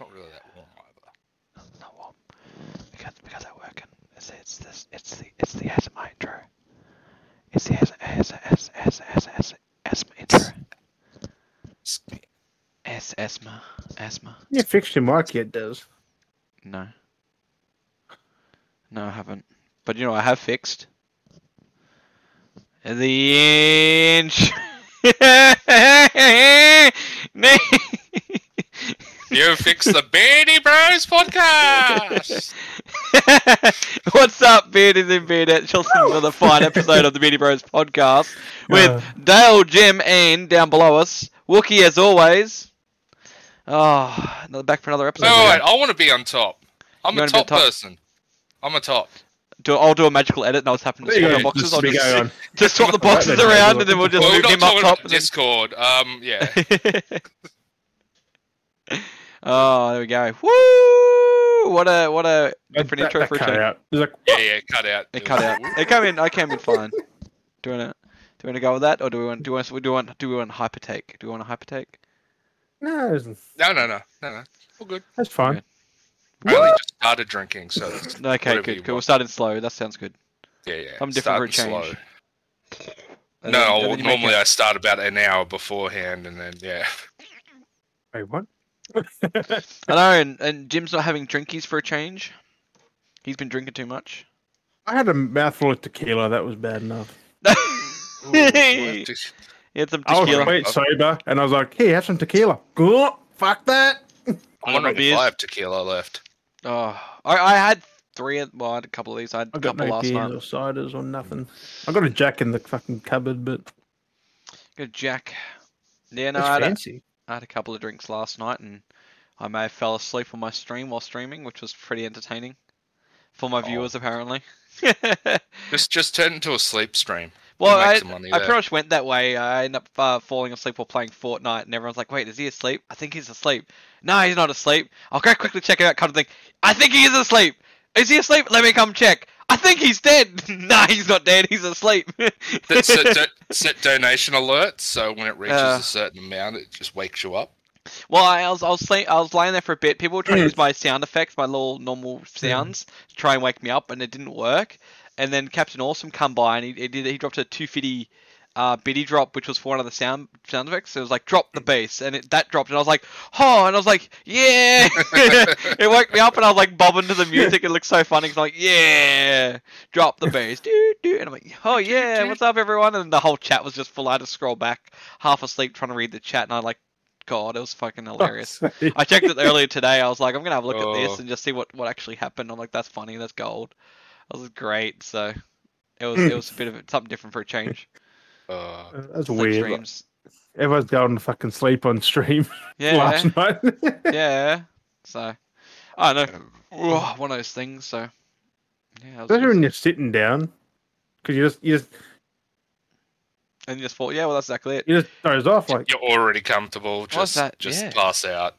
It's not really that warm either. Not warm. Because because I work and it's it's this it's the it's the asthma intro. It's the asthma asthma asthma asthma asthma asthma intro. It's- S asthma asthma. You fixed your mic yet, Des? No. No, I haven't. But you know, I have fixed the inch. You fix the Beardy Bros podcast. What's up, beardies and beardettes? Listen to the fine episode of the Beardy Bros podcast with Uh. Dale, Jim, and down below us, Wookie as always. Oh, another back for another episode. no, wait, I want to be on top. I'm You a wanna top, top? person. I'm a top. Do, I'll do a magical edit, and I'll just happen to swap the boxes. just I'll be just, just swap the boxes Right around, and then we'll just well, move not him up top. about and then- Discord. Um, yeah. oh, there we go. Woo! What a what a different That- intro that for a cut change. out. Like, Yeah, yeah, cut out. It cut out. It came in. I came in fine. Do you want to do you want to go with that, or do we want do we want do we want do we want hyper take? Do we want a hyper take? no, it's- No, no, no, no, no. All good. that's fine. I only just started drinking, so it's Okay, whatever good. Cool. We're starting slow. That sounds good. yeah, yeah. I'm different for a change. slow. And No, then- well, then normally it- I start about an hour beforehand, and then yeah. Wait, what? I know, and, and Jim's not having drinkies for a change. He's been drinking too much. I had a mouthful of tequila. That was bad enough. Ooh, we'll have to- He had some I was tequila. quite sober, and I was like, "Hey, have some tequila." Go, fuck that. I'm got wondering if beers. I have tequila left. Oh, I, I had three. of- Well, I had a couple of these. I had a I got couple no last beers night. or ciders or nothing. I got a Jack in the fucking cupboard, but Good Jack. Yeah, no, it's I had, a, fancy. I had a couple of drinks last night, and I may have fell asleep on my stream while streaming, which was pretty entertaining for my Oh. viewers, apparently. Just, just turn into a sleep stream. well, I, I pretty much went that way. I ended up uh, falling asleep while playing Fortnite, and everyone's like, "Wait, is he asleep? I think he's asleep." No, he's not asleep. I'll go quickly check it out. Kind of thing. I think he is asleep. Is he asleep? Let me come check. I think he's dead. nah, he's not dead. He's asleep. Set, set, do- set donation alerts, so when it reaches Uh. a certain amount, it just wakes you up. Well, I was I was sleep, I was lying there for a bit. People were trying to use my sound effects, my little normal sounds, to try and wake me up, and it didn't work. And then Captain Awesome come by and he, he did he dropped a 250 uh, biddy drop, which was for one of the sound sound effects. So it was like drop the bass, and it, that dropped, and I was like, oh, and I was like, yeah. it woke me up, and I was like bobbing to the music. It looked so funny. 'cause I'm like, yeah, drop the bass, do do, and I'm like, oh yeah, what's up, everyone? And the whole chat was just full. I had to scroll back, half asleep, trying to read the chat, and I like. God, it was fucking hilarious. I checked it earlier today. I was like, I'm gonna have a look at Oh. this and just see what, what actually happened. I'm like, that's funny. That's gold. That was great. So it was it was a bit of something different for a change. Uh, That's weird. streams. Everyone's going to fucking sleep on stream Yeah, last night. yeah. So I don't know. Oh, one of those things. So yeah, it was Especially when you're sitting down, because you just you just and you just thought, yeah, well, that's exactly it. you just doze off like. you're already comfortable. Just, that? just Yeah. pass out.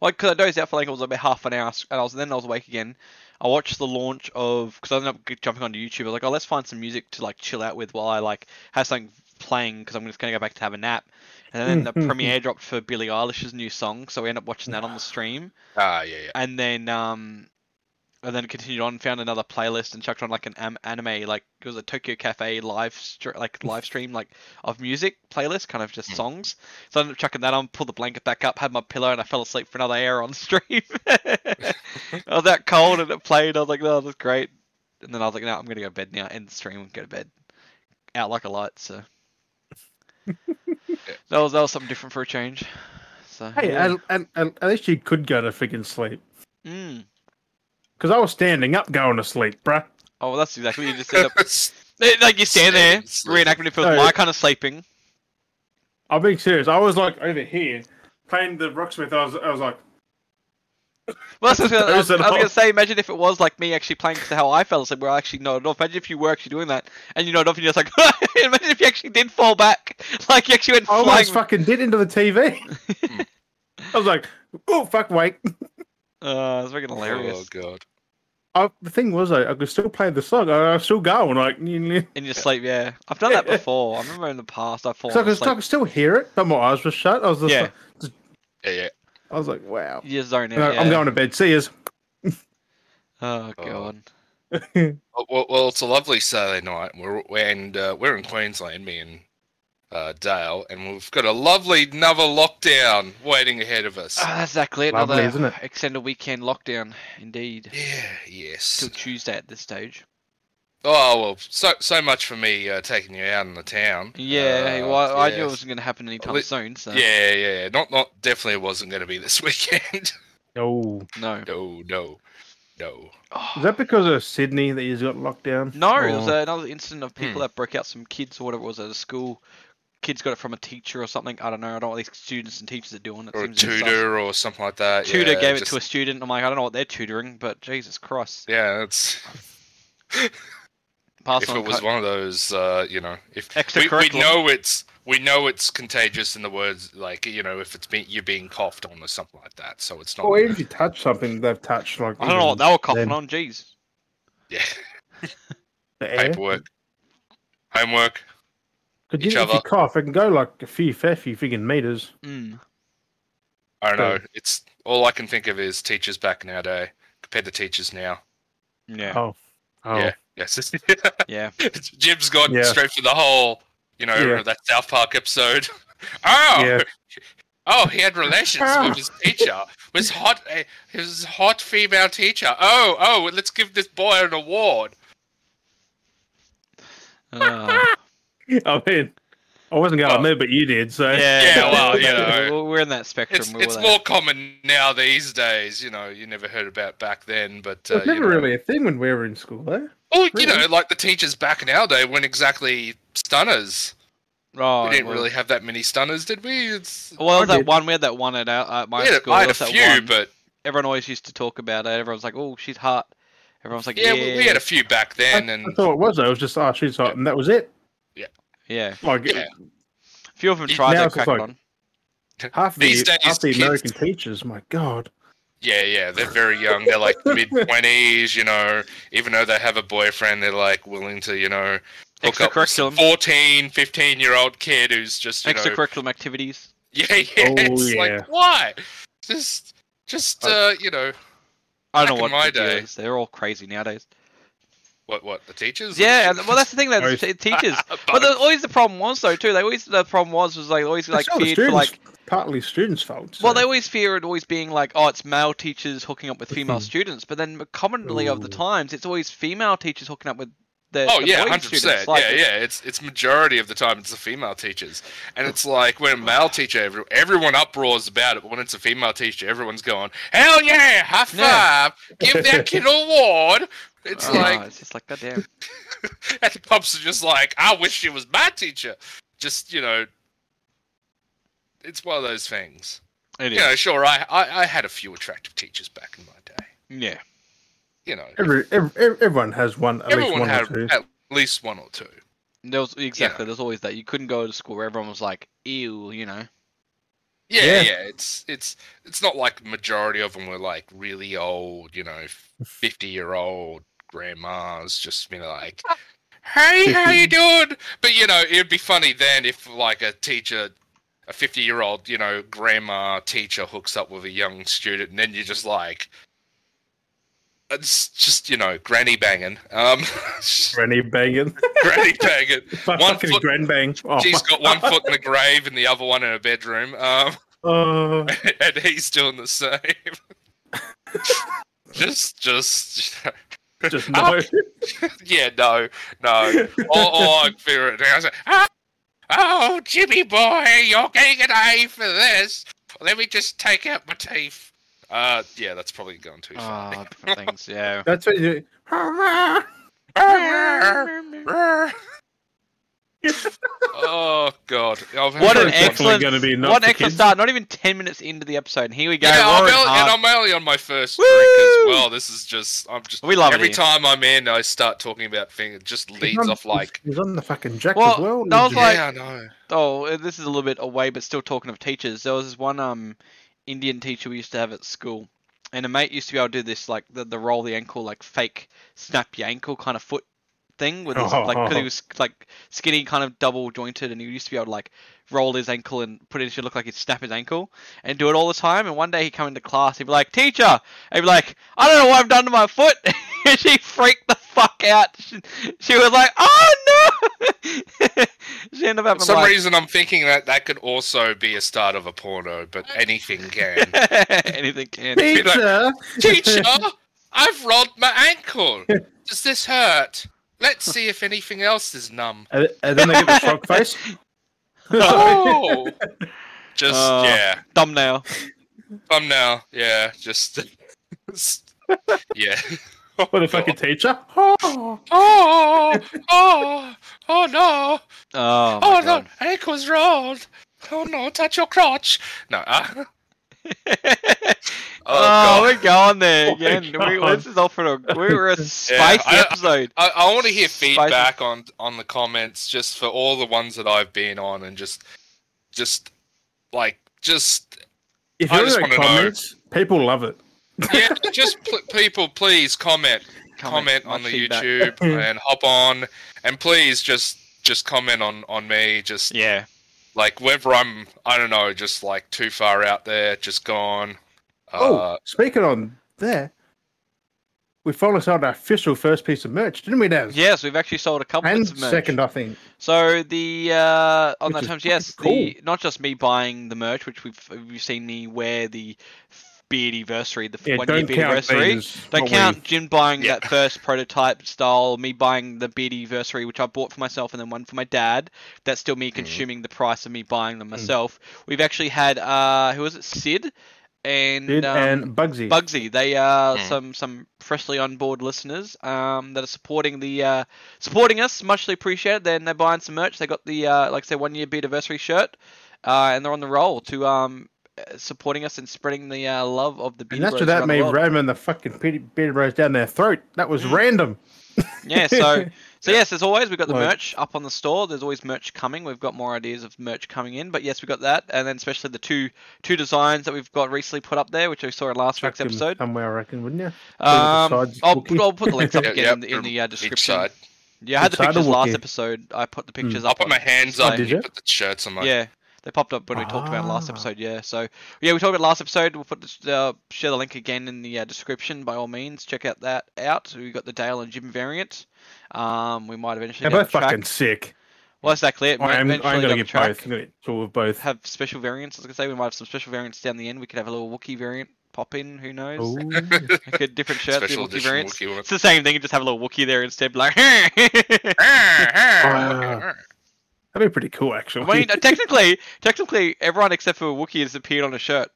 Like, cause I dozed out for like it was about half an hour, and I was then I was awake again. I watched the launch of because I ended up jumping onto YouTube. I was like, oh, let's find some music to like chill out with while I like have something playing because I'm just gonna go back to have a nap. And then the premiere dropped for Billie Eilish's new song, so we ended up watching that on the stream. Ah, yeah, yeah. And then um, and then continued on, found another playlist and chucked on like an am- anime, like it was a Tokyo Cafe live str- like live stream like of music playlist, kind of just Hmm. songs. So I ended up chucking that on, pulled the blanket back up, had my pillow, and I fell asleep for another hour on stream. I was that cold and it played. I was like, "Oh, that's great." And then I was like, "No, I'm gonna go to bed now. End the stream and go to bed." Out like a light. So that was that was something different for a change. So Hey, yeah. at, at, at, at least you could go to freaking sleep. Mm. Because I was standing up going to sleep, bruh. Oh, well, that's exactly what you just said. Eh, Like you stand there, Standing, sleeping. reenacting it feels No. my kind of sleeping. I'm being serious. I was like over here playing the Rocksmith. I was, I was like, Well, that's what I was, gonna- I was, I was gonna say. Imagine if it was like me actually playing to how I fell asleep, where I actually nodded off. Imagine if you were actually doing that, and you nodded off, and you're just like, imagine if you actually did fall back, like you actually went I flying. almost fucking did into the TV. I was like, oh fuck, wait. Uh, it's freaking Oh hilarious. god. I, the thing was, I, I could still play the song. I, I was still going, like, In your sleep, yeah. I've done that before. I remember in the past I've I could, I could still hear it, but my eyes were shut. I was just Yeah. like, Yeah, yeah. I was like, wow. You zone out. No, yeah. I'm going to bed. See yous. Oh Oh. god. Well, well, well, it's a lovely Saturday night. We're and uh, we're in Queensland, me and uh, Dale, and we've got a lovely another lockdown waiting ahead of us. Ah, that's exactly it. Lovely, Another isn't it? extended weekend lockdown, indeed. yeah, yes. Till Tuesday at this stage. Oh well, so so much for me uh, taking you out in the town. Yeah, Uh, well, I knew it wasn't going to happen anytime Li- soon. So Yeah, yeah, not not definitely wasn't going to be this weekend. Oh, no. no, no, no. Oh. is that because of Sydney that he's got locked down? No, it was another incident of people Hmm. that broke out some kids or whatever it was at a school. Kids got it from a teacher or something. I don't know. I don't know what these students and teachers are doing. It Or seems a bit tutor or something like that. Tutor yeah, gave it to a student. I'm like, I don't know what they're tutoring, but Jesus Christ. Yeah, it's Pass if on it was co- one of those, uh, you know, if we, we know it's we know it's contagious in the words like you know if it's being you're being coughed on or something like that, so it's not. Or even if you touch something they've touched, like I don't know what they were coughing then. on. Jeez. yeah, paperwork, homework. Because each if you cough, it can go like a few fair few friggin' meters. Mm. I don't know. It's all I can think of is teachers back in our day compared to teachers now. Yeah. Oh, oh, Yeah, yes. Yeah. Jim's gone Yeah. straight for the whole, you know, Yeah. that South Park episode. oh, Yeah. oh, he had relations with his teacher. Was hot, uh, his hot female teacher. Oh, oh, let's give this boy an award. Uh, I mean, I wasn't going Oh. there, but you did. So yeah. Yeah, well, you we're- know. we're in that spectrum. It's it's there. more common now these days. You know, you never heard about back then, but it uh, was you never know. really a thing when we were in school, though. Well, you know, like the teachers back in our day weren't exactly stunners. Oh, we didn't well, really have that many stunners, did we? It's Well, I that did. one we had that one at our at my we had, school. I had there a was that few, one. but everyone always used to talk about it. Everyone's like, "Oh, she's hot." Everyone's like, yeah, "Yeah, we, we had a few back then, I, and I thought it was. though. It was just oh, she's hot, and that was it. Yeah." Like Yeah. A few of them tried to it's crack like- on. half the These days, half the kids- American teachers. My God, yeah, yeah, they're very young. They're like mid twenties, you know. Even though they have a boyfriend, they're like willing to, you know, hook up with some 14, 15 year old kid who's just, you know, activities. yeah, yeah. Oh, it's yeah. like why? Just, just, uh, you know, I don't know what in my deal day- is. They're all crazy nowadays. What, what the teachers? Yeah, and- well, that's the thing. That Both. the teachers. But- But the, always the problem was though too. They always the problem was was like always like It's feared for like partly students' fault. Well, they always fear it always being like, oh, it's male teachers hooking up with female hmm. students, but then commonly of the times, it's always female teachers hooking up with the, Oh the yeah, hundred students. percent. Like, Yeah, yeah. It's it's majority of the time it's the female teachers, and it's like when a male teacher, every, everyone uproars about it, but when it's a female teacher, everyone's going, "Hell yeah, high five! Yeah. Give that kid an award!" It's oh, like, it's just like goddamn. and the pops are just like, "I wish she was my teacher." Just you know, it's one of those things. It You is. know, sure, I, I I had a few attractive teachers back in my day. Yeah. You know, Every, every, everyone has one, at least everyone one had or two. at least one or two. There was exactly. There's always that. You couldn't go to school where everyone was like, "Ew," you know. Yeah, Yeah. yeah, It's it's it's not like majority of them were like really old, you know, fifty year old grandmas just being like, "Hey, how you doing?" But you know, it'd be funny then if like a teacher, a fifty year old, you know, grandma teacher hooks up with a young student, and then you're just like. It's just you know, granny banging. Um, Granny banging. granny banging. One Fucking foot- grand bang. Oh, She's got one foot in the grave and the other one in her bedroom. Um, Oh, and he's doing the same. just, just, just no. yeah, no, no. Or, or I figure it out. I say, "Ah, Oh, Jimmy boy, you're getting an A for this. Let me just take out my teeth. Uh, yeah, that's probably going too far. Oh, different things. Yeah. That's what you. oh God! I've What an a- Definitely excellent- gonna be not What an excellent start! Not even ten minutes into the episode, and here we go. Yeah, I'm roaring only, and I'm only on my first drink as well. This is just, I'm just. We love it Every here. time I'm in, I start talking about things. It just He's leads on- off like, He's on the fucking jack Well, as well. that was Jimmy. like- yeah, I know. Oh, uh, this is a little bit away, but still talking of teachers. There was this one um Indian teacher we used to have at school, and a mate used to be able to do this like the, the roll the ankle, like fake snap your ankle kind of foot thing with his, like because he oh. was like skinny, kind of double jointed, and he used to be able to like roll his ankle and put it to look like he'd snap his ankle and do it all the time. And one day he'd come into class, he'd be like, "Teacher," and he'd be like, "I don't know what I've done to my foot." she freaked the fuck out. She, she was like, "Oh no!" she ended up For some like, reason, I'm thinking that that could also be a start of a porno, but anything can. anything can. Pizza. Teacher, I've rolled my ankle. Does this hurt? Let's see if anything else is numb. and, and then they get the shock face. Oh, just Oh. yeah, Thumbnail. thumbnail. Yeah, just yeah. What a fucking teacher. Oh, Oh, oh, oh no! Oh, my Oh no! God. Ankle's rolled. Oh no! Touch your crotch. No. Uh, Oh, oh, God. we're going there Oh again. we, God. this is all for a we were a spicy I- episode. I, I want to hear Spicy. feedback on on the comments just for all the ones that I've been on and just just like just if I you just look at wanna know. comments, people love it. yeah just pl- people please comment comment, on the feedback. YouTube and hop on and please just just comment on on me just Yeah. Like whether I'm I don't know just like too far out there just gone Oh, uh, speaking on there, we finally sold our official first piece of merch, didn't we, Daz? Yes, we've actually sold a couple And of merch. second, I think. So the uh, on Which that is terms, yes, fucking the not just me buying the merch, which we've we've seen me wear the beard anniversary, the Yeah, one year don't beard count anniversary. these. Don't count we. Jim buying Yeah. that first prototype style, me buying the beard anniversary, which I bought for myself, and then one for my dad. That's still me consuming the price of me buying them myself. We've actually had uh, who was it, Sid, and Did um, and Bugsy. Bugsy. They are Hmm. some some freshly on board listeners um, that are supporting the uh, supporting us. Muchly appreciated. Then they're buying some merch. They got the uh, like I said one year beat anniversary shirt, uh, and they're on the roll to um uh, supporting us and spreading the uh, love of the and Beardy that's Bros without around the me ramming the fucking beard beard bros down their throat. That was Mm. random. Yeah, so so yes, as always, we've got the merch up on the store. There's always merch coming. We've got more ideas of merch coming in, but yes, we've got that, and then especially the two two designs that we've got recently put up there, which we saw in last week's episode. Somewhere, I reckon, wouldn't you? Um, I'll, I'll put the links up again yeah, in the, in the uh, each description. side. Yeah, I had the Each side pictures last episode. I put the pictures I'll up. put my hands Oh, up did you you? put the shirts on my Yeah, they popped up when we talked about last Ah. episode. Yeah, so yeah, we talked about last episode. We'll put the, uh, share the link again in the uh, description by all means. Check out that out. We got the Dale and Jim variant. Um, we might eventually They're down both the fucking sick. Well, exactly it. I am, I'm going to get track, both. I'm going to get of both. Have special variants. As I was gonna say we might have some special variants down the end. We could have a little Wookie variant pop in. Who knows? Ooh. Like a different shirt, the special Wookiee variants. Wookiee. It's the same thing. You just have a little Wookie there instead. be Like, Ah. That'd be pretty cool, actually. I mean, technically, technically, everyone except for Wookiee has appeared on a shirt.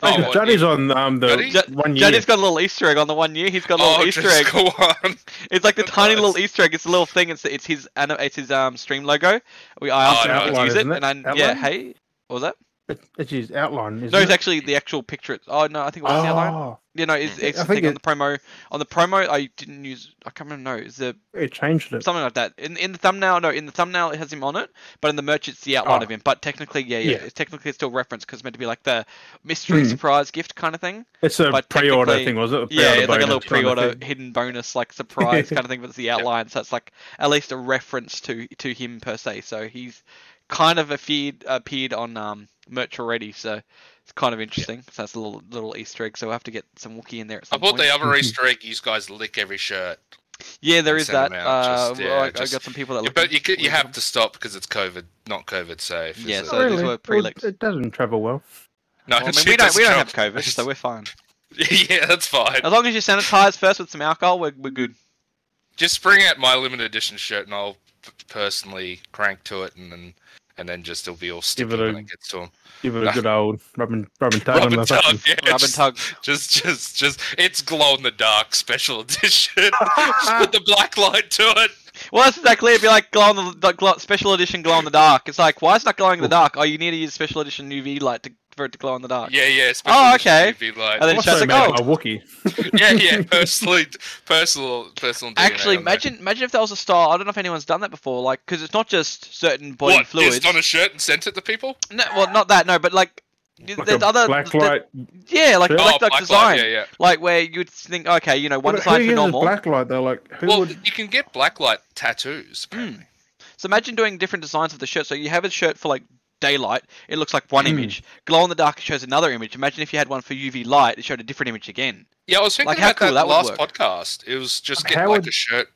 Oh, Oh, Johnny's on um, the Johnny? one year. Johnny's got a little Easter egg on the one year. He's got a little Oh, Easter just egg. go on. It's like the That's tiny nice. little Easter egg. It's a little thing. It's it's his it's his um stream logo. We I asked Oh, him if he outline, could use it, isn't it? and I, yeah, hey, what was that? It- It's his outline, isn't No, it's it? actually the actual picture. It's, oh no, I think it was the outline. Oh, You know, it's, it's I the think thing on the promo. On the promo, I didn't use. I can't remember. No, is the it changed it. something like that. In in the thumbnail, no, in the thumbnail it has him on it, but in the merch it's the outline Oh. of him. But technically, yeah, yeah, Yeah. it's technically it's still reference because it's meant to be like the mystery Hmm. surprise gift kind of thing. It's a but pre-order thing, was it? Yeah, it's like a little pre-order thing. hidden bonus, like surprise kind of thing, but it's the outline, so it's like at least a reference to to him per se. So he's kind of appeared appeared on um merch already, so it's kind of interesting. So that's a little little Easter egg. So we'll have to get some Wookiee in there at I bought point. the other Easter egg. You guys lick every shirt. yeah, there and is send that. Uh, just- yeah, I, I got some people that. Yeah, but you could, you have to stop because it's COVID, not COVID safe. Yeah, it? so- these Really? were Well. It doesn't travel well. no, Well, I mean, we don't we don't have count. COVID, so we're fine. yeah, that's fine. As long as you sanitize first with some alcohol, we're, we're good. Just bring out my limited edition shirt, and I'll personally crank to it, and then and then just it'll be all sticky it a- when it gets to him. Give it a good old rub and, rub and tug Rub and tug, yeah, Rub and just, tug. Just, just, just, it's glow in the dark special edition. just put the black light to it. Well, that's exactly it. It'd be like glow in the, the glow, special edition glow in the dark. It's like, why is it not glowing in the dark? Oh, you need to use special edition UV light to, for it to glow in the dark. Yeah, yeah. Special Oh, okay. UV light. And then Also Shad's like, oh. a Wookiee. yeah, yeah. Personally, personal, personal. DNA Actually, on there. imagine imagine if that was a star. I don't know if anyone's done that before. Like, because it's not just certain body what fluids. just on a shirt and sent it to people. No, well, not that. No, but like Like there's a other black light. yeah, like Oh, black black light design, yeah, yeah. like where you'd think, okay, you know, one But design who for uses normal. black light though? Like who Well, would? you can get blacklight tattoos. Hmm. Apparently. So imagine doing different designs of the shirt. So you have a shirt for like daylight, it looks like one Hmm. image. Glow in the dark shows another image. Imagine if you had one for UV light, it showed a different image again. Yeah, I was thinking Like, how about cool that, that last work. podcast. It was just How get like would- a shirt.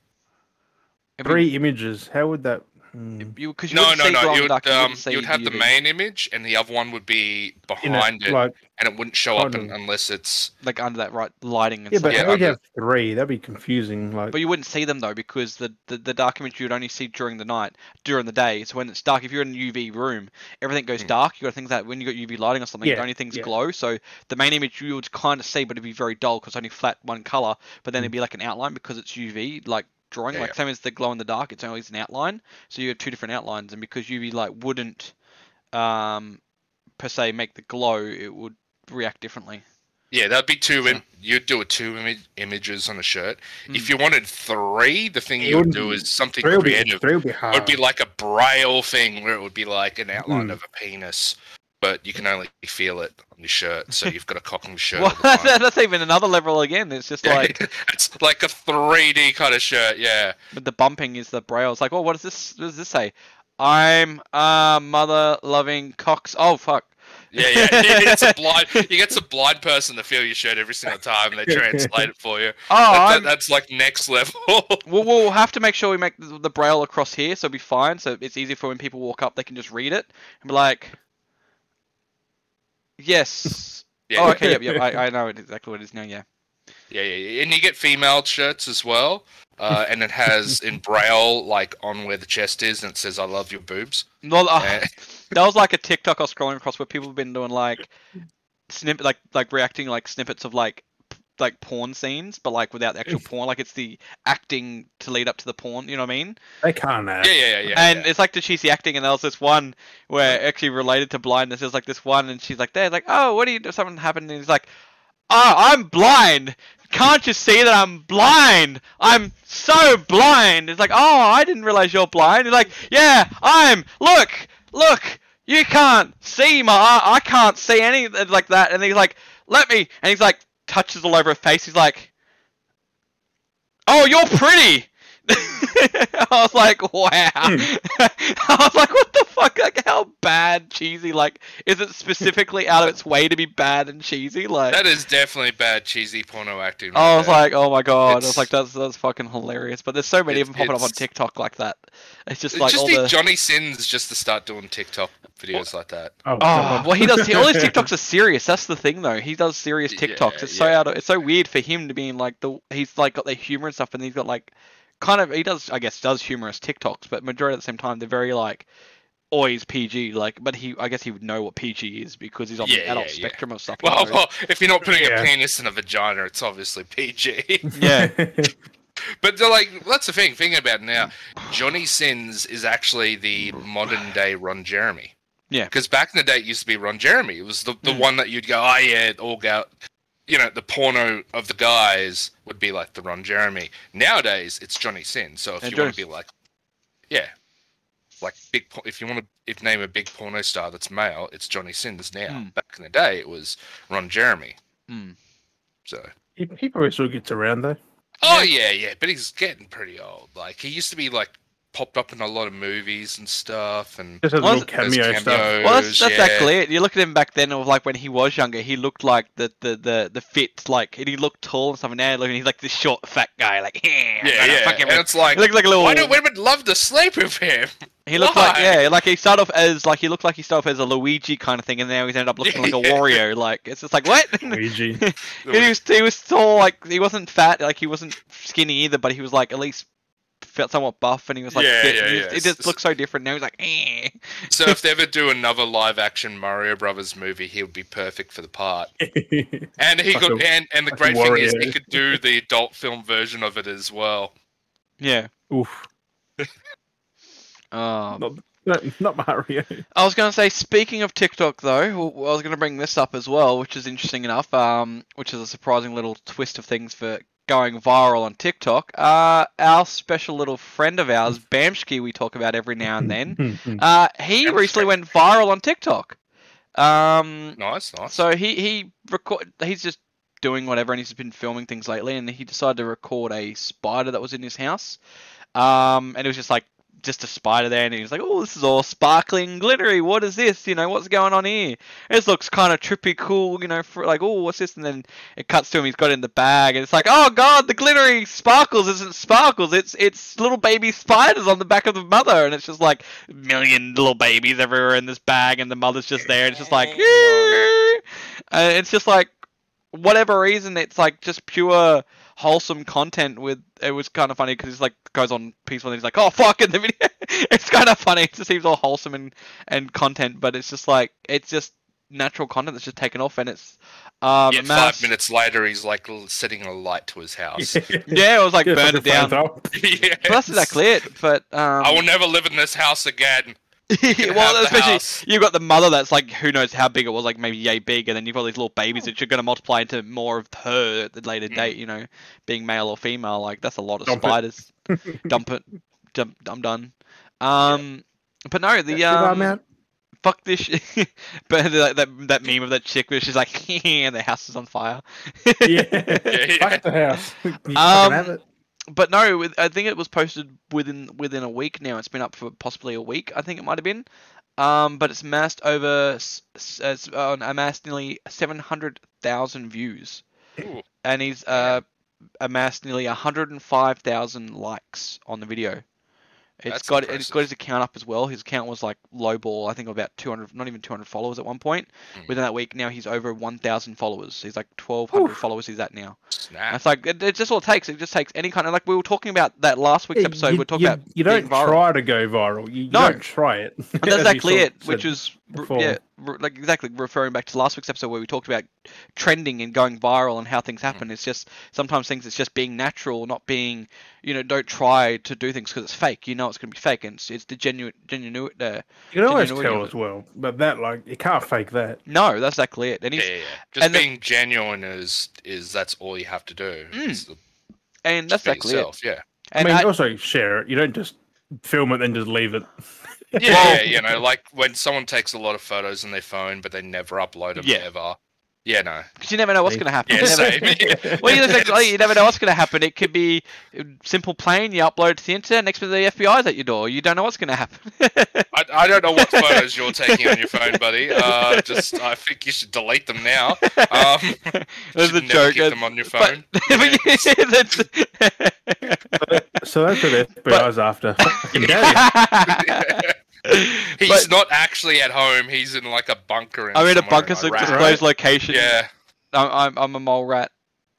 It'd be- Three images. How would that? Hmm. You, cause you No, wouldn't no, no. You'd, um, you would have the UV. main image, and the other one would be In a- behind it, like and it wouldn't show up kind unless it's. like under that right lighting and yeah, stuff. but Yeah, how would you have three? That'd be confusing. Like But you wouldn't see them though because the, the, the dark image you would only see during the night, during the day. So when it's dark, if you're in a UV room, everything goes Hmm. dark. You got things that when you got UV lighting or something, Yeah, the only things yeah. glow. So the main image you would kind of see, but it'd be very dull because only flat one color. But then Hmm. it'd be like an outline because it's UV, like drawing, Yeah, like same as the glow in the dark. It's always an outline. So you have two different outlines, and because UV light wouldn't, um, per se make the glow, it would react differently. Yeah, that'd be two. Im- you'd do a two Im- images on a shirt. Mm. If you wanted three, the thing you would do is something three would be creative. three would be It would be like a braille thing where it would be like an outline Hmm. of a penis, but you can only feel it on your shirt. So you've got to cock on your shirt. Well, the that's even another level again. It's just like. it's like a 3D kind of shirt. Yeah. But the bumping is the braille. It's like, oh, what does this? What does this say? I'm a mother loving cocks. Oh fuck. Yeah, yeah. It's a blind. You get some blind person to feel your shirt every single time, and they translate it for you. Oh, That- that- that's like next level. we'll, we'll have to make sure we make the, the braille across here, so it'll be fine. So it's easy for when people walk up, they can just read it and be like, yes. yeah, Oh, okay. Yep. Yep. I, I know exactly what it is now. Yeah. yeah, yeah, yeah. And you get female shirts as well, uh, and it has in braille like on where the chest is, and it says "I love your boobs." No, uh, that was like a TikTok I was scrolling across where people have been doing like snippet, like like reacting like snippets of like like porn scenes, but like without the actual porn. Like it's the acting to lead up to the porn. You know what I mean? they can't act. yeah, yeah, yeah, yeah. and yeah. it's like the cheesy acting, and there was this one where actually related to blindness. There's like this one, and she's like, "There, like, oh, what do you do? Something happened." And he's like, "Oh, I'm blind. Can't you see that I'm blind? I'm so blind." It's like, "Oh, I didn't realize you're blind." He's like, "Yeah, I'm. Look, look, you can't see my. I can't see any like that." And he's like, "Let me." And he's like, touches all over her face. He's like, "Oh, you're pretty." I was like, wow. Hmm. I was like, what the fuck? Like, how bad, cheesy? Like, is it specifically out of its way to be bad and cheesy? Like, that is definitely bad cheesy porno acting. I right was there. like, oh my god. I was It's- like, that's that's fucking hilarious. But there's so many of them It's- popping up on TikTok like that. It's just like just all need the. Johnny Sins just to start doing TikTok videos like that. Oh, Oh, well, he does. All his TikToks are serious. That's the thing, though. He does serious Yeah, TikToks. It's so out. Of, it's so weird for him to be in like the. He's like got the humor and stuff, and he's got like, kind of. He does, I guess, does humorous TikToks, but majority at the same time they're very like, always PG. Like, but he, I guess, he would know what PG is because he's on Yeah, the adult yeah, yeah. spectrum of stuff. Well, well, if you're not putting Yeah. a penis in a vagina, it's obviously PG. yeah. but they're like, that's the thing. Thinking about it now, Johnny Sins is actually the modern day Ron Jeremy. Yeah. Because back in the day, it used to be Ron Jeremy. It was the, the Mm. one that you'd go, oh yeah, all go. You know, the porno of the guys would be like the Ron Jeremy. Nowadays, it's Johnny Sins. So if Yeah, you want to be like, yeah, like big. If you want to, if name a big porno star that's male, it's Johnny Sins. Now, Mm. back in the day, it was Ron Jeremy. Mm. So. he, he probably still gets around though. Oh yeah, yeah, but he's getting pretty old. Like he used to be like popped up in a lot of movies and stuff, and Just has Well, little there's cameo stuff. Well, that's, that's yeah. actually it. You look at him back then, of like when he was younger, he looked like the the the, the fit, like and he looked tall and stuff. And now look, he's like this short, fat guy, like yeah, Yeah, yeah. Fucking And it's like, he looked like a little. why do women love to sleep with him? he looked like yeah, like he started off as like he looked like he started off as a Luigi kind of thing, and now he's ended up looking like a Yeah. Wario. Like it's just like what? Luigi. he was he was tall, like he wasn't fat, like he wasn't skinny either, but he was like at least felt somewhat buff, and he was like Yeah, fit. yeah, and yeah. It just looks so different now. He's like, eh. so if they ever do another live action Mario Brothers movie, he would be perfect for the part. And he could, a and and the fucking great thing is he could do the adult film version of it as well. yeah. Oof. Oh, Not, not, not Mario. I was going to say, speaking of TikTok, though, I was going to bring this up as well, which is interesting enough. Um, which is a surprising little twist of things for going viral on TikTok. Uh, our special little friend of ours, Bamsky, we talk about every now and then. Uh, he Bamsky. recently went viral on TikTok. Um, Nice, nice. so he he record. He's just doing whatever, and he's been filming things lately. And he decided to record a spider that was in his house. Um, and it was just like just a spider there, and he was like, "Oh, this is all sparkling, glittery. What is this? You know, what's going on here? This looks kind of trippy, cool. You know, for like, oh, what's this?" And then it cuts to him. He's got it in the bag, and it's like, "Oh God, the glittery sparkles isn't sparkles. It's it's little baby spiders on the back of the mother." And it's just like a million little babies everywhere in this bag, and the mother's just there. And it's just like, uh, it's just like whatever reason, it's like just pure wholesome content. With it was kind of funny because it's like goes on peaceful and he's like, oh fuck, in the video. it's kind of funny. It just seems all wholesome and and content, but it's just like it's just natural content that's just taken off, and it's um Yet mass- five minutes later, he's like setting a light to his house. Yeah, it was like Yeah, burned it down. flames up. Yes. But that's exactly it. But um, I will never live in this house again. Can well, especially you've got the mother that's like who knows how big it was, like maybe yay big, and then you've got these little babies that you're going to multiply into more of her at the later Mm. date. You know, being male or female, like that's a lot of Dump it. spiders. Dump it. Dump, I'm done. Um, but no, the Yeah, um, I'm fuck this shit. but that, that that meme of that chick where she's like, and the house is on fire. Yeah. yeah. Fuck the house. You Um, have it. But no, with- I think it was posted within within a week now. It's been up for possibly a week. I think it might have been. Um, but it's amassed over it's, uh, amassed nearly seven hundred thousand views, Ooh. and he's uh amassed nearly hundred and five thousand likes on the video. It's That's got it's impressive. got his account up as well. His account was like low ball. I think about two hundred, not even two hundred followers at one point. Mm. Within that week, now he's over one thousand followers. He's like twelve hundred Oof. followers. He's at now. Snap. it's like it, it's just all it takes. It just takes any kind of like we were talking about that last week's episode. you, we are talking you, about you don't viral. try to go viral. You, you No. don't try it. And that's exactly it, which is before. yeah, r- like exactly referring back to last week's episode where we talked about trending and going viral and how things happen. It's just sometimes things it's just being natural, not being you know don't try to do things because it's fake. You know it's going to be fake, and it's, it's the genuine genuine. Uh, You can always tell as well, but that like you can't fake that. no, that's exactly it. And Yeah, yeah, yeah. Just and the- being genuine is is that's all you have to do. Mm. is to and that's be exactly it. Yeah. And I mean, I- also share it. You don't just film it and just leave it. Yeah, you know, like when someone takes a lot of photos on their phone, but they never upload them Yeah. ever. Yeah, no. Because you never know what's going to happen. Yeah, You never- Well, you, exactly, you never know what's going to happen. It could be simple plane. You upload it to the internet. Next minute, the FBI's at your door. You don't know what's going to happen. I, I don't know what photos you're taking on your phone, buddy. Uh, just I think you should delete them now. Um, There's should a never joke. keep them on your but- phone. but that's- So that's what the FBI's after. Fucking daddy. He's But- not actually at home. He's in like a bunker. In I'm in a somewhere bunker, so Iraq. disclosed location. Yeah, I'm, I'm, I'm a mole rat.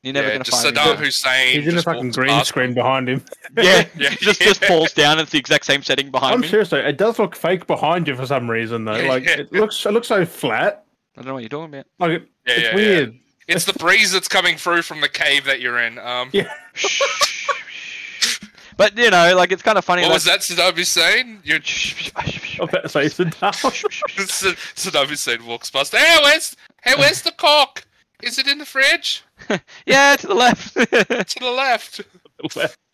You're never yeah. going to Just find Saddam me. Hussein. He's in a just fucking green past screen them. behind him. Yeah, Yeah, just just falls down. It's the exact same setting behind him. I'm me. serious though. It does look fake behind you for some reason though. Yeah, Like yeah. it looks, it looks so flat. I don't know what you're talking about. Like it, Yeah, it's yeah, yeah. weird. It's the breeze that's coming through from the cave that you're in. Um, Yeah. But you know, like it's kind of funny. what like, was that Saddam Hussein? You're I'm about to say Saddam. Saddam Hussein walks past. Hey, where's hey, where's the cock? Is it in the fridge? yeah, to the left. To the left.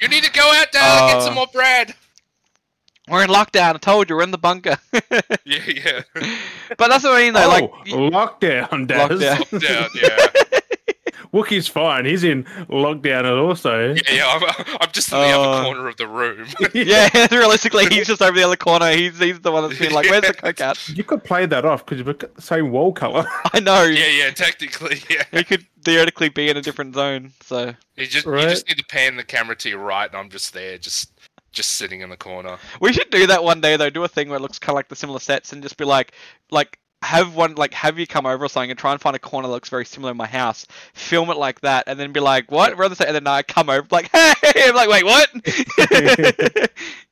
You need to go out there and get Uh, some more bread. we're in lockdown. I told you, we're in the bunker. Yeah, yeah. but that's what I mean, though. oh, like, y- lockdown, Daz. Lockdown. Down, yeah. Wookiee's fine. He's in lockdown and also. Yeah, yeah. I'm, I'm just in the Uh, other corner of the room. yeah, realistically, he's just over the other corner. He's he's the one that's been like, "Where's the coke at?" You could play that off because you've got the same wall color. I know. yeah, yeah. Technically, yeah. He could theoretically be in a different zone. So You just you just need to pan the camera to your right, and I'm just there, just just sitting in the corner. we should do that one day, though. Do a thing where it looks kind of like the similar sets, and just be like, like have one like have you come over or something and try and find a corner that looks very similar in my house, film it like that, and then be like, "What?" We're on and then I come over like, "Hey!" I'm like, "Wait, what?"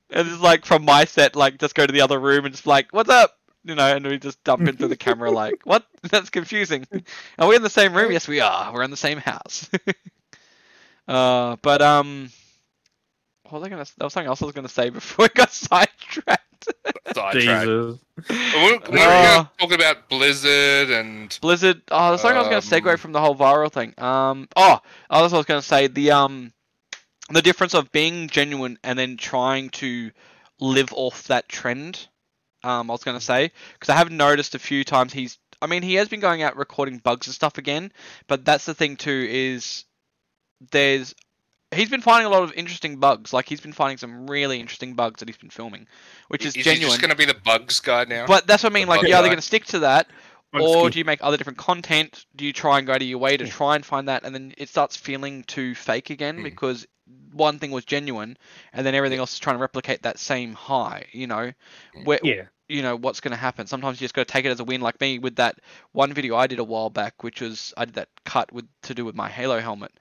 and it's like from my set, like just go to the other room and just be like, "What's up?" You know, and we just dump into the camera like, "What?" That's confusing. Are we in the same room? Yes, we are. We're in the same house. uh, but um, what was I gonna? There was something else I was gonna say before we got sidetracked. Sidetrack. Jesus. We, we were Uh, talking about Blizzard and Blizzard. Oh, there's something I was going to segue Um, from the whole viral thing. Um. Oh, oh that's what I was going to say. The um, the difference of being genuine and then trying to live off that trend. Um, I was going to say because I have noticed a few times he's I mean, he has been going out recording bugs and stuff again, but that's the thing too is there's he's been finding a lot of interesting bugs. Like he's been finding some really interesting bugs that he's been filming, which is, is genuine. he just going to be the bugs guy now? But that's what I mean. The Like, you're either going to stick to that, Bugs or key. do you make other different content? Do you try and go to your way to Yeah. try and find that, and then it starts feeling too fake again Mm. because one thing was genuine, and then everything else is trying to replicate that same high. You know, where Yeah. you know what's going to happen. Sometimes you just got to take it as a win. Like me with that one video I did a while back, which was I did that cut with to do with my Halo helmet,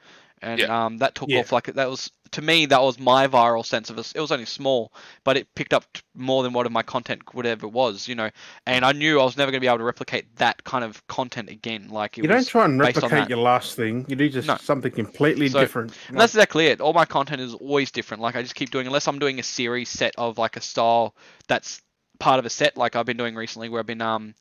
and um, that took Yeah. off like that was to me that was my viral sense of it. It was only small, but it picked up more than what of my content whatever it was, you know. And I knew I was never going to be able to replicate that kind of content again. Like it You was, don't try and replicate your last thing. You do just No. something completely So- different. And that's exactly it. All my content is always different. Like I just keep doing, unless I'm doing a series set of like a style that's part of a set, like I've been doing recently, where I've been um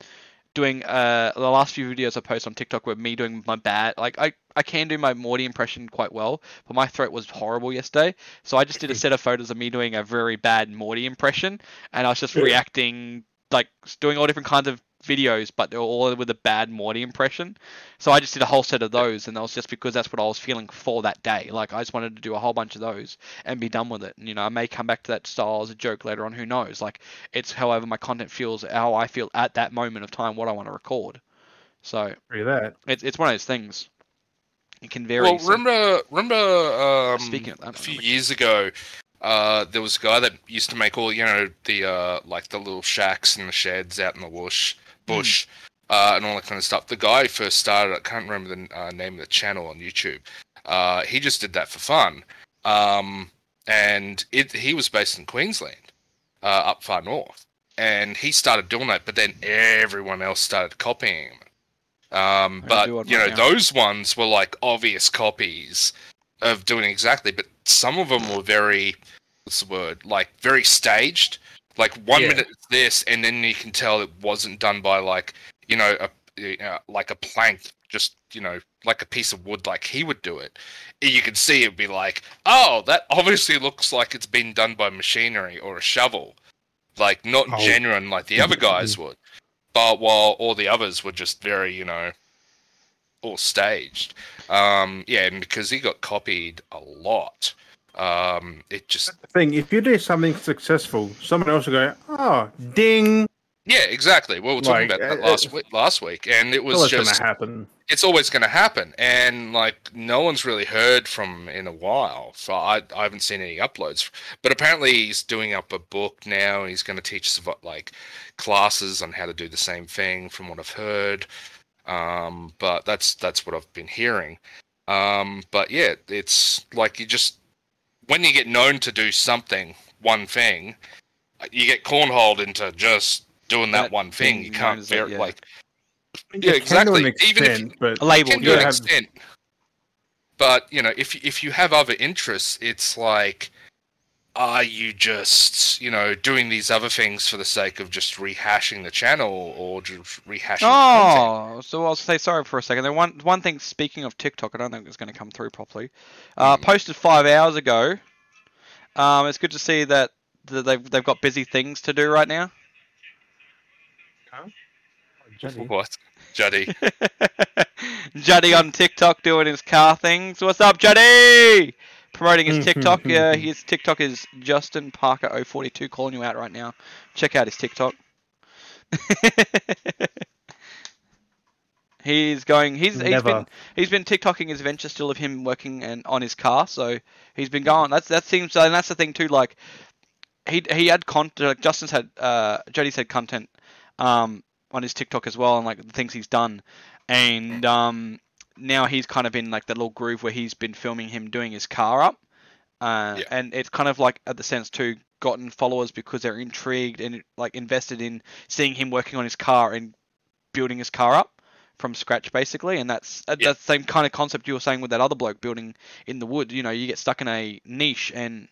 doing uh the last few videos I post on TikTok were me doing my bad. Like I I can do my Morty impression quite well, but my throat was horrible yesterday. So I just did a set of photos of me doing a very bad Morty impression, and I was just reacting like doing all different kinds of videos, but they were all with a bad Morty impression. So I just did a whole set of those, and that was just because that's what I was feeling for that day. Like I just wanted to do a whole bunch of those and be done with it. And, you know, I may come back to that style as a joke later on. Who knows? Like it's however my content feels, how I feel at that moment of time, what I want to record. So that. it's it's one of those things. It can vary. well, so- remember, remember, um, Speaking of that, a I don't few years ago, uh, there was a guy that used to make all you know the uh, like the little shacks and the sheds out in the bush, bush, uh, and all that kind of stuff. The guy who first started, I can't remember the uh, name of the channel on YouTube. Uh, he just did that for fun, um, and it, he was based in Queensland, uh, up far north, and he started doing that. But then everyone else started copying him. Um, but you know now. those ones were like obvious copies of doing exactly, but some of them were very what's the word? Like very staged. Like one Yeah. minute it's this, and then you can tell it wasn't done by like you know a uh, like a plank, just you know like a piece of wood, like he would do it. You could see it'd be like, oh, that obviously looks like it's been done by machinery or a shovel, like not Oh. genuine like the other guys would. But while all the others were just very, you know, all staged. Um, yeah, and because he got copied a lot, um, it just The thing, if you do something successful, someone else will go, oh, ding. yeah, exactly. We were talking Like, about that uh, last week, last week, and it was just happen. it's always going to happen, and like no one's really heard from in a while. So I I haven't seen any uploads, but apparently he's doing up a book now, and he's going to teach like classes on how to do the same thing, from what I've heard. Um, but that's that's what I've been hearing. Um, but yeah, it's like you just when you get known to do something, one thing, you get cornholed into just doing that, That one thing. being You can't as that, yeah. like You Yeah, can exactly. To an Even if extent, but A label, can you to an have- extent. But you know, if if you have other interests, it's like, are you just you know doing these other things for the sake of just rehashing the channel or just rehashing? content? Oh, so I'll say sorry for a second. There one one thing. Speaking of TikTok, I don't think it's going to come through properly. Uh, Hmm. posted five hours ago. Um, it's good to see that they've they've got busy things to do right now. Juddy. What, Juddy? Juddy on TikTok doing his car things. What's up, Juddy? Promoting his TikTok. Yeah, his TikTok is Justin Parker 042 calling you out right now. Check out his TikTok. he's going. He's he's Never. been he's been TikToking his adventure still of him working and on his car. So he's been going. That's that seems and that's the thing too. Like he he had content. Like Justin's had uh Juddy's had content um on his TikTok as well and like the things he's done and um, now he's kind of in like that little groove where he's been filming him doing his car up, uh, Yeah. and it's kind of like at the sense too gotten followers because they're intrigued and like invested in seeing him working on his car and building his car up from scratch basically and that's uh, Yeah. that's the same kind of concept you were saying with that other bloke building in the wood you know you get stuck in a niche and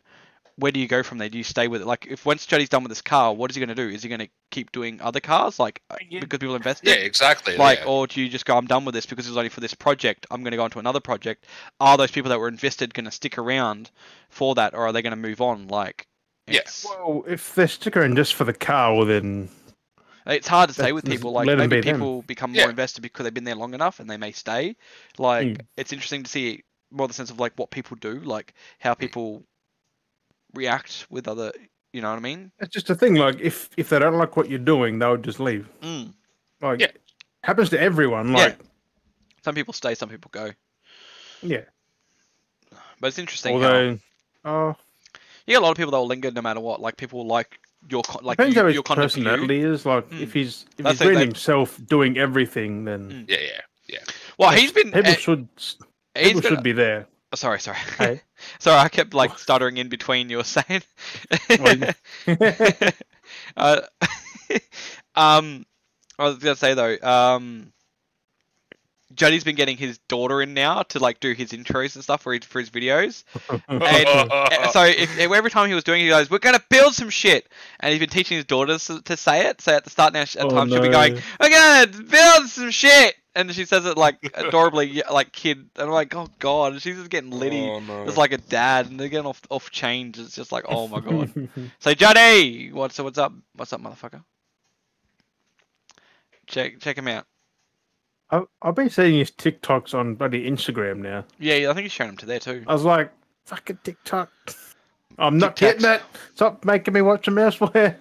where do you go from there do you stay with it like if once Juddy's done with this car what is he going to do is he going to keep doing other cars like uh, Yeah. because people invested yeah, exactly. like yeah. or do you just go i'm done with this because it was only for this project i'm going to go on to another project are those people that were invested going to stick around for that or are they going to move on like Yeah. Well, if they're stickering just for the car, well then It's hard to say with people. Like maybe be them. people become Yeah. more invested because they've been there long enough and they may stay. Like Mm. it's interesting to see more the sense of like what people do, like how people react with other. You know what I mean? It's just a thing. Like if if they don't like what you're doing, they'll just leave. Mm. Like Yeah. happens to everyone. Yeah. Like Some people stay, some people go. yeah. But it's interesting. how Although, oh, you get a lot of people that will linger no matter what. Like people like your like depends you, how his your content for you. personality is. Like Mm. if he's if That's he's it, really himself doing everything, then Mm. Yeah, yeah. Well, he's been. people uh, should he's people been- should be there. Oh, sorry, sorry. Hey. sorry, I kept like stuttering in between you were saying. Uh, um, I was gonna say though, um, Juddy's been getting his daughter in now to like do his intros and stuff for his, for his videos. And uh, so if, if every time he was doing it, he goes, "We're gonna build some shit," and he's been teaching his daughters to, to say it. So at the start now, at Oh, times she'll be going, "We're gonna build some shit," and she says it like adorably, like kid. And I'm like, "Oh god," she's just getting oh, litty. Oh, no. It's like a dad, and they're getting off off change. It's just like, oh my god. So Juddy, what's what's up? What's up, motherfucker? Check check him out. I've, I've been seeing his TikToks on bloody Instagram now. Yeah, yeah, I think he's shown him to there too. I was like, fucking TikTok. I'm not Tic Tacs. getting it. Stop making me watch a mouseware.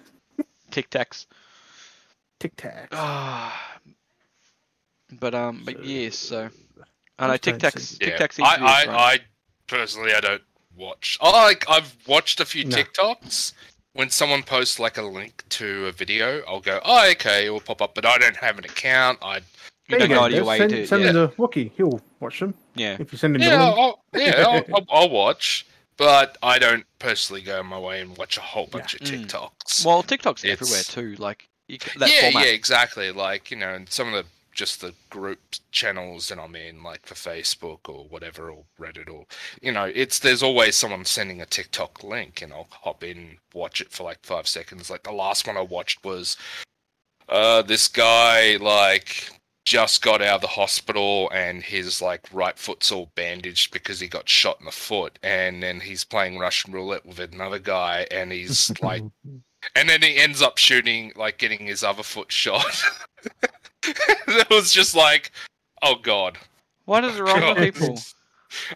Tic Tacs. Tic Tac. Ah. But um, but So- yes, so I know Just Tic don't Tacs. see- Tic Yeah. Tacs. I, I, I personally, I don't watch. I like, I've watched a few No. TikToks. When someone posts like a link to a video, I'll go, oh, okay, it will pop up. But I don't have an account. I you don't There go out of your Des. way send, to. Send yeah. him to Wookie. He'll watch them yeah. if you send him yeah, the. I'll, yeah, I'll, I'll, I'll watch. But I don't personally go my way and watch a whole bunch of Mm. TikToks. Well, TikTok's It's- everywhere too. Like you, that yeah, format. yeah, exactly. Like you know, and some of the just the group channels that I'm in, like for Facebook or whatever, or Reddit, or you know, it's there's always someone sending a TikTok link, and I'll hop in, watch it for like five seconds. Like the last one I watched was, uh, this guy like just got out of the hospital and his like right foot's all bandaged because he got shot in the foot and then he's playing russian roulette with another guy and he's like and then he ends up shooting, like getting his other foot shot. it was just like, oh god. What is wrong God. with people?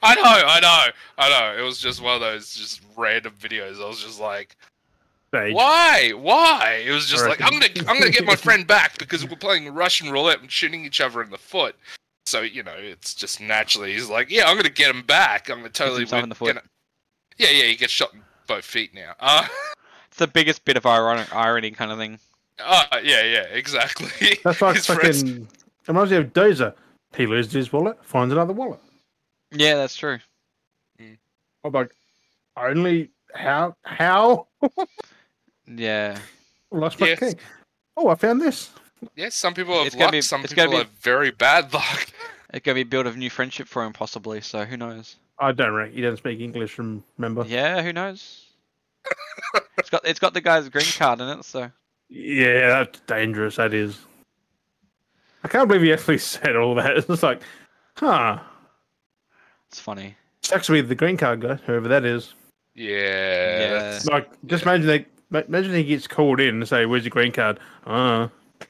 I know, I know, I know. It was just one of those just random videos. I was just like, Stage. why, why? It was just like, I'm gonna, I'm gonna get my friend back because we're playing Russian roulette and shooting each other in the foot. So you know, it's just naturally he's like, yeah, I'm gonna get him back. I'm gonna totally himself win- in the foot. you know- Yeah, yeah, he gets shot in both feet now. Uh, It's the biggest bit of ironic irony kind of thing. Uh yeah, yeah, exactly. That's like His friends- fucking. It reminds me of Dozer. He loses his wallet, finds another wallet. Yeah, that's true. I'm like, only how how Yeah. lost my Yes. key. Oh, I found this. Yes, some people have It's gonna luck. be- some it's people be- have very bad luck. It's gonna be build of new friendship for him possibly. So who knows? I don't reckon he doesn't speak English. Remember? Yeah, who knows? it's got it's got the guy's green card in it, so Yeah, that's dangerous. That is. I can't believe he actually said all that. It's just like, huh? it's funny. Sucks to be the green card guy, whoever that is. Yeah. Yeah. Like, just imagine they. Imagine he gets called in and say, "Where's your green card?" Uh,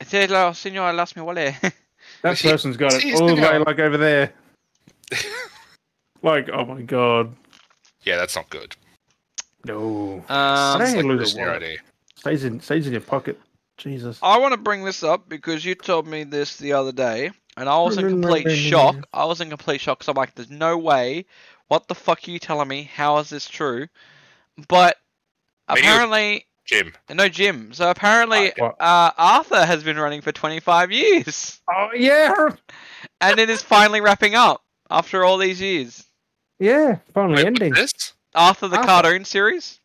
Hello, senor, I lost my wallet. that See- person's got it all the way like over there. like, oh my god, Yeah, that's not good. no! um, Hey, It's like lose a losing. ID. Stays in, stays in your pocket. Jesus. I want to bring this up because you told me this the other day, and I was in complete shock. I was in complete shock because I'm like, "There's no way! What the fuck are you telling me? How is this true?" But Maybe apparently, Jim. no Jim. So apparently, What? uh, Arthur has been running for 25 years, Oh yeah, and it is finally wrapping up after all these years. yeah. Finally Wait, ending. what's this? Arthur the Arthur. cartoon series.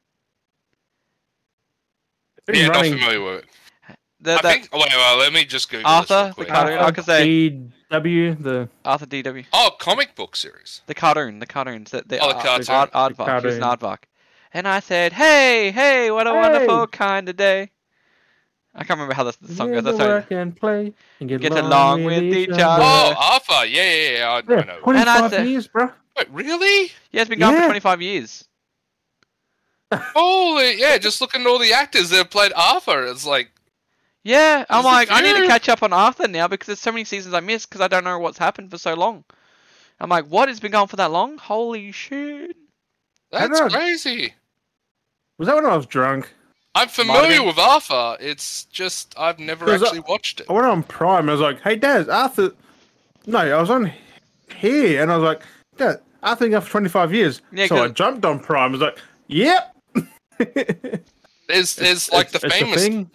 Been Yeah, not familiar with it. The, I that think. Oh, wait, wait, let me just Google Arthur, this real the quick. cartoon, I could say- DW, the Arthur DW, Oh, comic book series. the cartoon, the cartoons, the, the Oh, the art- cartoon. art, The aardvark. He was an cartoon. aardvark. And I said, "Hey, hey, what a Hey. wonderful kind of day." I can't remember how the, the song yeah, goes. That's to only- work and play and get, Get along with each other. Oh, Arthur. Yeah, yeah, yeah. I, I Yeah, know. And I 25 said- years, bro. Wait, really? Yeah, it's been going for 25 years. Holy, yeah. Just looking at all the actors that have played Arthur. It's like, Yeah, I'm like, I need to catch up on Arthur now because there's so many seasons I missed because I don't know what's happened for so long. I'm like, what? It's been going for that long? Holy shit! That's don't crazy. Was that when I was drunk? I'm familiar with Arthur. It's just I've never Because I- actually watched it. I went on Prime. I was like, "Hey, Dad, Arthur." No, I was on here, and I was like, "Dad, Arthur been going for 25 years." Yeah, so I jumped on Prime. I was like, "Yep." There's there's like the It's a famous thing.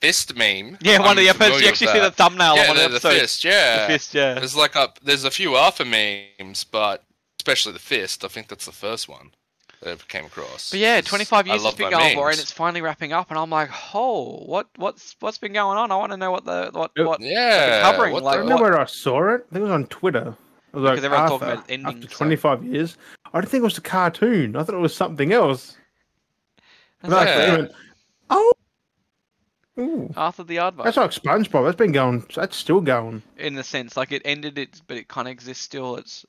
fist meme. Yeah, one I'm of the um, episodes you actually see the thumbnail yeah, of one the, of the the episodes. fist. Yeah, The fist, yeah. There's like a there's a few alpha memes, but especially the fist. I think that's the first one that I ever came across. But yeah, 25 years has love been my going for, and it's finally wrapping up. And I'm like, oh, what, what's, what's been going on? I want to know what the, what, Yep. what. yeah. covering, what I like, the- don't what- where I saw it. I think it was on Twitter. I was like, Because everyone's talking about ending, after so- 25 years. I didn't think it was a cartoon. I thought it was something else. That's And I like, Yeah. went, oh. Ooh. Arthur the Aardvark. That's like SpongeBob. That's been going. That's still going. in the sense like it ended it but it kind of exists still it's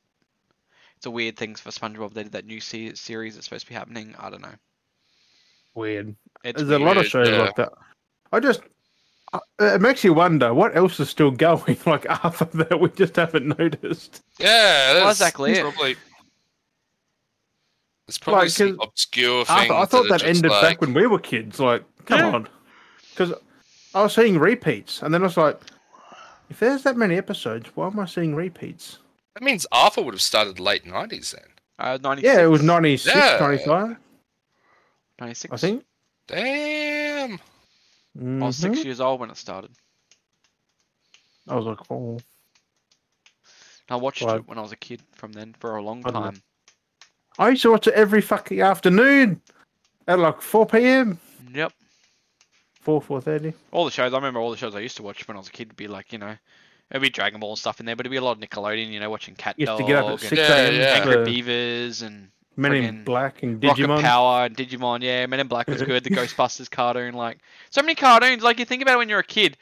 it's a weird thing for spongebob they did that new se- series that's supposed to be happening i don't know Weird. it's There's a lot of shows yeah. like that. I just. uh, It makes you wonder what else is still going, like Arthur, that we just haven't noticed. Yeah, Well, that's exactly it. Probably, there's probably Like, some 'cause obscure things. Arthur, I thought are that ended like, back when we were kids. Like, come Yeah. on, because I was seeing repeats, and then I was like, if there's that many episodes, why am I seeing repeats? That means Arthur would have started late nineties then. uh 96 Yeah, it was 96, Yeah. 95, 96 I think. Damn. i was six years old when it started I was like, oh. i watched Right. it when i was a kid from then for a long I don't know. time I used to watch it every fucking afternoon at like 4 p.m. yep 4, 4.30. all the shows i remember all the shows i used to watch when i was a kid would be like you know it'd be dragon ball and stuff in there but it'd be a lot of nickelodeon you know watching cat you Used dog to get up at and 6 Yeah, a.m. yeah. angry beavers and Men in Black and Rocket Digimon. Power and Digimon, yeah, Men in Black was good. The Ghostbusters cartoon, like so many cartoons. Like you think about it when you're a kid,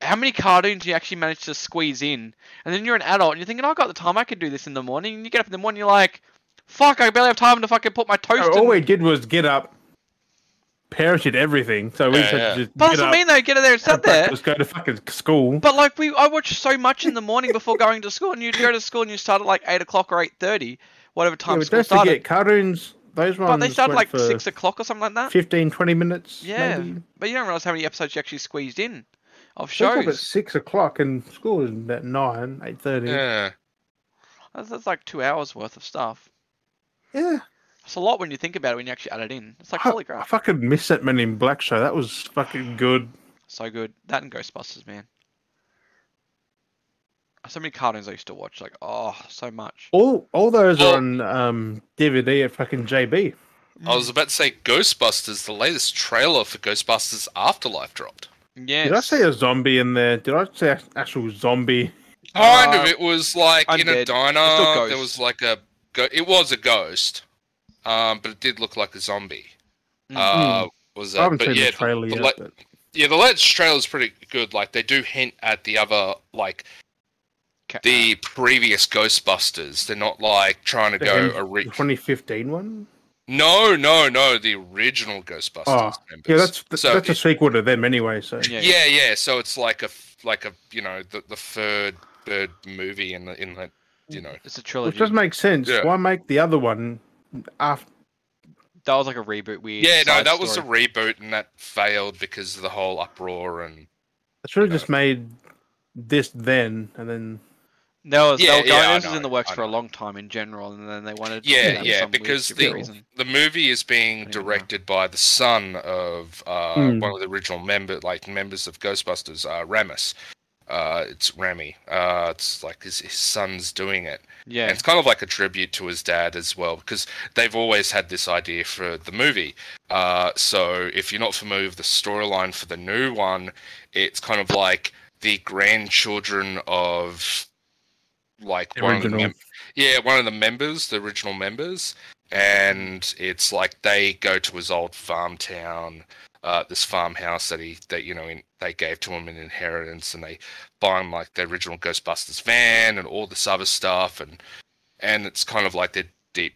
how many cartoons you actually manage to squeeze in? And then you're an adult and you're thinking, "Oh, I got the time. I could do this in the morning. And you get up in the morning, you're like, fuck, I barely have time to fucking put my toast. No, in. all we did was get up, parents did everything. So we Yeah, just had yeah. just But get that's what up, I mean, though. Get it there and sit there. breakfast, go to fucking school. But like we, I watched so much in the morning before going to school, and you'd go to school and you start at like eight o'clock or eight thirty, whatever Yeah, time but school don't started. forget, cartoons, those ones But they started went like for six o'clock or something like that. 15, 20 minutes. Yeah, maybe. but you don't realize how many episodes you actually squeezed in of School's up at shows. six o'clock and school is about nine, eight thirty. Yeah. That's, that's like two hours worth of stuff. Yeah. It's a lot when you think about it when you actually add it in. It's like I, holy I fucking miss that Men in Black show. That was fucking good. so good. That and Ghostbusters, man. So many cartoons I used to watch, like oh, so much. All all those Well- are on um, DVD at fucking JB. I was about to say Ghostbusters. The latest trailer for Ghostbusters Afterlife dropped. Yeah. Did I see a zombie in there? Did I see an actual zombie? Kind Uh, of. It was like in a undead. It's still diner. There was like a. Go- it was a ghost, um, but it did look like a zombie. Mm. Uh, was I that? haven't But seen yeah, the trailer the, yet. la- but yeah, the latest trailer is pretty good. Like they do hint at the other, like Ca- the previous Ghostbusters. They're not like trying to the go end- a re- the 2015 one. No, no, no. The original Ghostbusters Oh, members. Yeah, that's th- so that's a sequel to them anyway. So yeah. yeah, yeah. So it's like a f- like a you know the the third third movie in the in the you know It's a which trilogy. does make sense. Yeah. Why make the other one after? That was like a reboot. Weird. yeah no side that was a reboot and that failed because of the whole uproar and I should have just made this then, and then No, was, Yeah, they were yeah, going, I this was in the works for a long time in general, and then they wanted to yeah do that for yeah some because stupid the reason. the movie is being Anyway. directed by the son of uh, Hmm. one of the original member like members of Ghostbusters uh, Ramis. Uh, it's Remy. Uh, it's like his, his son's doing it. Yeah, And it's kind of like a tribute to his dad as well, because they've always had this idea for the movie. Uh, so if you're not familiar with the storyline for the new one, it's kind of like the grandchildren of like the one of the mem- yeah one of the members, the original members, and it's like they go to his old farm town. Uh, this farmhouse that he that you know in, they gave to him an inheritance, and they buy him like the original Ghostbusters van and all this other stuff, and and it's kind of like their deep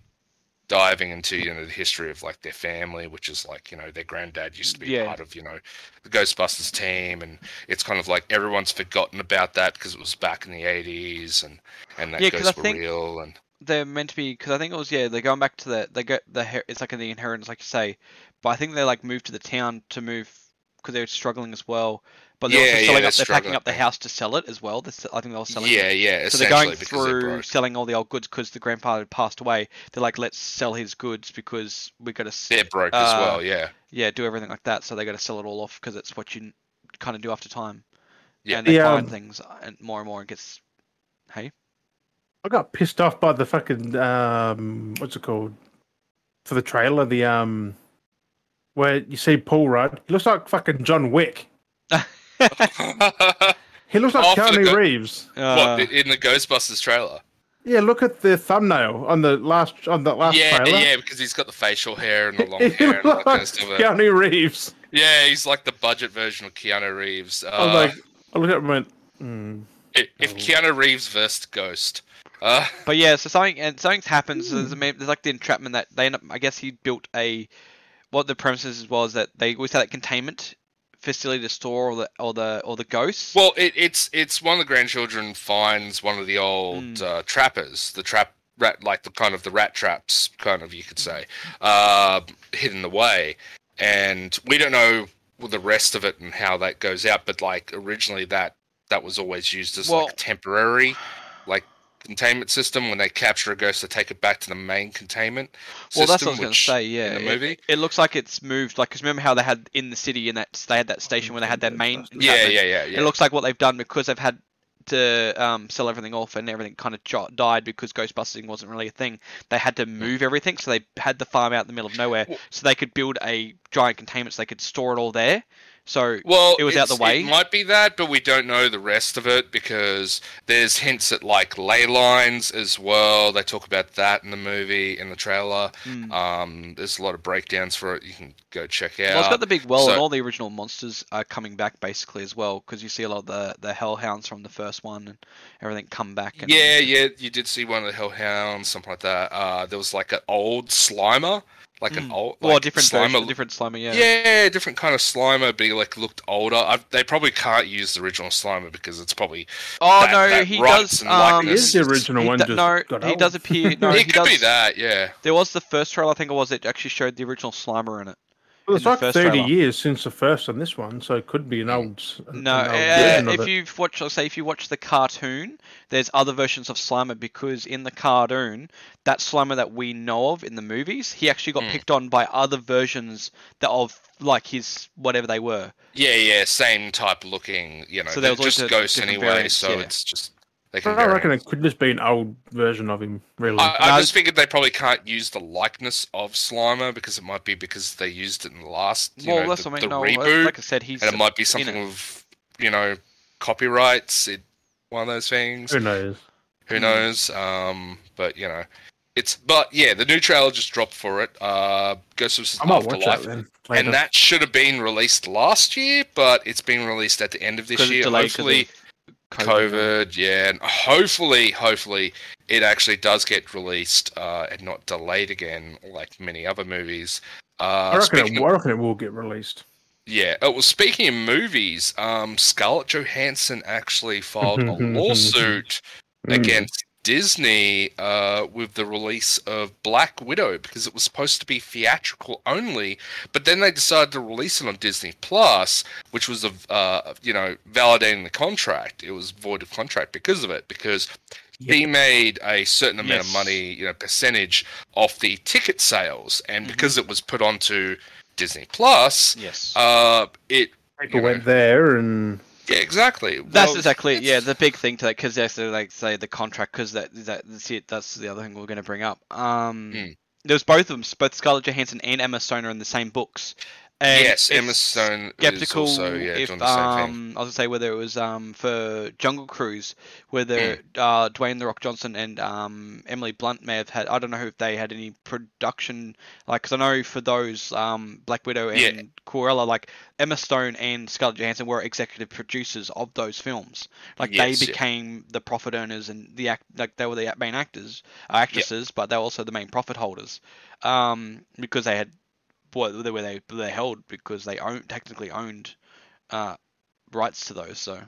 diving into you know the history of like their family, which is like you know their granddad used to be Yeah. part of you know the Ghostbusters team, and it's kind of like everyone's forgotten about that because it was back in the eighties, and and that Yeah, ghosts were real, and they're meant to be because I think it was yeah they're going back to the they go the it's like in the inheritance like you say, but I think they like moved to the town to move because they're struggling as well. But they're Yeah, also selling they're up, they're packing up the house to sell it as well. They're I think they were selling. yeah, yeah, So they're going because they're through selling all the old goods because the grandfather had passed away. They're like, let's sell his goods because we got to They're broke as uh, well, yeah. yeah do everything like that. So they got to sell it all off because it's what you kind of do after time. Yeah. and they Yeah, find um, things and more and more. and gets hey I got pissed off by the fucking um, what's it called for the trailer? The um, where you see Paul Rudd. He looks like fucking John Wick. He looks like Keanu go- Reeves. uh, what in the Ghostbusters trailer? Yeah, look at the thumbnail on the last on the last yeah, trailer. yeah, because he's got the facial hair and the long He hair and all that looks kind like of stuff. Keanu Reeves. Yeah, he's like the budget version of Keanu Reeves. Uh, I was like, I looked at him and went, hmm. if oh. Keanu Reeves versed Ghost, uh, But yeah, so something and something's happened. So Hmm. there's, a, ma- there's like the entrapment that they end up. I guess he built a. What the premises was that they always had that containment facility to store all the all the all the ghosts. well, it, it's it's one of the grandchildren finds one of the old Mm. uh, trappers, the trap rat, like the kind of the rat traps, kind of you could say, uh, hidden away, and we don't know the rest of it and how that goes out. But like originally, that that was always used as Well- like temporary, like containment system when they capture a ghost to take it back to the main containment well, that's what I was going to say. Yeah, in the it- movie It, looks like it's moved. Like, cause remember how they had in the city and that they had that station where they had their main. yeah yeah yeah yeah It looks like what they've done because they've had to um, sell everything off and everything kind of jo- died because ghostbusting wasn't really a thing. They had to move everything, so they had the farm out in the middle of nowhere, Well- so they could build a giant containment so they could store it all there. So Well, it was out the way. It might be that, but we don't know the rest of it because there's hints at like ley lines as well. They talk about that in the movie in the trailer. Mm. Um, there's a lot of breakdowns for it. You can go check out. Well, it's got the big well, so- and all the original monsters are coming back basically as well, because you see a lot of the the hellhounds from the first one and everything come back. And, yeah, yeah, you did see one of the hellhounds, something like that. Uh, there was like an old Slimer, like an Mm. old, Well, like different Slimer. version, different Slimer, yeah. yeah. different kind of Slimer, but he like looked older. I've, they probably can't use the original Slimer because it's probably Oh that- no, that he does. and He Um, is the original he one. do- just no, got he old. does appear. No, it he could does. be that, yeah. There was the first trailer, I think it was. It actually showed the original Slimer in it. Well, it's like thirty trailer. years since the first on this one, so it could be an old. s- an No, old uh, version if it. you've watched, let's say, if you watch the cartoon, there's other versions of Slimer because in the cartoon, that Slimer that we know of in the movies, he actually got Hmm. picked on by other versions that of like his whatever they were. Yeah, yeah, same type looking, you know, So so they're just ghosts anyway, variants, so yeah. it's just they can I vary. reckon it could just be an old version of him. Really, I, I No, just figured they probably can't use the likeness of Slimer because it might be because they used it in the last, you well, know, that's the, I mean. the No, reboot, like I said, he's and it might be something of you know, copyrights. It, one of those things. who knows? Who Hmm. knows? Um, but you know, it's but yeah, the new trailer just dropped for it. Uh, Ghostbusters I might watch Afterlife. that then. And that should have been released last year, but it's been released at the end of this it's year. delayed 'cause Hopefully, of COVID, yeah, and hopefully, hopefully, it actually does get released uh, and not delayed again, like many other movies. I Uh, reckon, speaking it, I reckon it will get released. yeah, oh, well, speaking of movies, um, Scarlett Johansson actually filed a lawsuit Mm. against Disney uh, with the release of Black Widow because it was supposed to be theatrical only, but then they decided to release it on Disney Plus, which was a uh, you know validating the contract. It was void of contract because of it because he made a certain amount of money, you know, percentage off the ticket sales, and Mhm. because it was put onto Disney Plus, Yes. uh, it People you know, went there and yeah exactly. That's Well, exactly yeah the big thing to that because they actually like say the contract because that that that's it that's the other thing we're going to bring up. Um, Hmm. there was both of them, both Scarlett Johansson and Emma Stone are in the same books, And yes, Emma Stone is skeptical also yeah if doing the same thing. um I was gonna say whether it was um for Jungle Cruise whether Hmm. uh Dwayne the Rock Johnson and um Emily Blunt may have had I don't know if they had any production like because I know for those um Black Widow and Yeah. Cruella like Emma Stone and Scarlett Johansson were executive producers of those films like Yes, they yeah. became the profit earners and the act like they were the main actors uh, actresses but they were also the main profit holders um because they had what they were they they held because they own technically owned uh rights to those so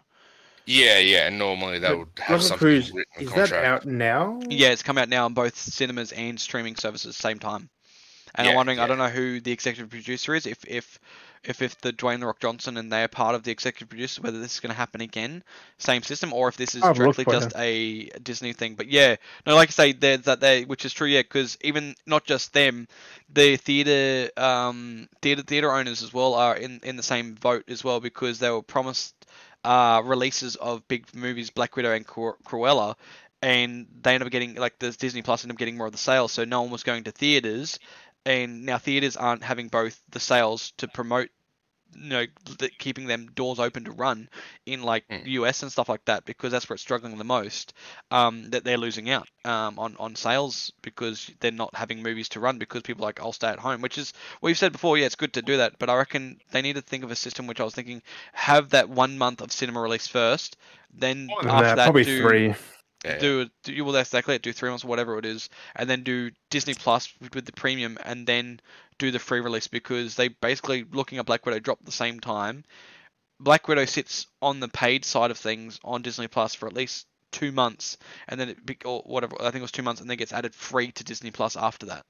Yeah, yeah. And normally they But would have Jungle something Cruise, written is the that out now? yeah it's come out now on both cinemas and streaming services at the same time and i'm Yeah, wondering i don't know who the executive producer is if if if if the Dwayne the Rock Johnson and they are part of the executive producer, whether this is going to happen again, same system, or if this is directly just a Disney thing. But yeah, no, like I say, there's that they, which is true, yeah, because even not just them, the theater, um, theater theater owners as well are in in the same vote as well because they were promised uh releases of big movies, Black Widow and Cru- Cruella, and they ended up getting like the Disney Plus ended up getting more of the sales, so no one was going to theaters, and now theaters aren't having both the sales to promote you know th- keeping them doors open to run in like Mm. US and stuff like that because that's where it's struggling the most um that they're losing out um on on sales because they're not having movies to run because people are like I'll stay at home which is we've said before yeah it's good to do that but I reckon they need to think of a system which I was thinking have that one month of cinema release first then More after that, that probably do, three. Yeah, do, do you well that's exactly it. Do three months whatever it is and then do disney plus with the premium and then do the free release because they basically looking at black widow drop at the same time. Black widow sits on the paid side of things on disney plus for at least two months and then it or whatever i think it was two months and then gets added free to disney plus after that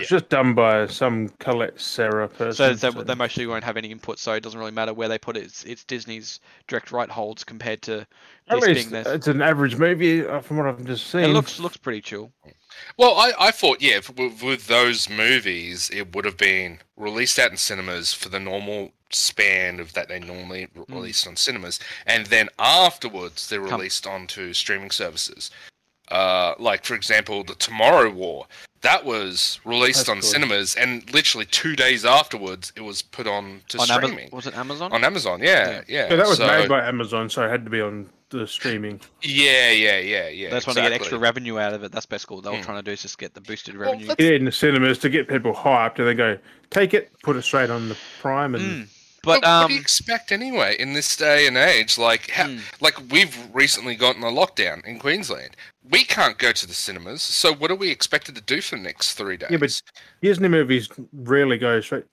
It's just done by some Collet-Serra person. so, so they mostly won't have any input so it doesn't really matter where they put it it's, it's disney's direct right holds compared to At this least being this it's an average movie uh, from what I've just seen. it looks looks pretty chill Well, I, I thought, yeah, with, with those movies, it would have been released out in cinemas for the normal span of that they normally re- Mm. released on cinemas, and then afterwards they're Come- released onto streaming services. Uh, like for example, the Tomorrow War that was released That's on good. cinemas, and literally two days afterwards, it was put on to on streaming Amazon, was it amazon on Amazon. Yeah, Yeah. yeah. Yeah, that was so, made by Amazon, so it had to be on the streaming. Yeah, yeah, yeah, yeah. That's when they get extra revenue out of it. That's basically what they were Hmm. trying to do is just get the boosted revenue. that's- Get it in the cinemas to get people hyped, and they go take it, put it straight on the Prime, and Mm. But But what do you um, expect anyway in this day and age? Like, how, Mm. like we've recently gotten a lockdown in Queensland. We can't go to the cinemas, so what are we expected to do for the next three days? Yeah, but- Disney movies rarely go straight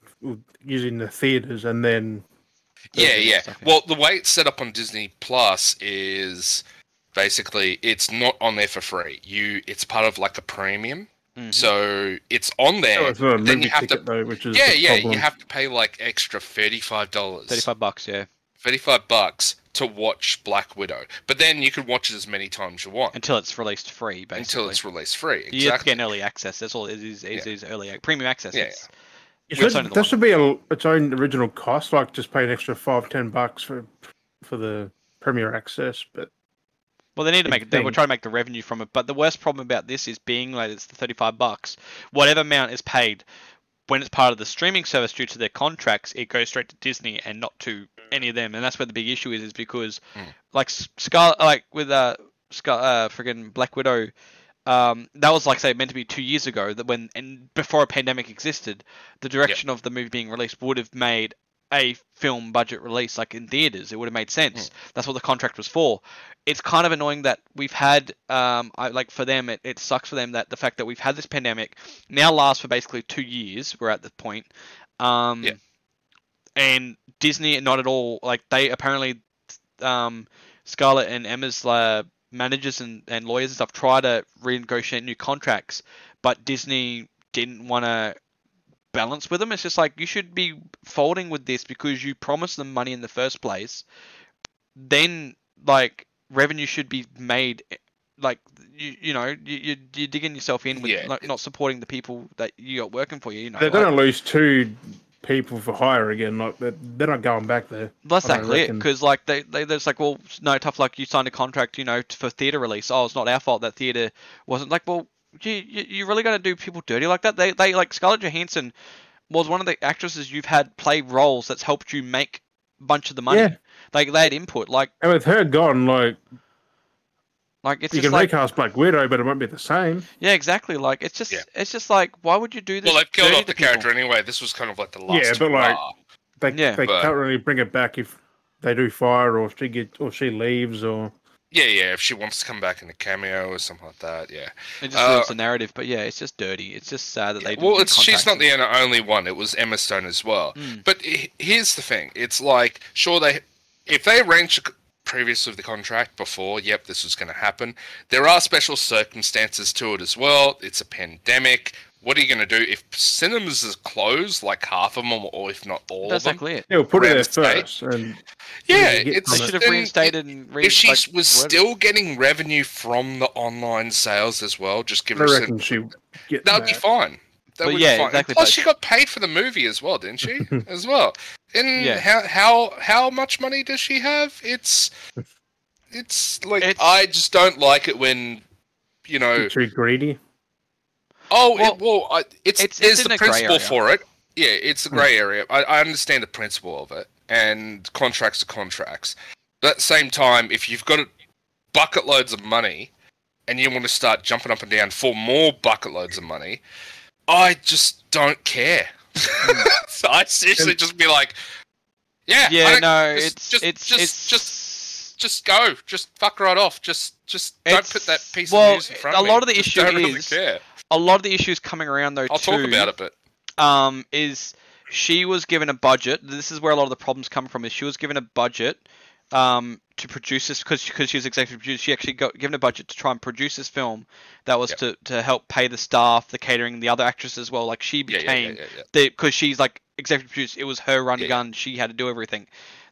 using the theaters, and then yeah, yeah. stuff, yeah. Well, the way it's set up on Disney Plus is basically it's not on there for free. You, it's part of like a premium, mhm. so it's on there. oh, it's not a then you have to- though, which is yeah, the yeah. You have to pay like extra thirty-five dollars. thirty-five bucks, yeah, 35 bucks to watch Black Widow. But then you can watch it as many times you want until it's released free, basically. until it's released free. Exactly. You have to get early access. That's all it is. It is early ac- premium access. Yeah, It's- It We're should- that one. should be a, its own original cost, like just pay an extra five, ten bucks for for the Premier access. But Well, they need to make. They will try to make the revenue from it, but the worst problem about this is being like it's the thirty-five bucks. Whatever amount is paid when it's part of the streaming service due to their contracts, it goes straight to Disney and not to any of them, and that's where the big issue is. Is because Mm. like Scar, like with uh, Scar, uh, friggin' Black Widow. Um, that was like say meant to be two years ago. That when and before a pandemic existed, the direction of the movie being released would have made a film budget release like in theaters. It would have made sense. That's what the contract was for it's kind of annoying that we've had um I, like for them it, it sucks for them that the fact that we've had this pandemic now lasts for basically two years we're at the point um Yeah. and disney not at all like they apparently um scarlett and emma's uh, managers and, and lawyers and stuff try to renegotiate new contracts but disney didn't want to balance with them it's just like you should be folding with this because you promised them money in the first place then like revenue should be made like you you know you you you're digging yourself in with Yeah. like not supporting the people that you got working for you. You know, they're like, going to lose two people for hire again. Like they're, they're not going back there. that's I exactly it. Because like they they there's like well no tough luck you signed a contract you know for theater release. Oh, it's not our fault that theater wasn't like well you you, you really going to do people dirty like that? They they like Scarlett Johansson was one of the actresses you've had play roles that's helped you make a bunch of the money. Yeah. Like they had input. Like And with her gone, like like it's you just can like recast Black Widow, but it won't be the same. yeah, exactly. Like it's just Yeah. it's just like why would you do this? Well, they've killed off the people? character anyway. This was kind of like the last. Yeah, but, like, hurrah. They Yeah. they But- can't really bring it back if they do fire or she get or she leaves or yeah, yeah. If she wants to come back in a cameo or something like that, yeah. It just Uh, ruins the narrative. But yeah, it's just dirty. It's just sad that they. Yeah, didn't well, it's she's not the only one. It was Emma Stone as well. Mm. But here's the thing: it's like sure they, if they arranged previous of the contract before, yep, this was going to happen. There are special circumstances to it as well. It's a pandemic. What are you going to do if cinemas is closed, like half of them, or if not all That's of them? exactly it. yeah, we'll put it there Reinstate. first. And Yeah, it's They should have reinstated and re- If she like, was whatever. still getting revenue from the online sales as well, just give I her a reckon she That would be fine. That But would yeah, be fine. exactly, Plus, she got paid for the movie as well, didn't she? as well. And Yeah. how how how much money does she have? It's it's like It's- I just don't like it when you know. Too greedy. Oh, Well, it, well, I, it's it's- there's it's the principle for it. Yeah, it's the hmm. grey area. I, I understand the principle of it, and contracts are contracts. But at the same time, if you've got bucket loads of money, and you want to start jumping up and down for more bucket loads of money, I just don't care. Hmm. so I seriously just be like, yeah, Yeah, no, just- it's just- it's just- it's just just go, just fuck right off, just just don't put that piece well, of news in front a of me. A lot of the Just issue really is- care. A lot of the issues coming around though I'll too. talk about it, but um, is she was given a budget. This is where a lot of the problems come from. Is she was given a budget um, to produce this because because she was executive producer. She actually got given a budget to try and produce this film that was Yep. to, to help pay the staff, the catering, the other actresses as well. Like she yeah, yeah, became yeah, yeah, yeah. the because she's like executive producer. It was her run Yeah, yeah. gun. She had to do everything.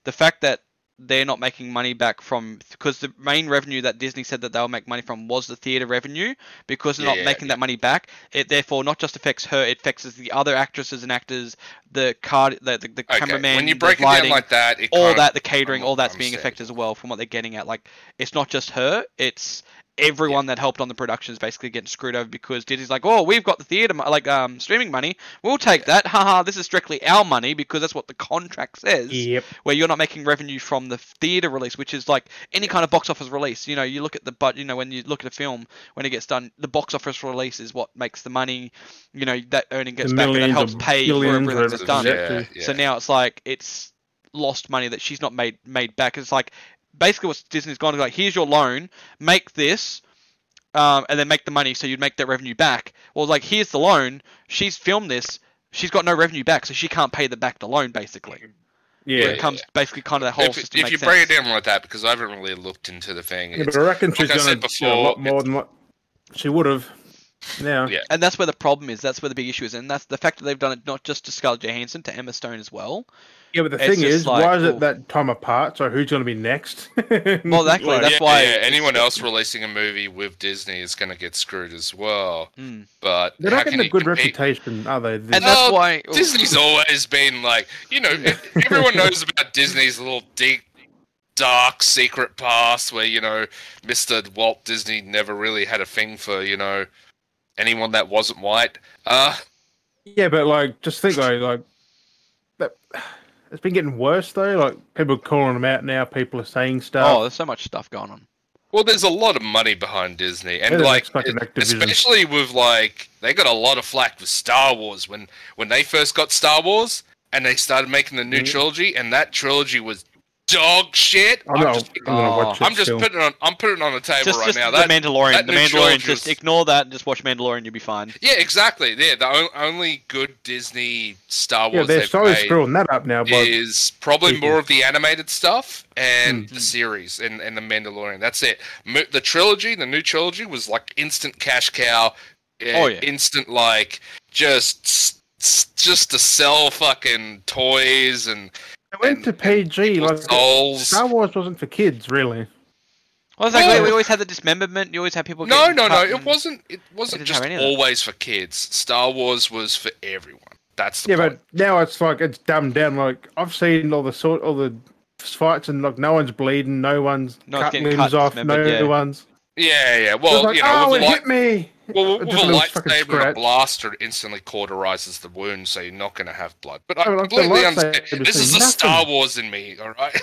The fact that they're not making money back from because the main revenue that Disney said that they'll make money from was the theater revenue because they're Yeah, not yeah, making yeah. that money back. It therefore not just affects her, it affects the other actresses and actors, the card, the the, the Okay, cameraman, when you the break it lighting, down like that, it all that, the catering, all that's I'm being sad. affected as well from what they're getting at. Like it's not just her, it's everyone that helped on the production is basically getting screwed over because Disney's like, oh, we've got the theater mo- like um streaming money, we'll take that. Haha, this is strictly our money because that's what the contract says Yep. where you're not making revenue from the theater release, which is like any kind of box office release. You know, you look at the but you know when you look at a film when it gets done, the box office release is what makes the money. You know that earning gets The back and that helps pay for everything that's done. Yeah, yeah. So now it's like it's lost money that she's not made made back. It's like basically what Disney's gone to like, here's your loan, make this. Um, and then make the money so you'd make that revenue back. Well, like here's the loan. She's filmed this. She's got no revenue back, so she can't pay the back the loan basically. Yeah. Where it comes basically kind of that whole if, system if makes you sense. break it down like that, because I haven't really looked into the thing. Yeah, it's- but I reckon she's like I going to do a lot more than what she would have. Now, Yeah. And that's where the problem is. That's where the big issue is, and that's the fact that they've done it not just to Scarlett Johansson, to Emma Stone as well. yeah, but the It's thing is, like, why is it that time apart? So who's going to be next? Well, exactly, Like, that's yeah, why yeah, anyone else releasing a movie with Disney is going to get screwed as well. Mm. But they're not getting a good compete? reputation, are they? And that's Oh, why Disney's always been like, you know, everyone knows about Disney's little deep, dark secret past where, you know, Mr. Walt Disney never really had a thing for, you know, anyone that wasn't white. Uh, Yeah, but like, just think though, like that. It's been getting worse though. Like people are calling them out now. People are saying stuff. oh, there's so much stuff going on. well, there's a lot of money behind Disney. And, Yeah, like, it- especially with, like, they got a lot of flack with Star Wars when, when they first got Star Wars and they started making the new Mhm. trilogy, and that trilogy was dog shit. I'm, I'm just I'm gonna watch it I'm just putting it on. I'm putting it on the table Just, right just now. the That, Mandalorian. that The Mandalorian. trilogy Just was- ignore that and just watch Mandalorian. You'll be fine. yeah, exactly. Yeah, the only good Disney Star Wars. yeah, Wars they're they've slowly screwing that up now. But is probably people. more of the animated stuff and Mhm. the series and, and the Mandalorian. That's it. Mo- The trilogy, the new trilogy, was like instant cash cow. uh, Oh, yeah. instant like just s- s- just to sell fucking toys and it went and- to PG. Like souls. Star Wars wasn't for kids, really. Well, it's like we- we always had the dismemberment. You always had people. No, getting no, no. cut It and- wasn't. It wasn't didn't just any of that. always for kids. Star Wars was for everyone. That's the Yeah, point. but now it's like it's dumbed down. Like I've seen all the sort, all the fights, and like no one's bleeding, no one's No one's cut getting limbs cut, off, no dismembered, yeah. ones. yeah, yeah. It's Well, like, you know, oh, with it the hit me. Well, Just with a a little fucking lightsaber and a blaster, instantly cauterizes the wound, so you're not going to have blood. But I like the completely understand. This is thing, the Star. Wars in me, all right?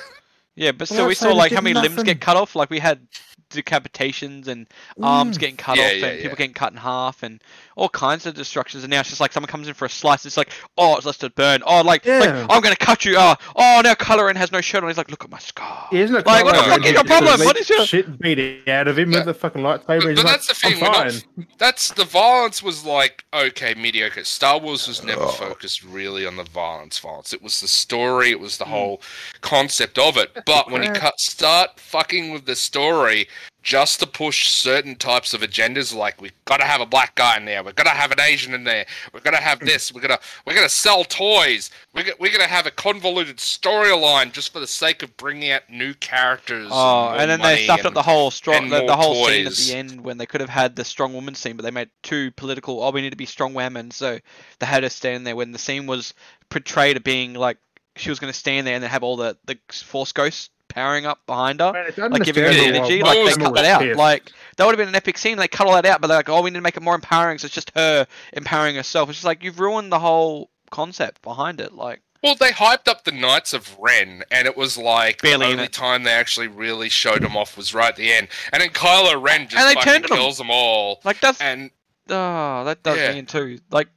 Yeah, but Well, still, we saw like how did many limbs nothing. get cut off. Like we had decapitations and arms Mm. getting cut Yeah, off yeah, and yeah. people getting cut in half and all kinds of destructions. And now it's just like someone comes in for a slice. It's like, oh, it's left to burn. Oh, like, like I'm gonna cut you. Oh, oh, now Kylo Ren has no shirt on. He's like, look at my scar. Yeah, isn't it Like, what the kinda fuck is your problem? What is your- shit beat out of him Yeah. with the fucking lightsaber? But, He's but like, that's the thing. I'm not, that's the violence was like okay, mediocre. Star Wars was never Oh. focused really on the violence. Violence. It was the story. It was the whole concept of it. But when you cut start fucking with the story just to push certain types of agendas, like we've got to have a black guy in there, we've got to have an Asian in there, we're gonna have this, we're gonna we're gonna sell toys, we're we're gonna have a convoluted storyline just for the sake of bringing out new characters. Oh, more and then they stuffed up the whole strong, the, the whole scene at the end when they could have had the strong woman scene, but they made two political. Oh, we need to be strong women, so they had her stand there when the scene was portrayed as being like she was going to stand there and then have all the the force ghosts powering up behind her. Man, like giving her the energy, why like they cut that out. pissed. Like that would have been an epic scene. They cut all that out, but they're like, oh, we need to make it more empowering. So it's just her empowering herself. It's just like you've ruined the whole concept behind it. Like Well, they hyped up the Knights of Ren, and it was like Barely the only it. time they actually really showed them off was right at the end. And then Kylo Ren just And they fucking turned kills them all. like that's And oh that does Yeah. me in too. Like.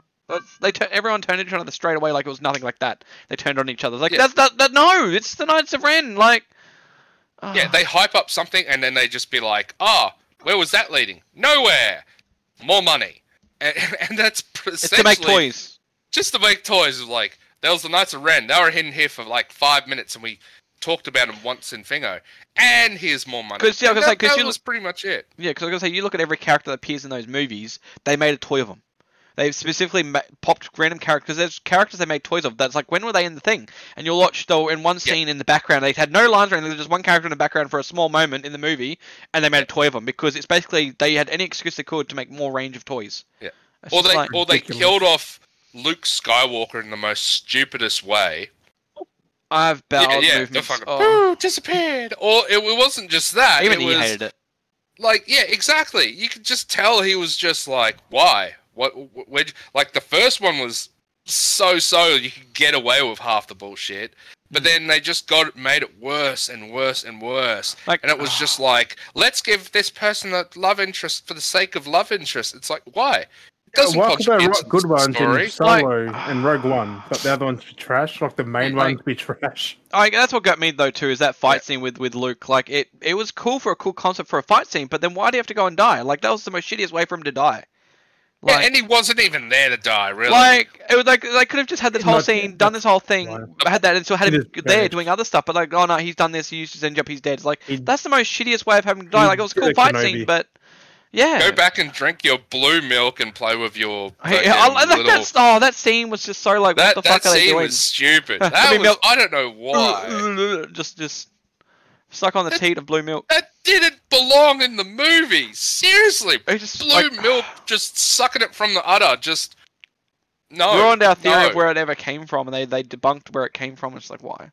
They tur- everyone turned into each other straight away like it was nothing like that. They turned on each other. Like Yeah. that's that, that no, it's the Knights of Ren. Like yeah, ah. they hype up something, and then they just be like, "Ah, where was that leading? Nowhere. More money." And, and that's it's to make toys. just to make toys. Is like there was the Knights of Ren. They were hidden here for like five minutes, and we talked about them once in Fingo. And here's more money. 'Cause, yeah, I was And gonna say, that, 'cause that you was pretty much it. Yeah, because I was gonna say you look at every character that appears in those movies, they made a toy of them. They specifically ma- popped random characters. There's characters they made toys of. That's like when were they in the thing? And you'll watch though in one Yeah. scene in the background they had no lines or anything. There's just one character in the background for a small moment in the movie, and they made a toy of them because it's basically they had any excuse they could to make more range of toys. Yeah. It's Or they like- or they ridiculous. killed off Luke Skywalker in the most stupidest way. I've bowed yeah, yeah, movements. fucking oh, "Ooh, disappeared. Or it, it wasn't just that. even it he was, hated it. Like, yeah, exactly. You could just tell he was just like, why? What? wh- Where? Like the first one was so so you could get away with half the bullshit, but hmm. then they just got made it worse and worse and worse. Like And it was just ah. like, let's give this person a love interest for the sake of love interest. It's like, why? It doesn't Why could they write good ones story. in Solo and Rogue One, but the other ones be trash? Like the main Like- ones be trash. I, that's what got me though too is that fight Yeah. scene with with Luke. Like it, it was cool for a cool concept for a fight scene, but then why do you have to go and die? Like that was the most shittiest way for him to die. Yeah, and he wasn't even there to die, really. like it was like they could have just had this whole Not- scene, done this whole thing, Right. had that, and still had It him is there bad. doing other stuff. But like, oh no, he's done this. He used his engine up. He's dead. It's like He- that's the most shittiest way of having him die. Like it was a cool did fight Kenobi. scene, but yeah. Go back and drink your blue milk and play with your. Hey, fucking I, like, little- that's, oh, that scene was just so like, that what the that fuck are they scene doing? was stupid. That was milk- I don't know why. just, just suck on the That- teat of blue milk. that didn't belong in the movie. Seriously, just blue like, milk just sucking it from the udder. Just no. we ruined our theory no. of where it ever came from, and they, they debunked where it came from. It's like, why?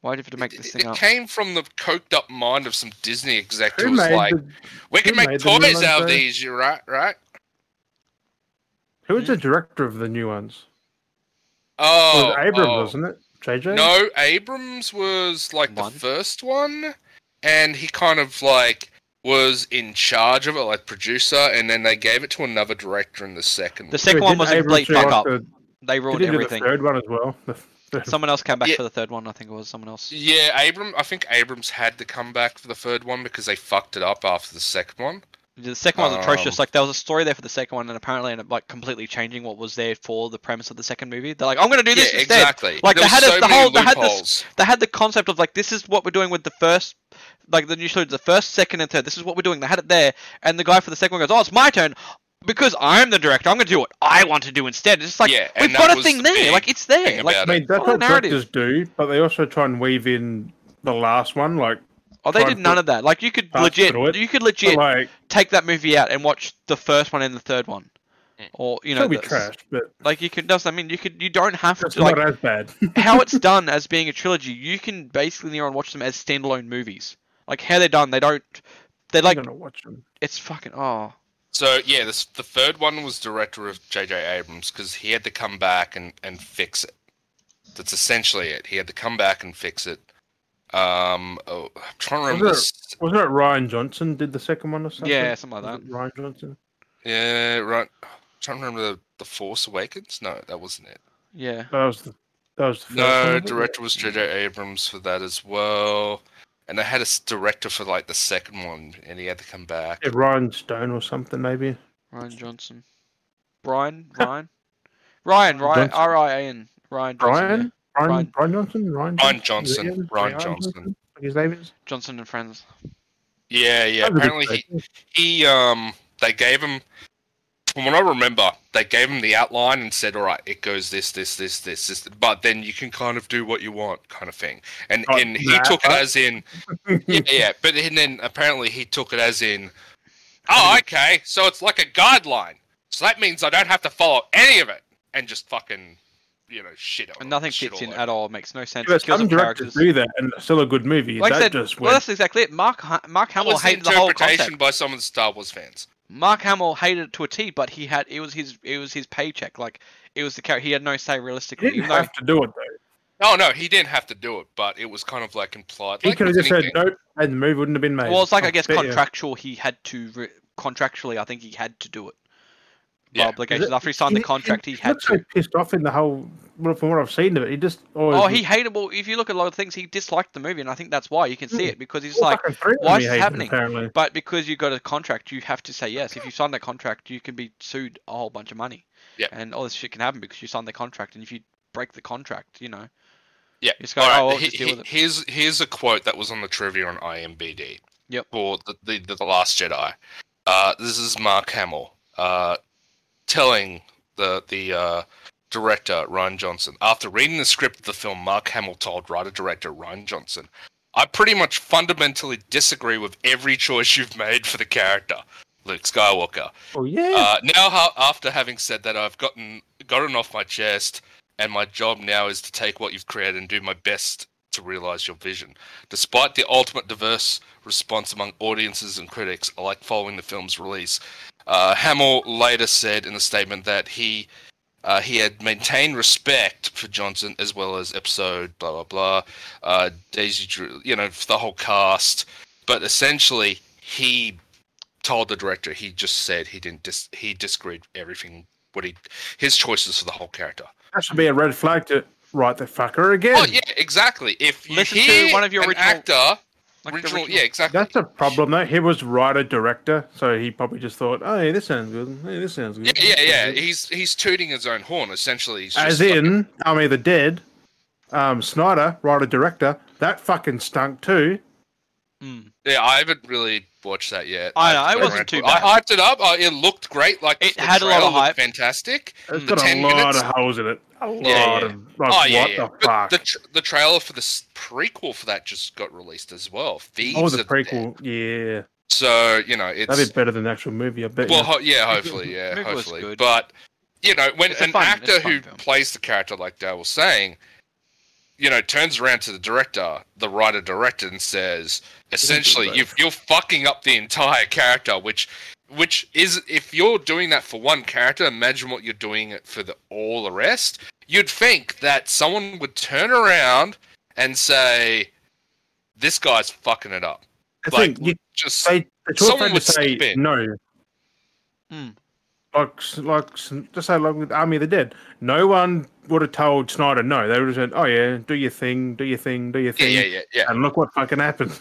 Why do you have to make this It, thing it up? came from the coked up mind of some Disney exec who Who was like, the, "We can make made the new toys ones, out of these." You right, right? who was the director of the new ones? It Oh, was Abrams, oh. wasn't it? JJ? No, Abrams was like One? the first one, and he kind of like was in charge of it, like producer, and then they gave it to another director in the second. The second Wait, one was a complete fuck up. the- They Did ruined he do the everything. third one as well? Someone else came back Yeah. for the third one. I think it was someone else. Yeah, Abram. I think Abrams had to come back for the third one because they fucked it up after the second one. The second one was atrocious. Um, Like there was a story there for the second one, and apparently ended up like completely changing what was there for the premise of the second movie. They're like, I'm gonna do this yeah, instead. exactly. Like, there they was had a- the whole- they had this- They had the concept of like, this is what we're doing with the first, like the new story, the first, second, and third. This is what we're doing. They had it there, and the guy for the second one goes, "Oh, it's my turn." Because I'm the director, I'm going to do what I want to do instead. It's just like Yeah, we've got a thing the there, like it's there. Like, I mean, that's Follow what directors do, but they also try and weave in the last one, like, oh, they did none of that. Like you could parts legit, through it. you could legit like take that movie out and watch the first one and the third one, or you it'll know, be the- trash, but like you can. Does I mean you could? You don't have it's to like not as bad. how it's done as being a trilogy. You can basically near and watch them as standalone movies. Like how they're done, they don't. They're like I'm gonna watch them. it's fucking oh. So yeah, this, the third one was director of J.J. Abrams because he had to come back and, and fix it. That's essentially it. He had to come back and fix it. Um, oh, I'm trying to remember. Was This. Wasn't it Rian Johnson did the second one or something? Yeah, something like Was that. Rian Johnson. Yeah, right. I'm trying to remember the, the Force Awakens. No, that wasn't it. Yeah. That was the. That was the first No, one, wasn't it? director was J.J. Abrams for that as well. And they had a director for like the second one, and he had to come back. Yeah, Ryan Stone or something maybe. Rian Johnson. Brian. Ryan. Ryan. Ryan. Johnson. R I A N. Ryan. Johnson, Ryan? yeah. Ryan, Ryan- Rian Johnson. Ryan. Ryan Is Johnson, him? Rian Johnson. Like his name is. Johnson and Friends. Yeah, yeah. That Apparently, he, he um they gave him from what I remember, they gave him the outline and said, "All right, it goes this, this, this, this, this," but then you can kind of do what you want, kind of thing. And Oh, and he that, took it as in, yeah, yeah. But and then apparently he took it as in, oh, okay, so it's like a guideline. So that means I don't have to follow any of it and just fucking, you know, shit on And nothing fits in at all. Makes no sense. But It kills some directors characters. do that, and it's still a good movie. Like that said, just well, went. that's exactly it. Mark Ha- Mark That Hamill was the hated the whole interpretation concept. by some of the Star Wars fans. Mark Hamill hated it to a T, but he had it was his it was his paycheck. Like it was the character. He had no say He realistically. didn't Even though have to do it though. Oh no, he didn't have to do it, but it was kind of like implied. He like could have just said anything. nope, and the movie wouldn't have been made. well, it's like I guess bet you. contractual. He had to re- contractually. I think he had to do it. By Yeah. obligations. After he signed the contract, he had looks so pissed off in the whole. From what I've seen of it, he just. Oh, he hated. Well, if you look at a lot of things, he disliked the movie, and I think that's why you can see it because he's like, why is this happening? Apparently, But because you got a contract, you have to say yes. If you sign that contract, you can be sued a whole bunch of money. Yeah. And all this shit can happen because you signed the contract, and if you break the contract, you know. Yeah. You just go, All right, oh, well, he- deal he- with it. Here's here's a quote that was on the trivia on IMBD. Yep. For the the, the, the Last Jedi. Uh, this is Mark Hamill uh, telling the the uh, director Rian Johnson after reading the script of the film. Mark Hamill told writer director Rian Johnson, "I pretty much fundamentally disagree with every choice you've made for the character." Luke Skywalker. oh yeah. Uh, now, ha- after having said that, I've gotten gotten off my chest, and my job now is to take what you've created and do my best to realize your vision. Despite the ultimate diverse response among audiences and critics, I like following the film's release. Uh, Hamill later said in the statement that he uh, he had maintained respect for Johnson as well as episode blah blah blah, uh, Daisy, Drew, you know, the whole cast, but essentially he told the director he just said he didn't dis- he disagreed everything what he his choices for the whole character. that should be a red flag to write the fucker again. Oh yeah, exactly. If you Listen to hear one of your an original- actor, Like original, original- yeah, exactly. That's a problem though. He was writer director, so he probably just thought, "Oh, yeah, this sounds good. Hey, this sounds good." yeah, yeah. yeah. He's he's tooting his own horn essentially. He's As just fucking- in Army of the Dead, um, Snyder, writer director, that fucking stunk too. Mm. yeah, I haven't really watched that yet. I know, I've it wasn't around to too I hyped it up. Uh, it looked great. Like It the had a lot of hype. Fantastic. It's got a lot minutes? of holes in it. A lot Yeah, yeah. of like, oh yeah, what yeah. the But fuck? the tr- the trailer for the prequel for that just got released as well. Thieves oh, the of prequel, yeah, So you know it's that'd be better than the actual movie. I bet. Well, ho- yeah, hopefully, yeah, hopefully. But you know, when It's an fun- actor who film. plays the character like Dale was saying, you know, turns around to the director, the writer director, and says, essentially, you you're fucking up the entire character, which. Which is, if you're doing that for one character, imagine what you're doing it for the all the rest. You'd think that someone would turn around and say, "This guy's fucking it up." I Like, think you just say they're someone would say step no. Mm. Like, like, just say like with Army of the Dead, no one would have told Snyder no. They would have said, "Oh yeah, do your thing, do your thing, do your thing," yeah, yeah, yeah, and look what fucking happened.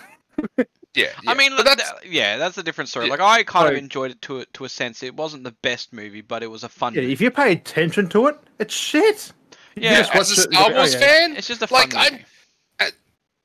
yeah. I mean, look, that's, th- yeah, that's a different story. Yeah. Like I kind of enjoyed it to a, to a sense. It wasn't the best movie, but it was a fun. Yeah, movie. if you pay attention to it, it's shit. Yeah, just as a it and Star go, "Oh, Wars yeah." fan, It's just a fun like I'm, movie. Uh,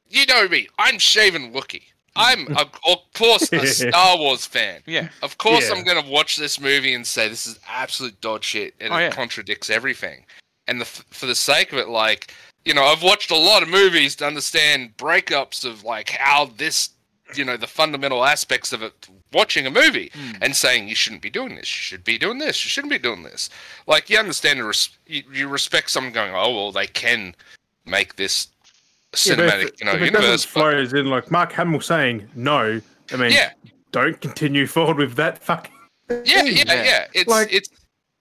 you know me, I'm shaven Wookie. I'm of of course a Star Wars fan. Yeah, Of course, Yeah. I'm gonna watch this movie and say this is absolute dog shit, and Oh, it yeah. contradicts everything. And the, for the sake of it, like you know, I've watched a lot of movies to understand breakups of like how this, you know, the fundamental aspects of it. Watching a movie Mm. and saying you shouldn't be doing this, you should be doing this, you shouldn't be doing this. Like you understand, you, you respect someone going, oh well, they can make this Yeah, but if cinematic, you know, if it universe. but- flow as in like Mark Hamill saying no. I mean, yeah, don't continue forward with that fucking. Yeah, yeah, thing. yeah. It's Like- it's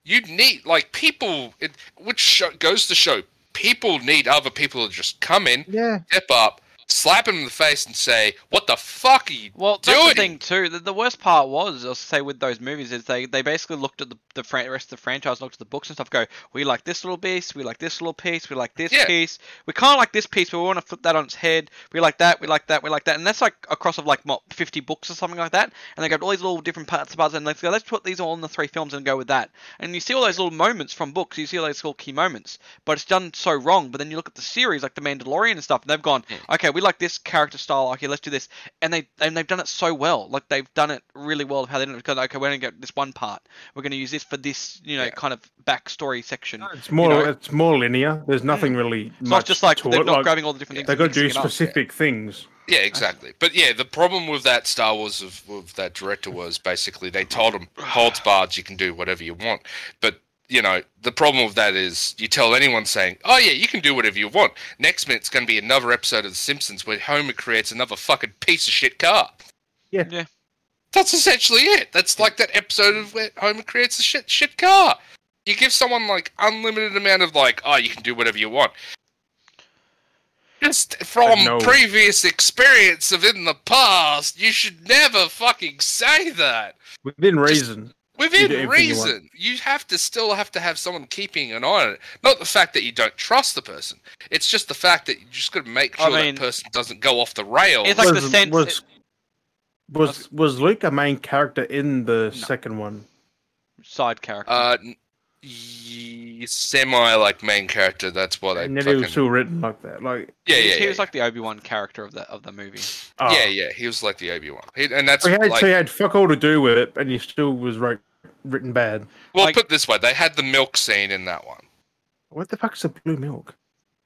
you need like people, it, which show, goes to show people need other people to just come in, Yeah. step up, slap him in the face, and say, "What the fuck are you Well, doing?" the thing too. The, the worst part was, I'll say, with those movies is they, they basically looked at the the fran- rest of the franchise, looked at the books and stuff. Go, we like this little piece, we like this little piece, we like this Yeah. piece. We kind of like this piece, but we want to flip that on its head. We like that, we like that, we like that, and that's like across of like what, fifty books or something like that. And they got all these little different parts, of parts, and let's go, let's put these all in the three films and go with that. And you see all those little moments from books. You see all those little key moments, but it's done so wrong. But then you look at the series, like the Mandalorian and stuff, and they've gone, okay, we like this character style. Okay, let's do this, and they and they've done it so well. Like they've done it really well. of How they done it because okay, we're gonna get this one part. We're gonna use this for this, you know, Yeah. kind of backstory section. It's more. know- It's more linear. There's mm. nothing really. It's much not just like they're it. not like, grabbing all the different things. They and got to do mixing it up. specific things. Yeah, exactly. But yeah, the problem with that Star Wars of, with that director was basically they told him holds barred, you can do whatever you want. But you know, the problem with that is you tell anyone saying, "Oh yeah, you can do whatever you want." Next minute, it's going to be another episode of The Simpsons where Homer creates another fucking piece of shit car. Yeah. Yeah. That's essentially it. That's like that episode of where Homer creates a shit shit car. You give someone like unlimited amount of like, oh, you can do whatever you want. Just from previous experience of in the past, you should never fucking say that. Within reason. Within do you reason, you have to still have to have someone keeping an eye on it. Not the fact that you don't trust the person. It's just the fact that you just got to make I sure mean- that person doesn't go off the rails. It's like the was, sense- was, was was Luke a main character in the second one? Side character. uh, n- y- semi like main character. That's why they And then he was still written like that. Like, yeah he, yeah he yeah, was like the Obi Wan character of the of the movie. oh. yeah yeah. He was like the Obi Wan, and that's So he, had, like so he had fuck all to do with it, and he still was wrote, written bad. well like- put it this way, they had the milk scene in that one. What the fuck's the blue milk?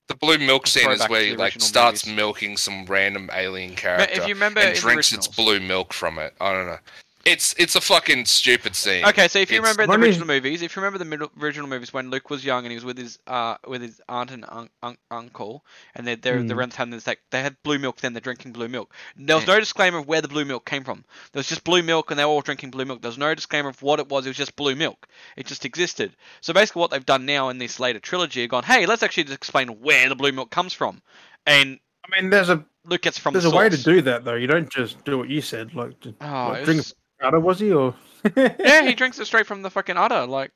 The blue milk scene is where he like starts movies. milking some random alien character if you remember and in the drinks its blue milk from it. I don't know. It's it's a fucking stupid scene. Okay, so if you It's- remember the Let me- original movies, if you remember the middle, original movies when Luke was young and he was with his uh with his aunt and un- un- uncle, and they're they're, they're Mm. around having this like they had blue milk, then they're drinking blue milk. There was no disclaimer of where the blue milk came from. There was just blue milk, and they were all drinking blue milk. There was no disclaimer of what it was. It was just blue milk. It just existed. So basically, what they've done now in this later trilogy, have gone, hey, let's actually just explain where the blue milk comes from, and I mean, there's a Luke gets it from there's the a way to source. do that though. You don't just do what you said. Like, just, Oh, like it drink was- a powder, was he or? yeah, he drinks it straight from the fucking udder, like.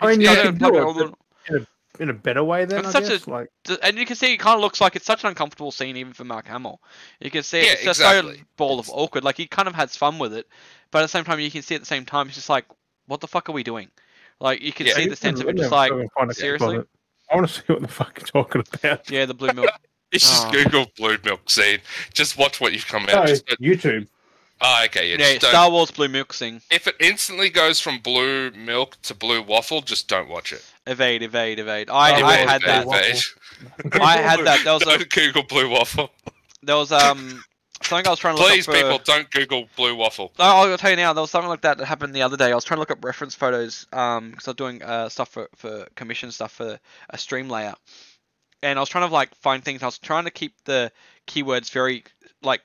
I mean, it's you got can a- a in a better way than It's I such a- guess. Like, and you can see it kind of looks like it's such an uncomfortable scene even for Mark Hamill. You can see Yeah, it's just exactly. so ball of awkward. Like he kind of has fun with it, but at the same time you can see at the same time it's just like, what the fuck are we doing? Like you can Yeah. see the sense of it, just like, fucking find a clip of seriously? I want to see what the fuck you're talking about. yeah, the blue milk. It's just Oh. Google blue milk scene. Just watch what you've come out. No, Just YouTube. Oh, okay. Yeah, yeah, just don't- Star Wars blue milk scene. if it instantly goes from blue milk to blue waffle, just don't watch it. Evade, evade, evade. I, Oh, I evade, had that. evade. I had that. There was Don't Google blue waffle. there was um something I was trying to look Please, up for. people, don't Google blue waffle. No, I'll tell you now. There was something like that that happened the other day. I was trying to look up reference photos, um, because I was doing uh stuff for for commission stuff for a stream layout, and I was trying to like find things. I was trying to keep the keywords very like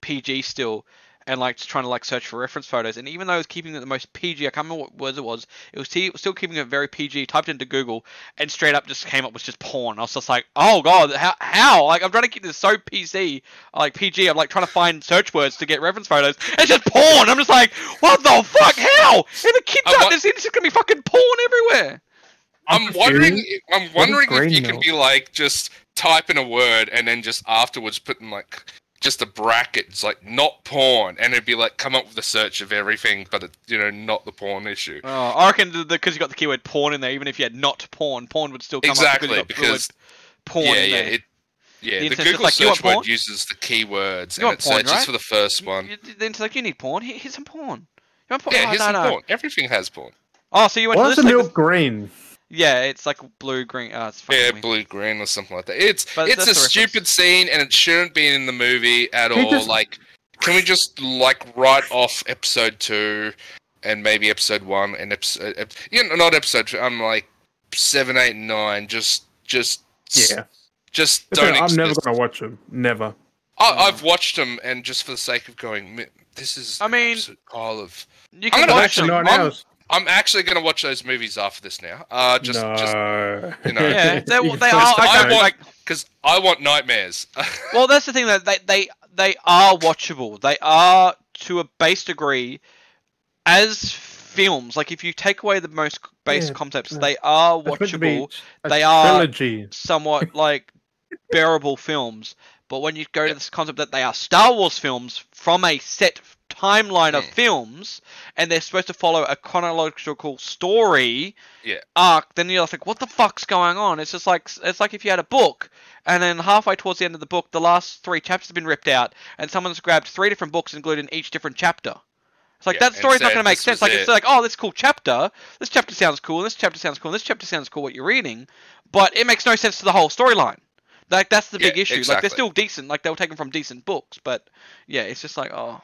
PG still, and like just trying to like search for reference photos. And even though I was keeping it the most PG, I can't remember what words it was. It was still keeping it very PG. Typed into Google, and straight up just came up with just porn. I was just like, oh god, how how? Like I'm trying to keep this so PC, like PG. I'm like trying to find search words to get reference photos. It's just porn. I'm just like, what the fuck? How? If a kid's I out wa- there, it's just gonna be fucking porn everywhere. I'm I'm wondering. I'm wondering if green you can be like just type in a word and then just afterwards put in like just a bracket. It's like not porn, and it'd be like come up with a search of everything, but it, you know not the porn issue. Oh, I reckon because you got the keyword porn in there, even if you had not porn, porn would still come Exactly, up because, you got the word because porn yeah, in yeah, there. it, yeah. The The, Google like, search word porn?" uses the keywords You and it porn, searches right? for the first one. You- Then it's like you need porn. Here- Here's some porn. You want porn? Yeah, oh, here's no, some no. porn. Everything has porn. Oh, so you went Why to is this? the milk green? Yeah, it's like blue green. Oh, it's Yeah, weird. blue green or something like that. It's But it's a stupid scene and it shouldn't be in the movie at He all. just- Like, can we just like write off episode two and maybe episode one and episode, uh, ep- you know, not episode. two, I'm like seven, eight, and nine. Just, just, Yeah. just Listen, don't. I'm never gonna watch them. Never. I, I've watched them and just for the sake of going, this is. I mean- absolute pile of. You I'm can gonna watch actually- them. Nine I'm- hours. I'm actually going to watch those movies after this now. Uh, just no. just you know. Yeah, they, they are. I I want- like. because I want nightmares. Well, that's the thing that they they they are watchable. They are to a base degree as films. Like if you take away the most base Yeah, concepts, yeah. they are It's meant to be watchable. a They are- trilogy. somewhat like bearable films. But when you go to this concept that they are Star Wars films from a set timeline of Hmm. films, and they're supposed to follow a chronological story Yeah. arc, then you're like, what the fuck's going on? It's just like it's like if you had a book, and then halfway towards the end of the book, the last three chapters have been ripped out, and someone's grabbed three different books and glued in each different chapter. It's like Yeah, that story's not going to make sense. Like it's like, oh, this cool chapter. This chapter sounds cool. This chapter sounds cool. This chapter sounds cool. What you're reading, but it makes no sense to the whole storyline. Like that's the big Yeah, issue. Like they're still decent. Like they were taken from decent books, but yeah, it's just like oh,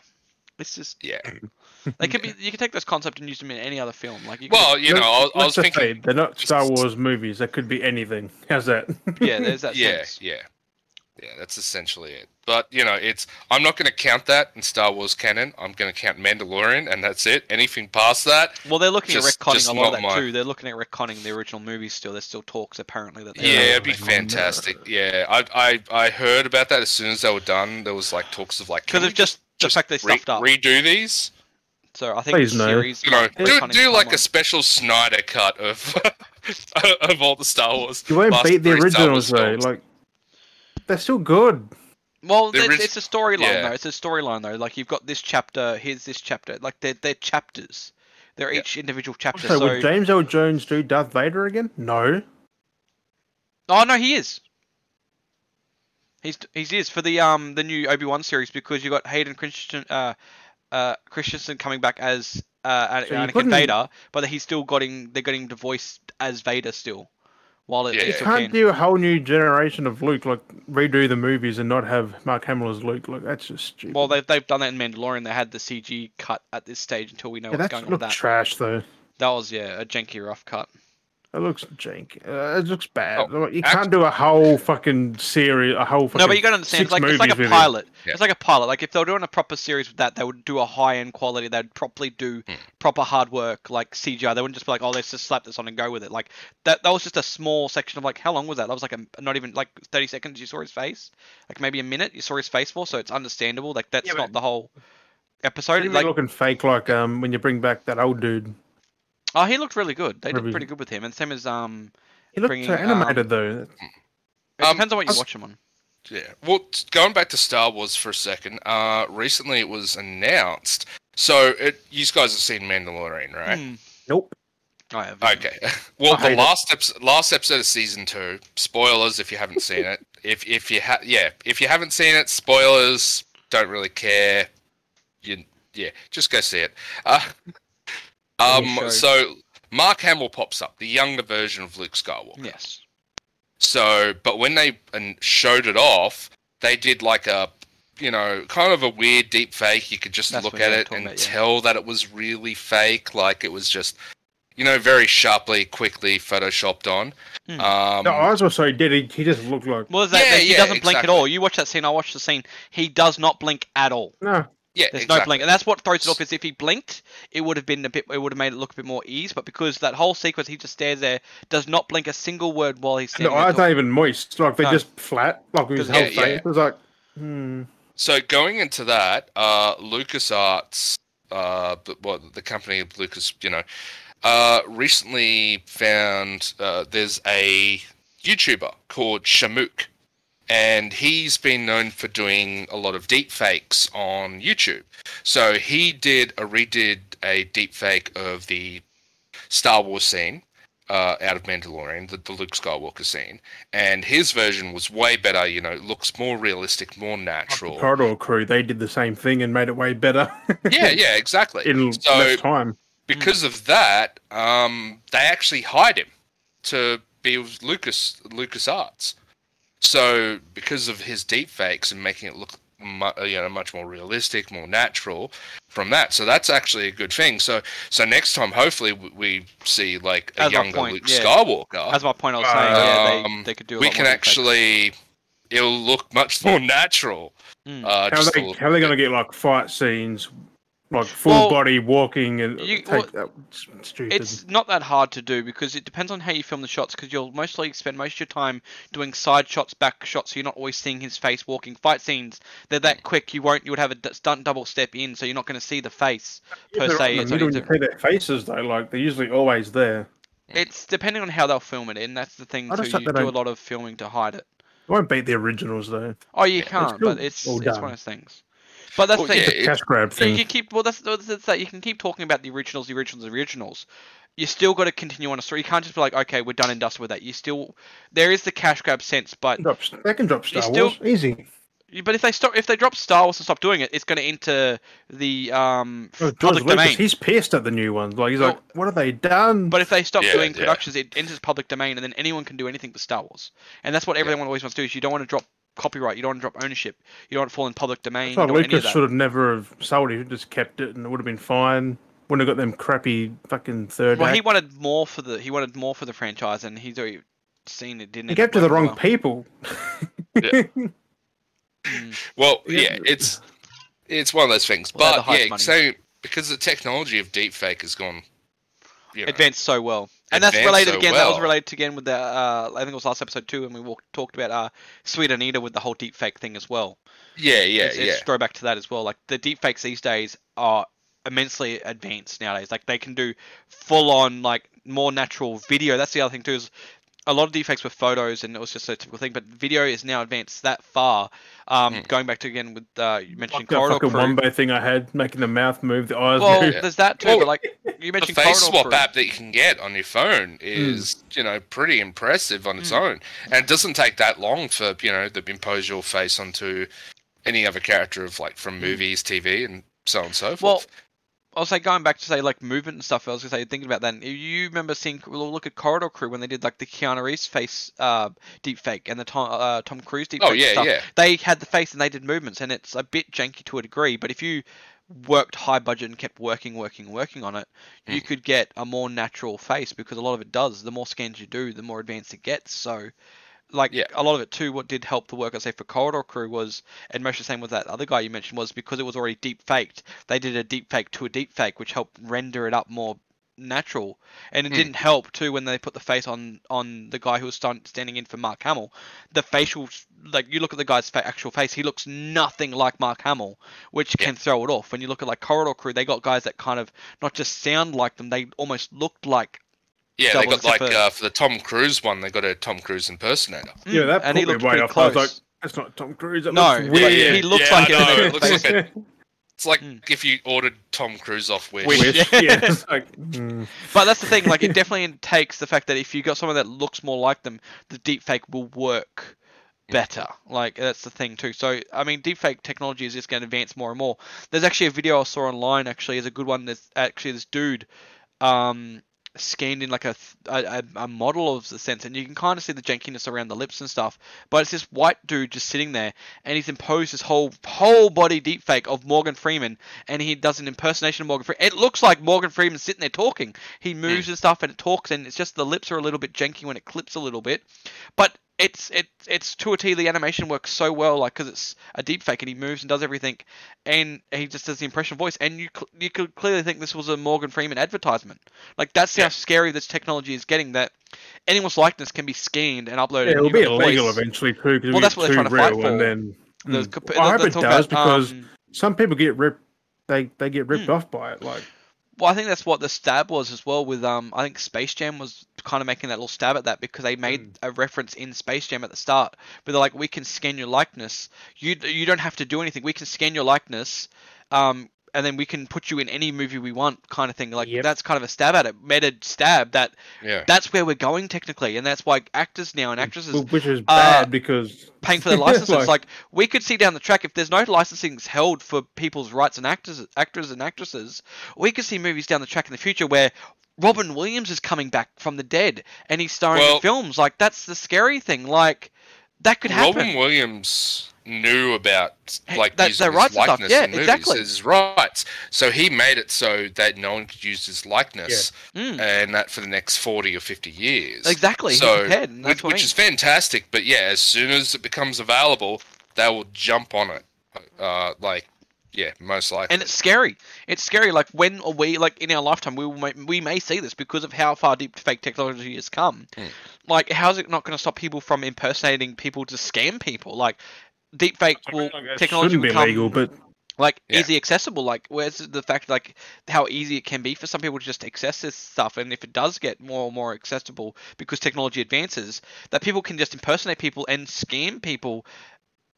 it's just yeah. they could be. You could take this concept and use them in any other film. Like you could, Well, you know, I, was- I Let's was thinking. say, they're not Star Wars movies. They could be anything. How's that? yeah, there's that yeah, sense. yeah, yeah. That's essentially it. But you know, it's I'm not going to count that in Star Wars canon. I'm going to count Mandalorian, and that's it. Anything past that, Well, they're looking Just- at retconning just a lot of that my- too. They're looking at retconning the original movies still. There's still talks apparently that. Yeah, it'd be make- fantastic. Yeah, I, I I heard about that as soon as they were done. There was like talks of like, because can of we just the just fact they re- up. redo these. so I think Please the no. series, You know, do do like a special Snyder cut of of all the Star Wars. You won't beat the three Star Wars originals though. films. Like they're still good. Well, The it's, orig- it's a storyline yeah. though. It's a storyline though. Like you've got this chapter, here's this chapter. Like they're they're chapters. They're Yeah. each individual chapter. So, So, would James Earl Jones do Darth Vader again? No. oh no, he is. He's he is for the um the new Obi Wan series because you got Hayden Christensen uh uh Christensen coming back as uh So Anakin Vader, but he's still getting they're getting to voice as Vader still, while it, Yeah, it's yeah. still Can't canon. do a whole new generation of Luke. Like redo the movies and not have Mark Hamill as Luke. Like that's just stupid. Well, they've they've done that in Mandalorian. They had the CG cut at this stage until we know yeah, what's going on with that. trash though. That was yeah a janky rough cut. It looks jank. Uh, it looks bad. Oh, you can't do a whole fucking series, a whole fucking. No, but you gotta understand, it's like it's like a movies with it. pilot. Yeah. It's like a pilot. Like if they were doing a proper series with that, they would do a high end quality. They'd properly do Hmm. proper hard work, like CGI. They wouldn't just be like, oh, let's just slap this on and go with it. Like that. That was just a small section of like how long was that? That was like a not even like thirty seconds. You saw his face, like maybe a minute. You saw his face for, so it's understandable. Like that's Yeah, not but- the whole episode. Even Like looking fake, like um when you bring back that old dude. Oh, he looked really good. They did pretty good with him, and same as um. He looked Bringing, so animated um, though. It Um, depends on what you us- watch him on. Yeah. Well, going back to Star Wars for a second. Uh, recently it was announced. So it, you guys have seen Mandalorian, right? Hmm. Nope. I have. Okay. Well, I the last episode, last episode of season two. Spoilers if you haven't seen it. If if you ha- yeah, if you haven't seen it, spoilers. Don't really care. You yeah, just go see it. Uh, um. So Mark Hamill pops up, the younger version of Luke Skywalker. Yes. So, but when they and showed it off, they did like a, you know, kind of a weird deep fake. You could just That's look at it and about, yeah. tell that it was really fake. Like it was just, you know, very sharply, quickly photoshopped on. Hmm. Um, The eyes were so dead. He, he just looked like Well, that, Yeah, that he yeah, doesn't blink at all. You watch that scene. I watched the scene. He does not blink at all. no. yeah, There's no blink, and that's what throws it off. Is if he blinked, it would have been a bit. It would have made it look a bit more ease. But because that whole sequence, he just stares there, does not blink a single word while he's The standing there. eyes aren't even moist. Like they're No. just flat. Like his 'Cause- whole Yeah, yeah. face. It was like, hmm. So going into that, uh, LucasArts, uh, the- the company of Lucas, you know, uh, recently found uh, there's a YouTuber called Shamook, and he's been known for doing a lot of deep fakes on YouTube. So he did a redid a deep fake of the Star Wars scene. Uh, out of Mandalorian, the, the Luke Skywalker scene, and his version was way better. You know, looks more realistic, more The natural. Corridor Crew, they did the same thing and made it way better. yeah, yeah, exactly. In So less time. because of that, um, they actually hired him to be with Lucas Lucas Arts. So because of his deep fakes and making it look mu- you know much more realistic, more natural from that, so that's actually a good thing. So so next time, hopefully, we, we see like a As my younger point, Luke yeah. Skywalker. That's my point. I was saying. yeah, Um, they, they could do. A we lot can more deep fakes. actually, it'll look much more natural. Mm. Uh, How just are a they, little how are they going to get like fight scenes like full Well, body walking and you- take that stupid. It's not that hard to do because it depends on how you film the shots. Because you'll mostly spend most of your time doing side shots, back shots, so you're not always seeing his face walking. Fight scenes, they're that quick. You won't. You would have a stunt double step in, so you're not going to see the face per If they're se. in It's the middle, you to- see their faces though. Like they're usually always there. It's depending on how they'll film it, and that's the thing I too. You do a lot of filming to hide it. It won't beat the originals though. Oh, you it's can't, still but it's well it's one of those things. But that's Well, the thing. yeah, It's a it- cash grab thing. You thing. can keep well. That's, that's, that's that. You can keep talking about the originals, the originals, the originals. You still got to continue on a story. You can't just be like, okay, we're done and dusted with that. You still there is the cash grab sense, but Drop, they can drop Star still- Wars easy. but if they stop, if they drop Star Wars and stop doing it, it's going to enter the um Oh, public Lucas, domain. he's pissed at the new ones. Like he's Well- like, what have they done? But if they stop Yeah, doing yeah. productions, it enters public domain, and then anyone can do anything with Star Wars. And that's what everyone always wants to do. Is you don't want to drop copyright, you don't want to drop ownership, you don't want to fall in public domain. That's You why don't any of Lucas that. should have never have sold it. He just kept it, and it would have been fine. Wouldn't have got them crappy fucking third. Well, he wanted more for the he wanted more for the franchise, and he's already seen it didn't. He gave to the wrong well. people. Mm. Well, Yeah. yeah, it's it's one of those things. Well, but yeah, money. so because the technology of deepfake has gone, you know, advanced so well. And that's related so again. That was related again with the. Uh, I think it was last episode too, and we walked, talked about uh, Sweet Anita with the whole deepfake thing as well. yeah, yeah, it's, yeah. it's throwback to that as well. Like the deepfakes these days are immensely advanced nowadays. Like they can do full on like more natural video. That's the other thing too. Is a lot of deepfakes were photos, and it was just a typical thing. But video is now advanced that far. Um, Hmm. Going back to again with uh, you mentioned Like that Corridor fucking Crew. wombo thing I had, making the mouth move, the eyes Well, move. Yeah. there's that too. Well, but like you mentioned, the mentioned, face Corridor swap Crew. app that you can get on your phone is, you know, pretty impressive on its Mm. own, and it doesn't take that long for you know to impose your face onto any other character of like from movies, TV, and so on and so forth. Well, forth. I'll say going back to say like movement and stuff. I was gonna say thinking about that. and You remember seeing we'll look at Corridor Crew when they did like the Keanu Reeves face uh, deep fake and the Tom uh, Tom Cruise deep oh yeah, stuff. yeah. They had the face and they did movements, and it's a bit janky to a degree. But if you worked high budget and kept working, working, working on it, you Hmm. could get a more natural face because a lot of it does. The more scans you do, the more advanced it gets. So. Like Yeah. a lot of it too, what did help the work I say for Corridor Crew was, and most of the same with that other guy you mentioned was because it was already deep faked. They did a deep fake to a deep fake, which helped render it up more natural. And it Hmm. didn't help too when they put the face on on the guy who was stand, standing in for Mark Hamill. The facial, like you look at the guy's fa- actual face, he looks nothing like Mark Hamill, which Yeah. can throw it off. When you look at like Corridor Crew, they got guys that kind of not just sound like them, they almost looked like. Yeah, they double got like for- uh, for the Tom Cruise one, they got a Tom Cruise impersonator. yeah, that and he put me looked way pretty off. I was close. like, that's not Tom Cruise. That No, looks but weird. he looks Yeah, like I it. know, in it looks face. like It's like Mm. if you ordered Tom Cruise off Wish. Wish. Wish, Yeah. yeah, like, mm. But that's the thing, like it definitely takes the fact that if you got someone that looks more like them, the deepfake will work better. Like that's the thing too. So I mean, deepfake technology is just going to advance more and more. There's actually a video I saw online. Actually, is a good one. There's actually this dude, um, scanned in like a, a a- model of the sense, and you can kind of see the jankiness around the lips and stuff. But it's this white dude just sitting there, and he's imposed this whole whole body deepfake of Morgan Freeman, and he does an impersonation of Morgan Freeman. It looks like Morgan Freeman sitting there talking. He moves hmm. and stuff, and it talks, and it's just the lips are a little bit janky when it clips a little bit, but it's it it's to a T. The animation works so well, like because it's a deep fake and he moves and does everything, and he just does the impression voice, and you cl- you could clearly think this was a Morgan Freeman advertisement. Like that's how scary this technology is getting. That anyone's likeness can be scanned and uploaded. yeah, it'll be illegal face. eventually too. Because Well, that's what they're trying to fight real, for. And then, The mm. comp- Well, I hope they're it does about, because um, some people get ripped. They they get ripped Hmm. off by it. Like Well, I think that's what the stab was as well. With um, I think Space Jam was kind of making that little stab at that because they made Mm. a reference in Space Jam at the start, but they're like, we can scan your likeness. You you don't have to do anything. We can scan your likeness, um, and then we can put you in any movie we want, kind of thing. Like Yep. that's kind of a stab at it, meta stab. That Yeah. that's where we're going technically, and that's why actors now and actresses which is bad because paying for their licenses. Like- like, we could see down the track if there's no licensing held for people's rights and actors, actors and actresses, we could see movies down the track in the future where Robin Williams is coming back from the dead and he's starring Well- in films. Like that's the scary thing. Like that could happen. Robin Williams knew about like that- using their his rights stuff. likeness Yeah, in movies, exactly. his rights. So he made it so that no one could use his likeness, Mm, and that for the next forty or fifty years. exactly. So, he's prepared, and that's which, which is fantastic. But yeah, as soon as it becomes available, they will jump on it. Uh, like Yeah, most likely. and it's scary. It's scary. Like when are we like in our lifetime we may, we may see this because of how far deep fake technology has come. Hmm. Like how is it not going to stop people from impersonating people to scam people? Like deep fake will technology shouldn't will be come legal, but like Yeah. easy accessible. Like where's the fact like how easy it can be for some people to just access this stuff, and if it does get more and more accessible because technology advances, that people can just impersonate people and scam people.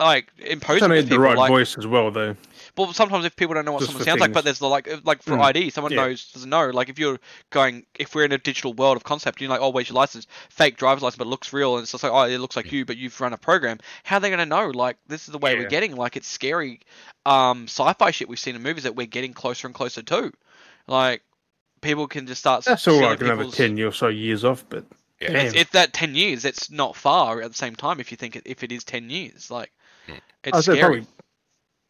Like imposing. It need the right like, voice as well, though. well, sometimes if people don't know what Just someone sounds like, but there's the like, like for Mm. ID, someone Yeah. knows doesn't know. Like if you're going, if we're in a digital world of concept, you're like, oh, where's your license? Fake driver's license, but it looks real, and it's just like, oh, it looks like you, but you've run a program. How are they gonna know? Like this is the way we're getting. Like it's scary, um, sci-fi shit we've seen in movies that we're getting closer and closer to. Like people can just start. That's all stealing like another ten or so years off, but Yeah. It's, it's that ten years. It's not far at the same time. If you think it, if it is ten years, like Mm. it's I'd scary. probably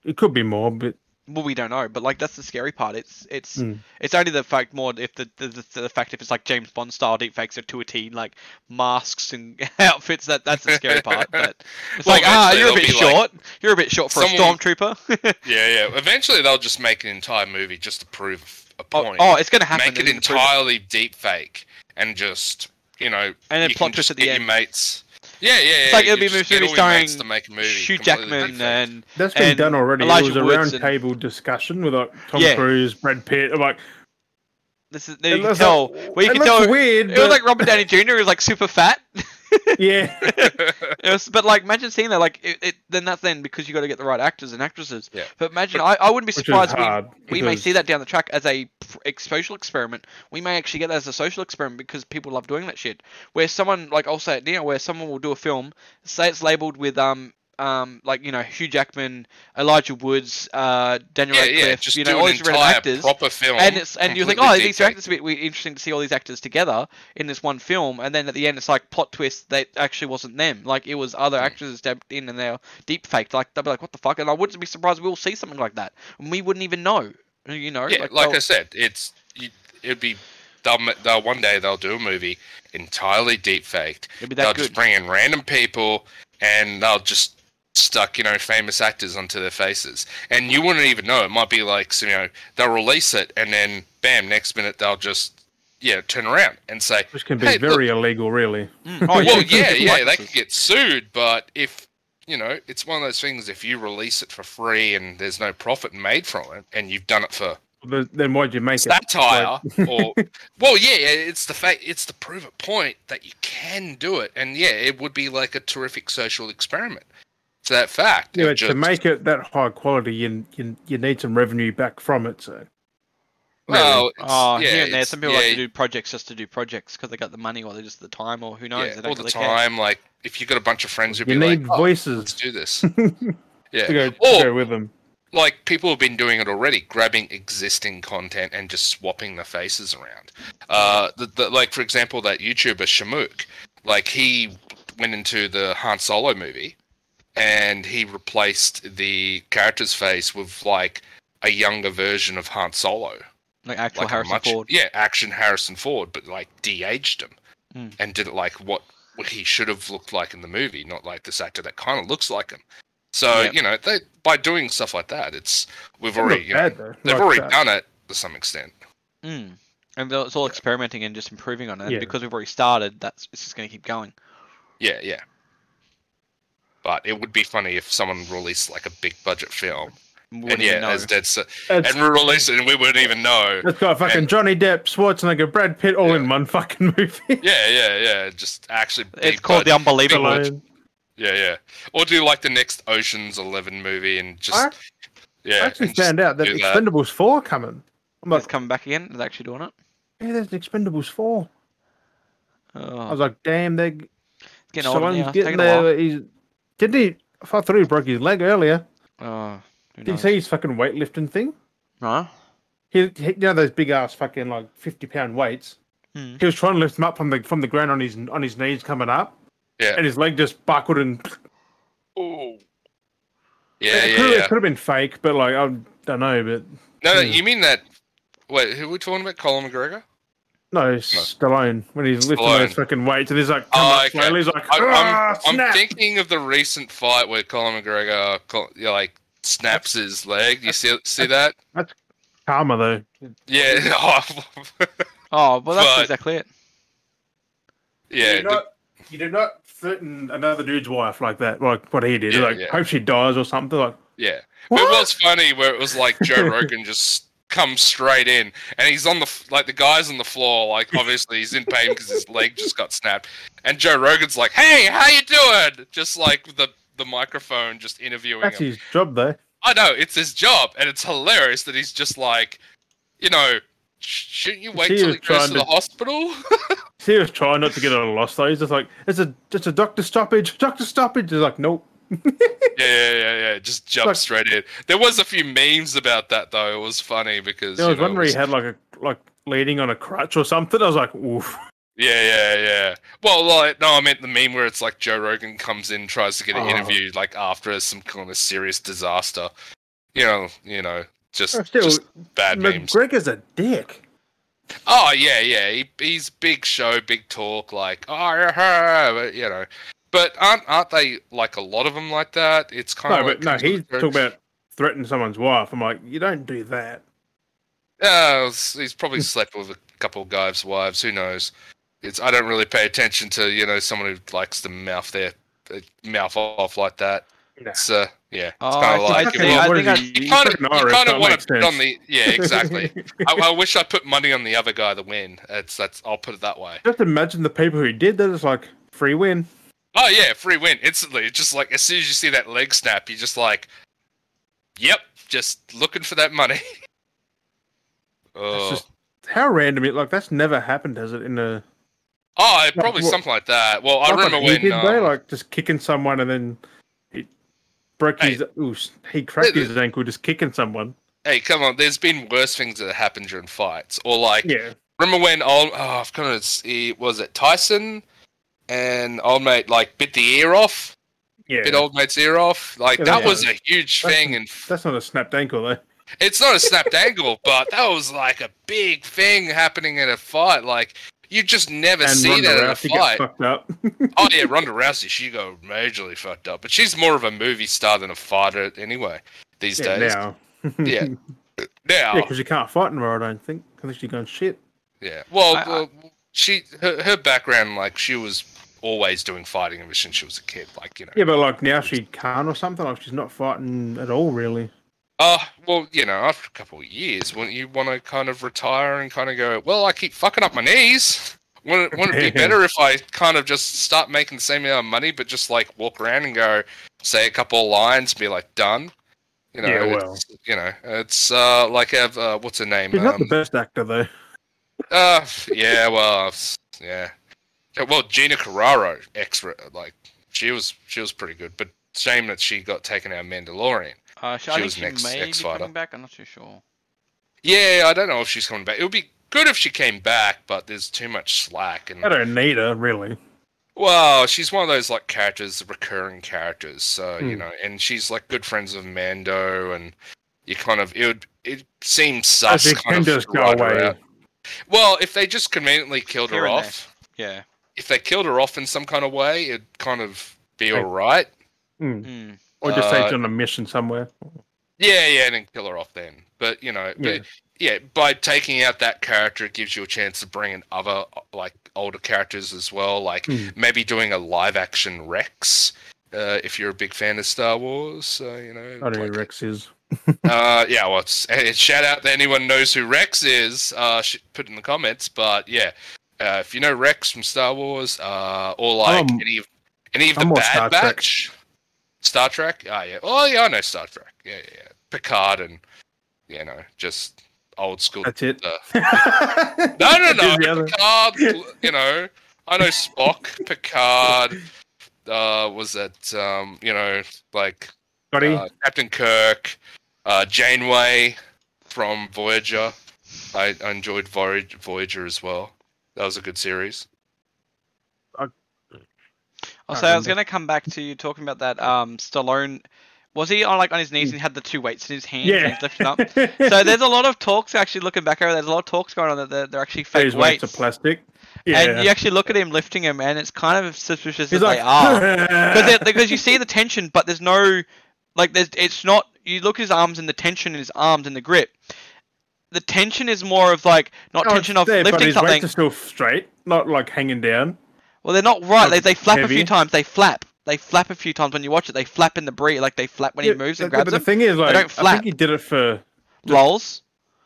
it could be more, but Well, we don't know, but like that's the scary part. It's it's Mm. it's only the fact more if the, the the the fact if it's like James Bond style deepfakes are to a T, like masks and outfits. That that's the scary part. But it's Well, like ah, you're a bit be like- short. you're a bit short for Someone- a stormtrooper. Yeah, yeah. Eventually, they'll just make an entire movie just to prove a oh, point. oh, it's gonna happen. make it They're gonna prove entirely deep fake and just you know And then plot twist at the end. mates. Yeah, yeah, yeah. It's like it'll be a movie get all your mates starring to make a movie. Hugh Jackman deep-faked. and that's been And done already. Elijah it was a Woods round and- discussion with like Tom Yeah. Cruise, Brad Pitt. I'm like, this is you can tell. like- well, you can tell. weird. It was like Robert Downey Jr. was like super fat. yeah, It was, but like, imagine seeing that. Like, it, it then that's then because you got to get the right actors and actresses. Yeah. But imagine, I, I wouldn't be surprised. We, hard. we may see that down the track as a pr- social experiment. We may actually get that as a social experiment because people love doing that shit. Where someone, like I'll say it now, where someone will do a film, say it's labeled with um um like you know Hugh Jackman, Elijah Woods, uh Daniel yeah, Radcliffe, yeah. Just you know all these random actors. proper film. And it's and you think, oh, these deep-faked. actors be interesting to see all these actors together in this one film, and then at the end it's like plot twist that actually wasn't them, like it was other Mm. actors stepped in and they're deep faked. Like they'll be like, what the fuck? And I wouldn't be surprised we'll see something like that, and we wouldn't even know. You know, Yeah, like, they'll- I said, it's you, it'd be they'll, they'll one day they'll do a movie entirely deep faked. They'll that just bring in random people and they'll just stuck you know famous actors onto their faces, and you wouldn't even know. It might be like you know they'll release it and then bam, next minute they'll just yeah turn around and say, which can be Hey, look- very illegal, really. Mm. Oh, well, yeah, yeah, they could get sued, but if you know, it's one of those things. If you release it for free and there's no profit made from it, and you've done it for Then why'd you make it? satire, or well, yeah, yeah, it's the fact, it's the prove it point that you can do it, and yeah, it would be like a terrific social experiment. It's that fact. Yeah, It but to make it that high quality, you, you you need some revenue back from it. So well, it's- Oh, yeah, here and there. Some people yeah, like to do projects just to do projects because they got the money or they just the time or who knows. yeah, they don't all the really care. time. Like if you got a bunch of friends who'd you be need like, oh, voices let's do this. to Yeah, go, to Or- go with them. like people have been doing it already, grabbing existing content and just swapping the faces around. Uh, the, the, like for example, that YouTuber Shamook, like he went into the Han Solo movie, and he replaced the character's face with like a younger version of Han Solo, Like actual like Harrison much Ford. yeah, action Harrison Ford, but like de-aged him, Mm. and did it like what what he should have looked like in the movie, not like this actor that kind of looks like him. So Yep. you know, they by doing stuff like that, it's we've Doesn't already you know, bad, they've Like already that. done it to some extent. Mm. And it's all experimenting and just improving on it. And Yeah. because we've already started, that's it's just going to keep going. Yeah, yeah. But it would be funny if someone released like a big budget film, and wouldn't even yeah, know. as Dead said, It's, and we release it, and we wouldn't even know. it's got fucking and- Johnny Depp, Schwarzenegger, Brad Pitt all in one fucking movie. Yeah, yeah, yeah. Just actually, it's big called the. Unbelievable. Alone. Yeah, yeah. Or do like the next Ocean's Eleven movie and just I yeah. I actually and just found out that do that. Expendables 4 coming. I'm It's coming back again. It's actually doing it. yeah, there's an Expendables 4. I Oh, was like, damn, they're it's getting older Stallone's now. Getting taking a while. there. He's, didn't he? I thought he broke his leg earlier. Oh, who Did you see his fucking weightlifting thing? Huh? He, he, you know those big ass fucking like fifty pound weights. Hmm. He was trying to lift them up from the from the ground on his on his knees coming up, Yeah. and his leg just buckled and. Oh. Yeah, it, yeah, could, yeah. it could have been fake, but like I don't know, but No, no, you mean that? Wait, who are we talking about? Colin McGregor? No, Stallone when he's lifting those fucking weights and he's like come Oh, up okay. slowly, he's like I, ah, I'm, I'm thinking of the recent fight where Colin McGregor, Col- yeah, like snaps his leg. You see see that? That's karma though. Yeah. Oh, well, that's But- exactly it. yeah. you do not, you do not threaten another dude's wife like that, like what he did. Yeah, like, yeah. hope she dies or something. Like, Yeah. But it was funny where it was like Joe Rogan just comes straight in and he's on the like the guy's on the floor like obviously he's in pain because his leg just got snapped and Joe Rogan's like hey how you doing just like the the microphone just interviewing him. that's him his job though. I know it's his job and it's hilarious that he's just like you know shouldn't you wait He till he goes to the to- hospital He was trying not to get on a loss though. He's just like, it's a just a doctor stoppage, doctor stoppage. He's like, nope. yeah yeah yeah yeah just jump Like- straight in there was a few memes about that though it was funny because There was know, one where he had like a like leaning on a crutch or something. I was like, oof. Yeah, yeah, yeah. Well, like, no, I meant the meme where it's like Joe Rogan comes in, tries to get an Oh. interview, like after some kind of serious disaster. You know, you know, just, oh, Still, just bad memes. McGregor's a dick. Oh yeah, yeah. He, he's big show, big talk, like oh, yeah, you know. But aren't aren't they like a lot of them like that? It's kind No, of but like no, he's with he the talked coach. about threatening someone's wife. I'm like, you don't do that. Yeah, it was- he's probably slept with a couple of guys' wives. Who knows? It's I don't really pay attention to you know someone who likes to mouth their uh, mouth off like that. Nah. It's uh, yeah, it's Oh, kind of like I you think- know, I think is I- you He's kind of you kind of want to put on the yeah exactly. I, I wish I put money on the other guy to win. It's that's I'll put it that way. Just imagine the people who did that. It's like free win. Oh yeah, free win instantly. It's just like as soon as you see that leg snap, you're just like, yep, just looking for that money. It's oh, just how random it. Like that's never happened, has it? In a oh, probably what- something like that. Well, I like remember he when did, um, like just kicking someone and then he broke Hey. his. Ooh, he cracked his ankle just kicking someone. Hey, come on. There's been worse things that happened during fights, or like Yeah, remember when old oh, I've kind of it was it Tyson and old mate like bit the ear off, yeah. bit old mate's ear off. Like Yeah, that that was was- a huge that's- thing, and That's not a snapped ankle though. it's not a snapped ankle, but that was like a big thing happening in a fight. Like you just never And see Ronda that in a Rousey gets fight. fucked up. oh yeah, Ronda Rousey, she got majorly fucked up, but she's more of a movie star than a fighter anyway these yeah, days. now. Yeah. Now, Yeah, because you can't fight anymore. I don't think unless you're going shit. Yeah. Well, I- I- well, she her, her background like she was always doing fighting ever since she was a kid. Like you know. Yeah, but like now she can't or something. Like she's not fighting at all, really. Uh, well, you know, after a couple of years, wouldn't you want to kind of retire and kind of go? Well, I keep fucking up my knees. Wouldn't, it- wouldn't it be better if I kind of just start making the same amount of money, but just like walk around and go, say a couple of lines, be like done. You know, Yeah, well. it's, you know, it's uh like have uh, what's her name? She's not the Um, best actor though. Uh, yeah, well, yeah. Yeah, Well, Gina Carano, ex like she was she was pretty good, but shame that she got taken out of Mandalorian. Uh, she, She I was she next- may be ex-fighter. coming back. I'm not too sure. Yeah, I don't know if she's coming back. It would be good if she came back, but there's too much slack. And I don't need her really. well, she's one of those like characters, recurring characters. So you Hmm. know, and she's like good friends with Mando, and you kind of it would it seems So sus she kind can of just go away. Well, if they just conveniently killed Here her and there. off. Yeah. If they killed her off in some kind of way, it'd kind of be all right. Mm. Mm. Or just say Uh, she's on a mission somewhere. Yeah, yeah, and then kill her off then. But you know, Yeah. but, yeah, by taking out that character, it gives you a chance to bring in other like older characters as well. Like Mm. maybe doing a live action Rex. Uh, if you're a big fan of Star Wars, uh, you know, I don't know like- who Rex is. uh, yeah, well, it's, eh, shout out to anyone knows who Rex is. Uh, sh- put in the comments. But yeah, uh, if you know Rex from Star Wars, uh, or like Um, any of any of the I'm more Bad Star Trek. Batch, Star Trek. Ah, yeah. Oh, yeah, I know Star Trek. Yeah, yeah, yeah. Picard and you know, just old school. That's it. Uh, no, no, no. Who's the other? Picard. You know, I know Spock. Picard. Uh, was that um, you know, like uh, Captain Kirk, uh, Janeway from Voyager. I, I enjoyed Voyager, Voyager as well. That was a good series. I'll Can't say I was gonna come back to you talking about that. Um, Stallone was he on like on his knees and he had the two weights in his hands and yeah. he's lifting up. So there's a lot of talks actually looking back over. There's a lot of talks going on that they're, they're actually fake These weights weights. are plastic. Yeah. And you actually look at him lifting him, and it's kind of suspicious He's that like, they are because because you see the tension, but there's no like there's it's not you look at his arms and the tension in his arms and the grip. The tension is more of like not Oh, tension it's of there, but lifting his something. weights are still straight, not like hanging down. Well, they're not right. They, Not they flap a few times. They flap. They flap a few times when you watch it. They flap in the breeze, like they flap when Yeah, he moves and grabs but them. the thing is, like, don't flap. I think he did it for Lols.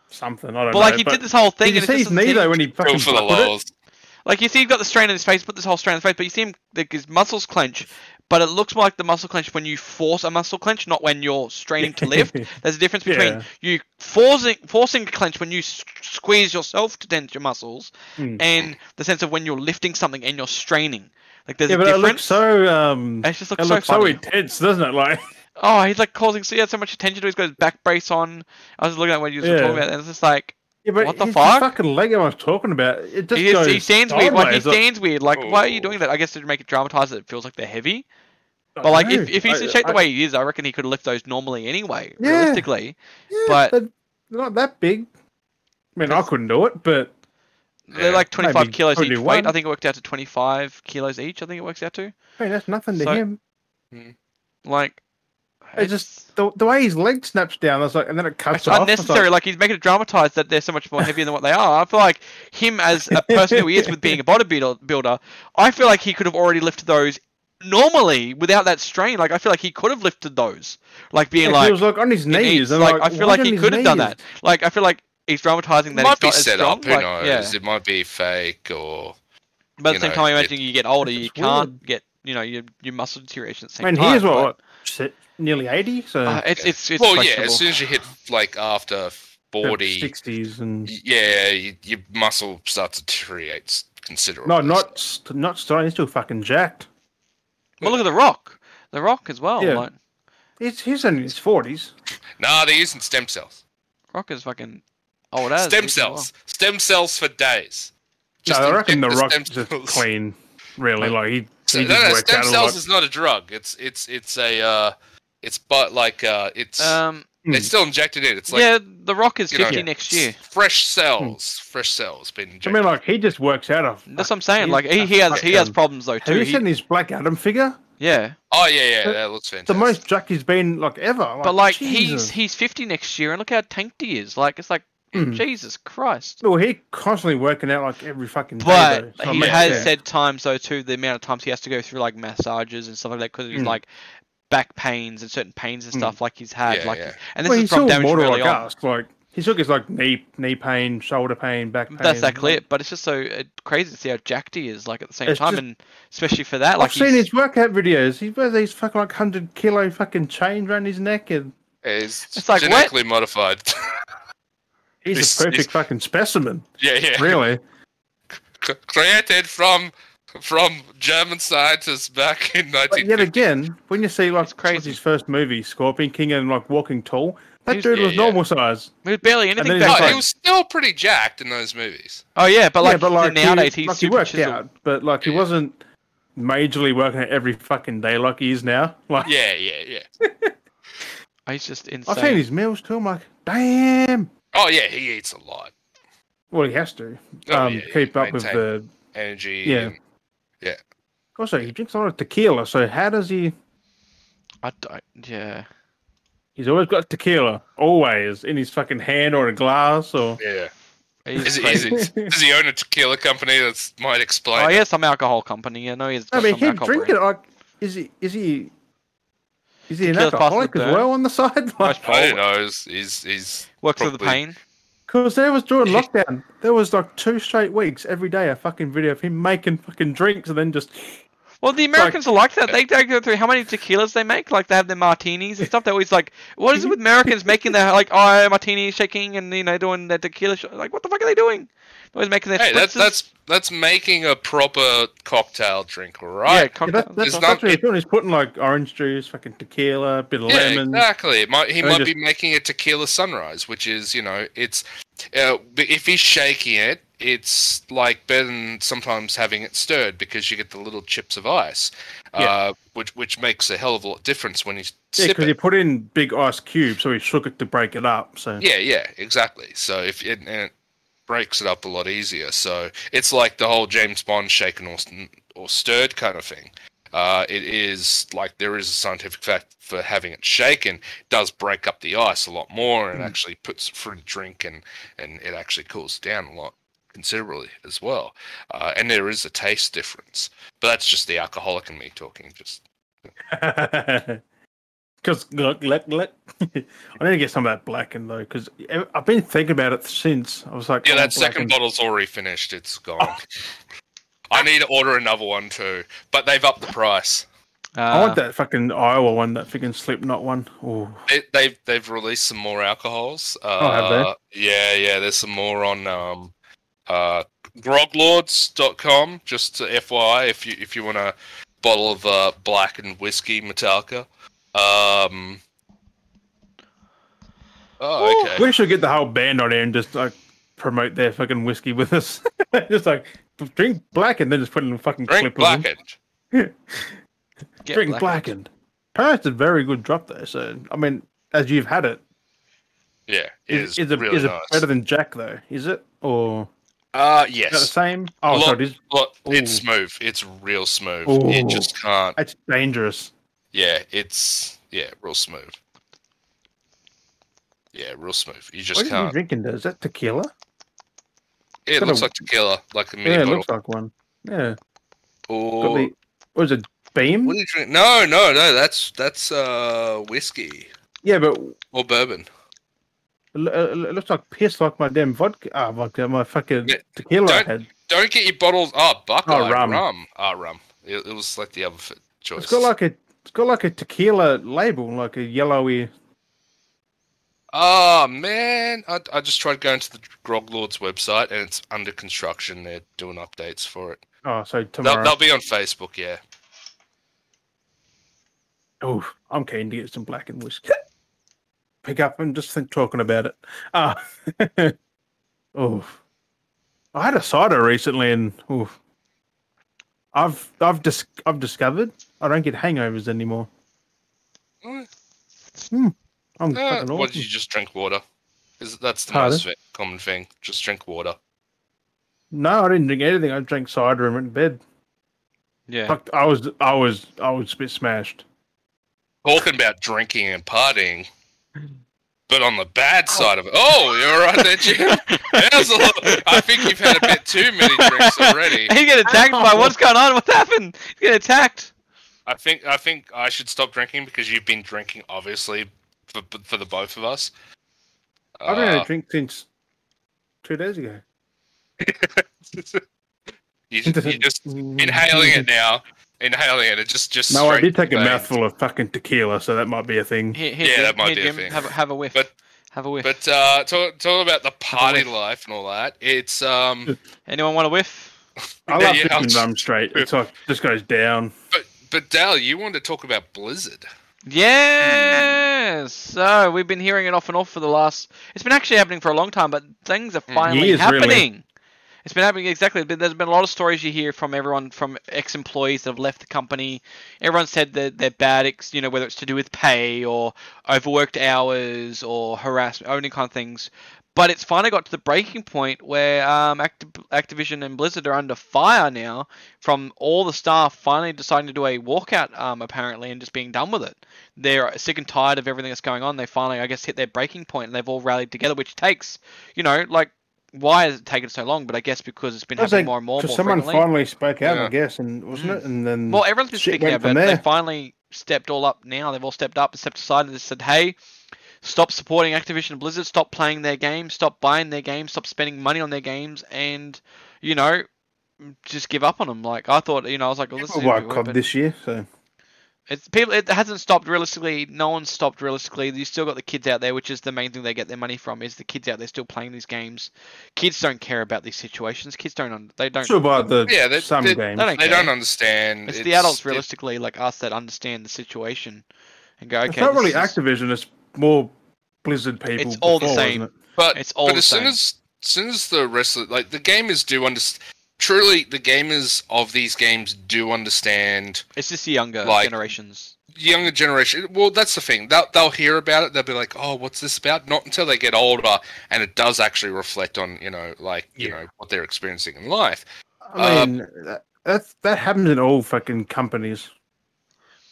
something. I don't But know. But like he did this whole thing, Did you and see it his knee though when he Go fucking for the buckled it? Like you see, he's got the strain in his face, put this whole strain in his face, but you see him, like his muscles clench. But it looks more like the muscle clench when you force a muscle clench, not when you're straining to lift. There's a difference between Yeah. you forcing forcing a clench when you s- squeeze yourself to tense your muscles, Hmm. and the sense of when you're lifting something and you're straining. Like there's Yeah, a but it difference. looks so um, it just it looks so looks so intense, doesn't it? Like, oh, he's like causing so he had so much attention to. it, He's got his back brace on. I was looking at when you were Yeah. talking about, it, and it's just like yeah, but What the fuck? his fucking leg I was talking about, it just he, is, goes he stands weird. Like he stands weird. Like why are you Oh. doing that? I guess to make it dramatized, that it feels like they're heavy. But like, know. if, if he's I- shaped the I- way he is, I reckon he could lift those normally anyway, Yeah. realistically. yeah, but- they're not that big. I mean, I couldn't do it, but They're Yeah. like 25 Maybe kilos each weight. I think it worked out to 25 kilos each. I think it works out to. hey, that's nothing to So- him. Hmm. Like, It's just the, the way his leg snaps down. I was like, and then it cuts it's off. unnecessary. It's Like, he's making it dramatized that they're so much more heavier than what they are. I feel like him as a person who he is with being a bodybuilder, builder, I feel like he could have already lifted those normally without that strain. Like, I feel like he could have lifted those. Like being like, like, he was like on his he knees. and like, like, I feel like he could have done that. Like, I feel like he's dramatizing that. It that might he's be not set strong. up. Who like, knows? Yeah. It might be fake or. But at the same know, time, I it- imagine you get older, you can't weird. get, you know, your your muscle deterioration at the same I mean, time. he is what, but, what si- nearly eighty, so uh, it's it's it's well, yeah. As soon as you hit like after forty, sixties and yeah, you, your muscle starts to deteriorate considerably. no, not not starting. He's still fucking jacked. Well, look at the Rock, the Rock as well. Yeah. Like, He's he's in his forties. Nah, they're using stem cells. Rock is fucking old as stem he's doing cells. Stem cells for days. No, I reckon the inject Rock stem is just cells. clean. Really, like he, So, he no, just no, works stem out a cells lot. is not a drug. It's it's it's a uh, it's but like uh, it's. Um, they Hmm. still inject it. It's like yeah, the Rock is you know, fifty next year. fresh cells, fresh cells being I mean, like he just works out of. That's what I'm saying. Like he, he has he has problems though too. Have too. you He- seen his Black Adam figure? yeah, oh yeah, yeah, the- that looks fantastic. The most jacked he's been like ever. Like, but like Jesus. he's he's fifty next year, and look how tanked he is. Like it's like Hmm. Jesus Christ. Well, he constantly working out like every fucking day. But though, so he has sense. said times though too the amount of times he has to go through like massages and stuff like that because he's Mm. like back pains and certain pains and Mm. stuff like he's had. Yeah, like, yeah. and this well, is from still damage from mortal early like on. us. Like he took his like knee knee pain, shoulder pain, back pain. That's that clip, but it's just so uh, crazy to see how jacked he is, like at the same It's time, just- and especially for that, like I've seen his workout videos. He wears these fucking like hundred kilo fucking chains around his neck, and it's, It's like, what? genetically modified. he's He's- a perfect he's- fucking specimen. yeah, yeah. Really. C- created from from German scientists back in But 19. yet again, when you see like It's crazy. his first movie, Scorpion King, and like Walking Tall, that He's- dude yeah, was yeah. normal size. he was barely anything then back he's Oh, then. he was still pretty jacked in those movies. Oh yeah, but like, yeah, but like nowadays he, he's like, he super worked chiseled. out, but like he Yeah. wasn't majorly working out every fucking day like he is now. Like Yeah, yeah, yeah. Oh, He's just insane. I've seen his meals too. I'm like, damn. Oh yeah, he eats a lot. Well, he has to Oh, um, yeah, keep yeah, up with the. Energy. Yeah. and- Also, he drinks a lot of tequila. So how does he? I don't. Yeah. He's always got tequila, always in his fucking hand or a glass or. yeah. He's Is, crazy. is, does he own a tequila company that might explain? Oh, he it? has some alcohol company. I know he's. I mean, some he alcohol drink it like. Is he? Is he? Is he an Tequila's possible alcoholic as burn. well on the side? Most Like, I probably. don't know. He's, he's, he's Works with the pain. Because there was during lockdown, there was like two straight weeks every day a fucking video of him making fucking drinks and then just Well, the Americans are like that. They, they go through how many tequilas they make. Like they have their martinis and stuff. They're always like, "What is it with Americans making their like oh martini shaking and you know doing their tequila? Sh-? Like what the fuck are they doing? They're always making their Hey, that's that's that's making a proper cocktail drink, yeah, right? yeah, that, that's, It's that's not- what he's doing. He's putting like orange juice, fucking tequila, a bit of Yeah, lemon. exactly. It might, he Or might just- be making a tequila sunrise, which is, you know, it's uh, but if he's shaking it, it's like better than sometimes having it stirred because you get the little chips of ice, Yeah. uh, which which makes a hell of a lot difference when you Yeah, because he put in big ice cubes, so he shook it to break it up. So Yeah, yeah, exactly. So if it, and it breaks it up a lot easier. So it's like the whole James Bond shaken or or stirred kind of thing. uh, it is like there is a scientific fact for having it shaken it does break up the ice a lot more and Mm. actually puts fruit drink and and it actually cools down a lot considerably as well. Uh, and there is a taste difference, but that's just the alcoholic in me talking. Just Because look, look, look. I need to get some of that blackened though, because I've been thinking about it since. I was like, yeah, oh, that second blackened. bottle's already finished. It's gone. I need to order another one too, but they've upped the price. I Uh, want that fucking Iowa one, that fucking Slipknot one. Oh, They, they've they've released some more alcohols. Uh, Oh, have they? Yeah, yeah. There's some more on um, uh, groglords.com. Just to FYI, if you if you want a bottle of uh, blackened whiskey Metallica. Um. Oh, okay. we should get the whole band on here and just like promote their fucking whiskey with us. just like drink black and then just put in a fucking Drink clip of them. blackened. get Drink black- blackened. Apparently, it's a very good drop though. So I mean, as you've had it, Yeah, it is, is, is it really is it better than Jack though? Is it or uh, is that the same? Oh, Look- so it is. Look, it's smooth. It's real smooth. Ooh. It just can't. It's dangerous. Yeah, it's yeah, real smooth. Yeah, real smooth. You just What are you can't. drinking? Though? Is that tequila? Yeah, it looks a- like tequila, like a mini Yeah, it bottle. looks like one. Yeah. Or the, what is it? Beam? what are you drinking? No, no, no. That's that's uh whiskey Yeah, but or bourbon. It looks like piss, like my damn vodka. Ah, vodka, my fucking Yeah, tequila don't- had. Don't get your bottles. Oh, Buckeye Oh, rum. rum. Ah, rum. It, it was like the other choice. It's got like a, it's got like a tequila label, like a yellowy. Oh man, I, I just tried going to the Grog Lords website and it's under construction. They're doing updates for it. Oh, so They'll, tomorrow. they'll be on Facebook. Yeah. Oh, I'm keen to get some blackened whiskey. Pick up and just think talking about it. Ah, oh, I had a cider recently, and oh, I've I've dis- I've discovered I don't get hangovers anymore. Mm. Hmm, I'm Uh, fucking what awesome. did you just drink water? Is that's the Pardon? most fa- common thing? Just drink water. No, I didn't drink anything. I drank cider and went to bed. Yeah. Fuck, I was I was I was a bit smashed. Talking about drinking and partying, but on the Oh. bad side of it. Oh, you're right there, Jim. There's a lot- I think you've had a bit too many drinks already. He's getting attacked by what's going on? What happened? He's getting attacked. I think I think I should stop drinking because you've been drinking, obviously, for for the both of us. I've been had Uh, a drink since two days ago. you, you just inhaling it now. Inhaling it. It just just. No, I did take a mouthful of fucking tequila, so that might be a thing. Here, here, Yeah, Jim, that might here, be a Jim, thing. Have, a- have a whiff. But- have a whiff. But uh, talk, talk about the party life and all that. It's um, Anyone want a whiff? I Yeah, love yeah, drinking I'll- rum straight. It's like just goes down. but but Dal, you wanted to talk about Blizzard. Yes. So we've been hearing it off and off for the last. It's been actually happening for a long time, but things are Mm. finally Years, really. It's been happening exactly. There's been a lot of stories you hear from everyone, from ex-employees that have left the company. Everyone said that they're bad, you know, whether it's to do with pay or overworked hours or harassment, any kind of things. But it's finally got to the breaking point where um, Activ- Activision and Blizzard are under fire now from all the staff finally deciding to do a walkout, um, apparently, and just being done with it. They're sick and tired of everything that's going on. They finally, I guess, hit their breaking point and they've all rallied together, which takes, you know, like, why has it taken so long? But I guess because it's been happening like, more and more. Because someone frequently. finally spoke out, Yeah. I guess, and wasn't Mm. it? And then Well, everyone's been speaking out, but from they finally stepped all up now. They've all stepped up and stepped aside and just said, hey, stop supporting Activision and Blizzard, stop playing their games, stop buying their games, stop spending money on their games, and, you know, just give up on them. Like, I thought, you know, I was like, well, this People is buy COD this year, so it's people. It hasn't stopped realistically. No one's stopped realistically. You still got the kids out there, which is the main thing they get their money from. Is the kids out there still playing these games? Kids don't care about these situations. Kids don't. un- They don't. still buy the Yeah, they- some they- games. they don't They don't understand. It's, the adults it- realistically like us that understand the situation and go, okay. it's not really is- Activision. It's more Blizzard people. It's all the same. it? But It's all but the as soon same. as soon as the rest of like the gamers do understand. Truly, the gamers of these games do understand It's just the younger Like- generations. younger generation. Well, that's the thing. They'll they'll hear about it. They'll be like, "Oh, what's this about?" Not until they get older, and it does actually reflect on you know, like you Yeah. know, what they're experiencing in life. I Uh, mean, that, that's that happens in all fucking companies.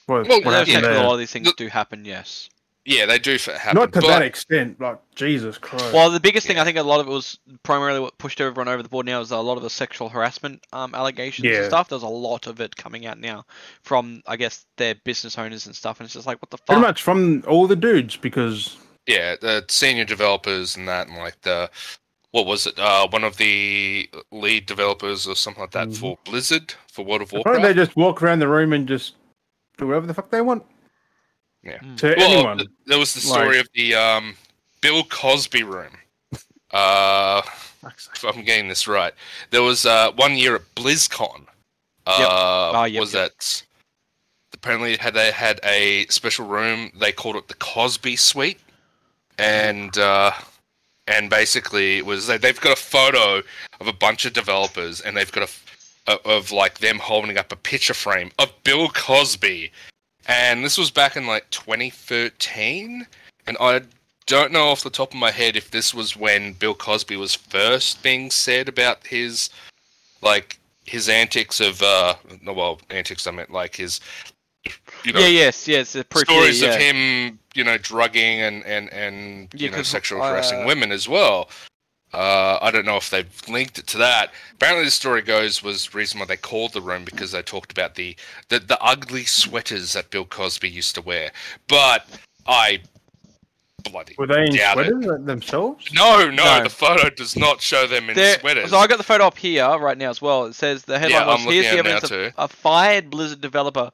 What, Well, what Yeah, happened a lot of these things The- do happen. Yes. Yeah, they do f- happen. Not to but, that extent. Like Jesus Christ. Well, the biggest thing I think a lot of it was primarily what pushed everyone over the board now is a lot of the sexual harassment um, allegations and stuff. There's a lot of it coming out now from, I guess, their business owners and stuff, and it's just like, what the fuck? Pretty fuck? much from all the dudes because yeah, the senior developers and that, and like the what was it? Uh, one of the lead developers or something like that Mhm. for Blizzard for World of apparently Warcraft. they just walk around the room and just do whatever the fuck they want Mm. to Well, anyone. th- there was the story of the um, Bill Cosby room. Uh, if I'm getting this right, there was uh, one year at BlizzCon. Uh, Ah, yep, was yep. that apparently had they had a special room? They called it the Cosby Suite, and uh, and basically it was they, they've got a photo of a bunch of developers, and they've got a f- of- of like them holding up a picture frame of Bill Cosby, and this was back in like 2013, and I don't know off the top of my head if this was when Bill Cosby was first being said about his like his antics of uh no well antics I meant like his you know yeah, yes, yes. The proof here, stories yeah. of him you know drugging and and and Yeah, you know sexual harassing uh, women as well. Uh, I don't know if they've linked it to that. Apparently, the story goes was the reason why they called the room because they talked about the, the the ugly sweaters that Bill Cosby used to wear. But I bloody Were they in doubt it. sweaters themselves? No, no, No. the photo does not show them in There- sweaters. So I got the photo up here right now as well. It says the headline Yeah, was I'm here's the at it now evidence of a fired Blizzard developer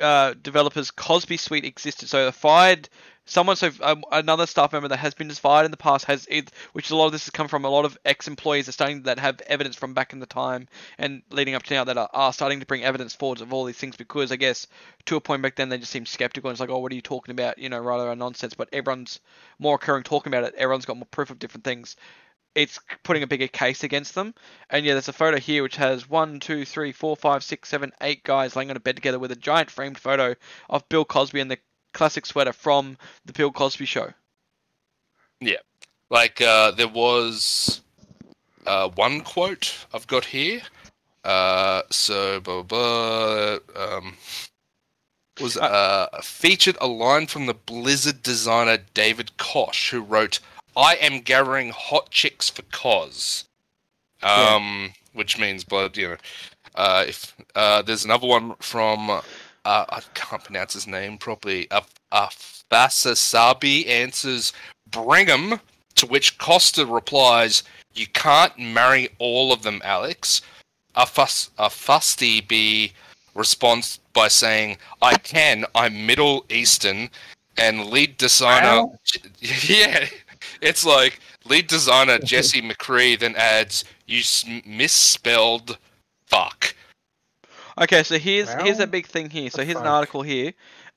uh, developers Cosby Suite existed. So the fired someone so um, another staff member that has been fired in the past has which a lot of this has come from a lot of ex-employees are starting that have evidence from back in the time and leading up to now that are, are starting to bring evidence forward of all these things because I guess to a point back then they just seemed skeptical and it's like oh what are you talking about? You know rather nonsense but everyone's more occurring talking about it. Everyone's got more proof of different things. It's putting a bigger case against them. And yeah, there's a photo here which has one, two, three, four, five, six, seven, eight guys laying on a bed together with a giant framed photo of Bill Cosby and the classic sweater from the Bill Cosby show. Yeah, like uh, there was uh, one quote I've got here. Uh, so blah, blah, blah, um, was uh, featured a line from the Blizzard designer David Kosak, who wrote, "I am gathering hot chicks for cause," um, which means blood. You know, uh, if uh, there's another one from uh, I can't pronounce his name properly. Afasasabi answers, "Bring 'em." To which Kosak replies, "You can't marry all of them, Alex." A fuss, a fusty B responds by saying, "I can. I'm Middle Eastern." And lead designer, Wow. yeah, it's like lead designer Jesse McCree then adds, "You misspelled fuck." Okay, so here's here's a big thing here. So here's an article here.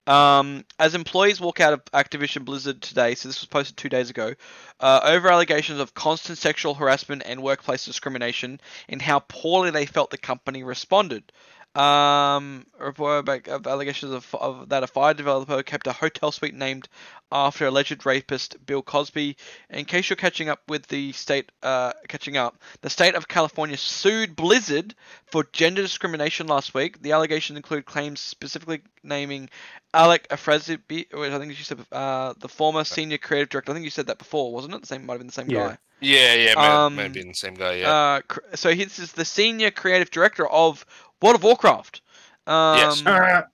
Um, as employees walk out of Activision Blizzard today, so this was posted two days ago, uh, over allegations of constant sexual harassment and workplace discrimination, and how poorly they felt the company responded. Um, report about of allegations of, of that a fire developer kept a hotel suite named after alleged rapist Bill Cosby. In case you're catching up with the state, uh, catching up, the state of California sued Blizzard for gender discrimination last week. The allegations include claims specifically naming Alex Afrasiabi, which I think you said, uh, the former senior creative director. I think you said that before, wasn't it? The same might have been the same Yeah. guy. Yeah, yeah, may- Um, maybe the same guy. Yeah, Uh, so this is the senior creative director of World of Warcraft. Um, Yes.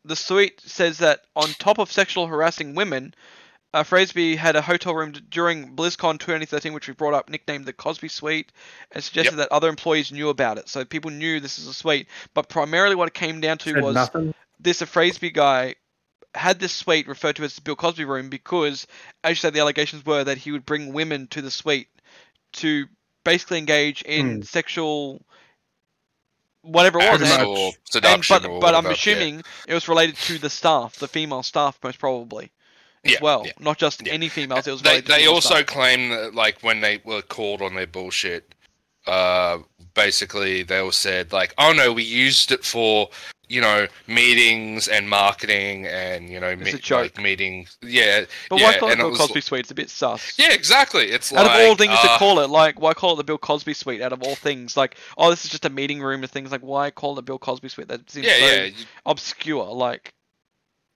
The suite says that on top of sexual harassing women, uh, Fraserby had a hotel room during BlizzCon 2013, which we brought up, nicknamed the Cosby Suite, and suggested that other employees knew about it. So people knew this is a suite, but primarily what it came down to said was nothing. this Fraserby guy had this suite referred to as the Bill Cosby room because, as you said, the allegations were that he would bring women to the suite to basically engage in Hmm. sexual whatever it was. And- much. or and, but or but I'm whatever, yeah. assuming it was related to the staff, the female staff, most probably, as Yeah, well, yeah. not just Yeah. any females. It was they related they also staff. claim that like when they were called on their bullshit uh basically they all said like oh no we used it for you know meetings and marketing and you know It's a me- joke. like meetings yeah But yeah, why call it it Bill was- Cosby Suite? It's a bit sus. yeah exactly it's Out like of all things to uh, call it, like why call it the Bill Cosby Suite? Out of all things, like oh, this is just a meeting room and things like why call it the Bill Cosby Suite? That seems yeah so yeah obscure. Like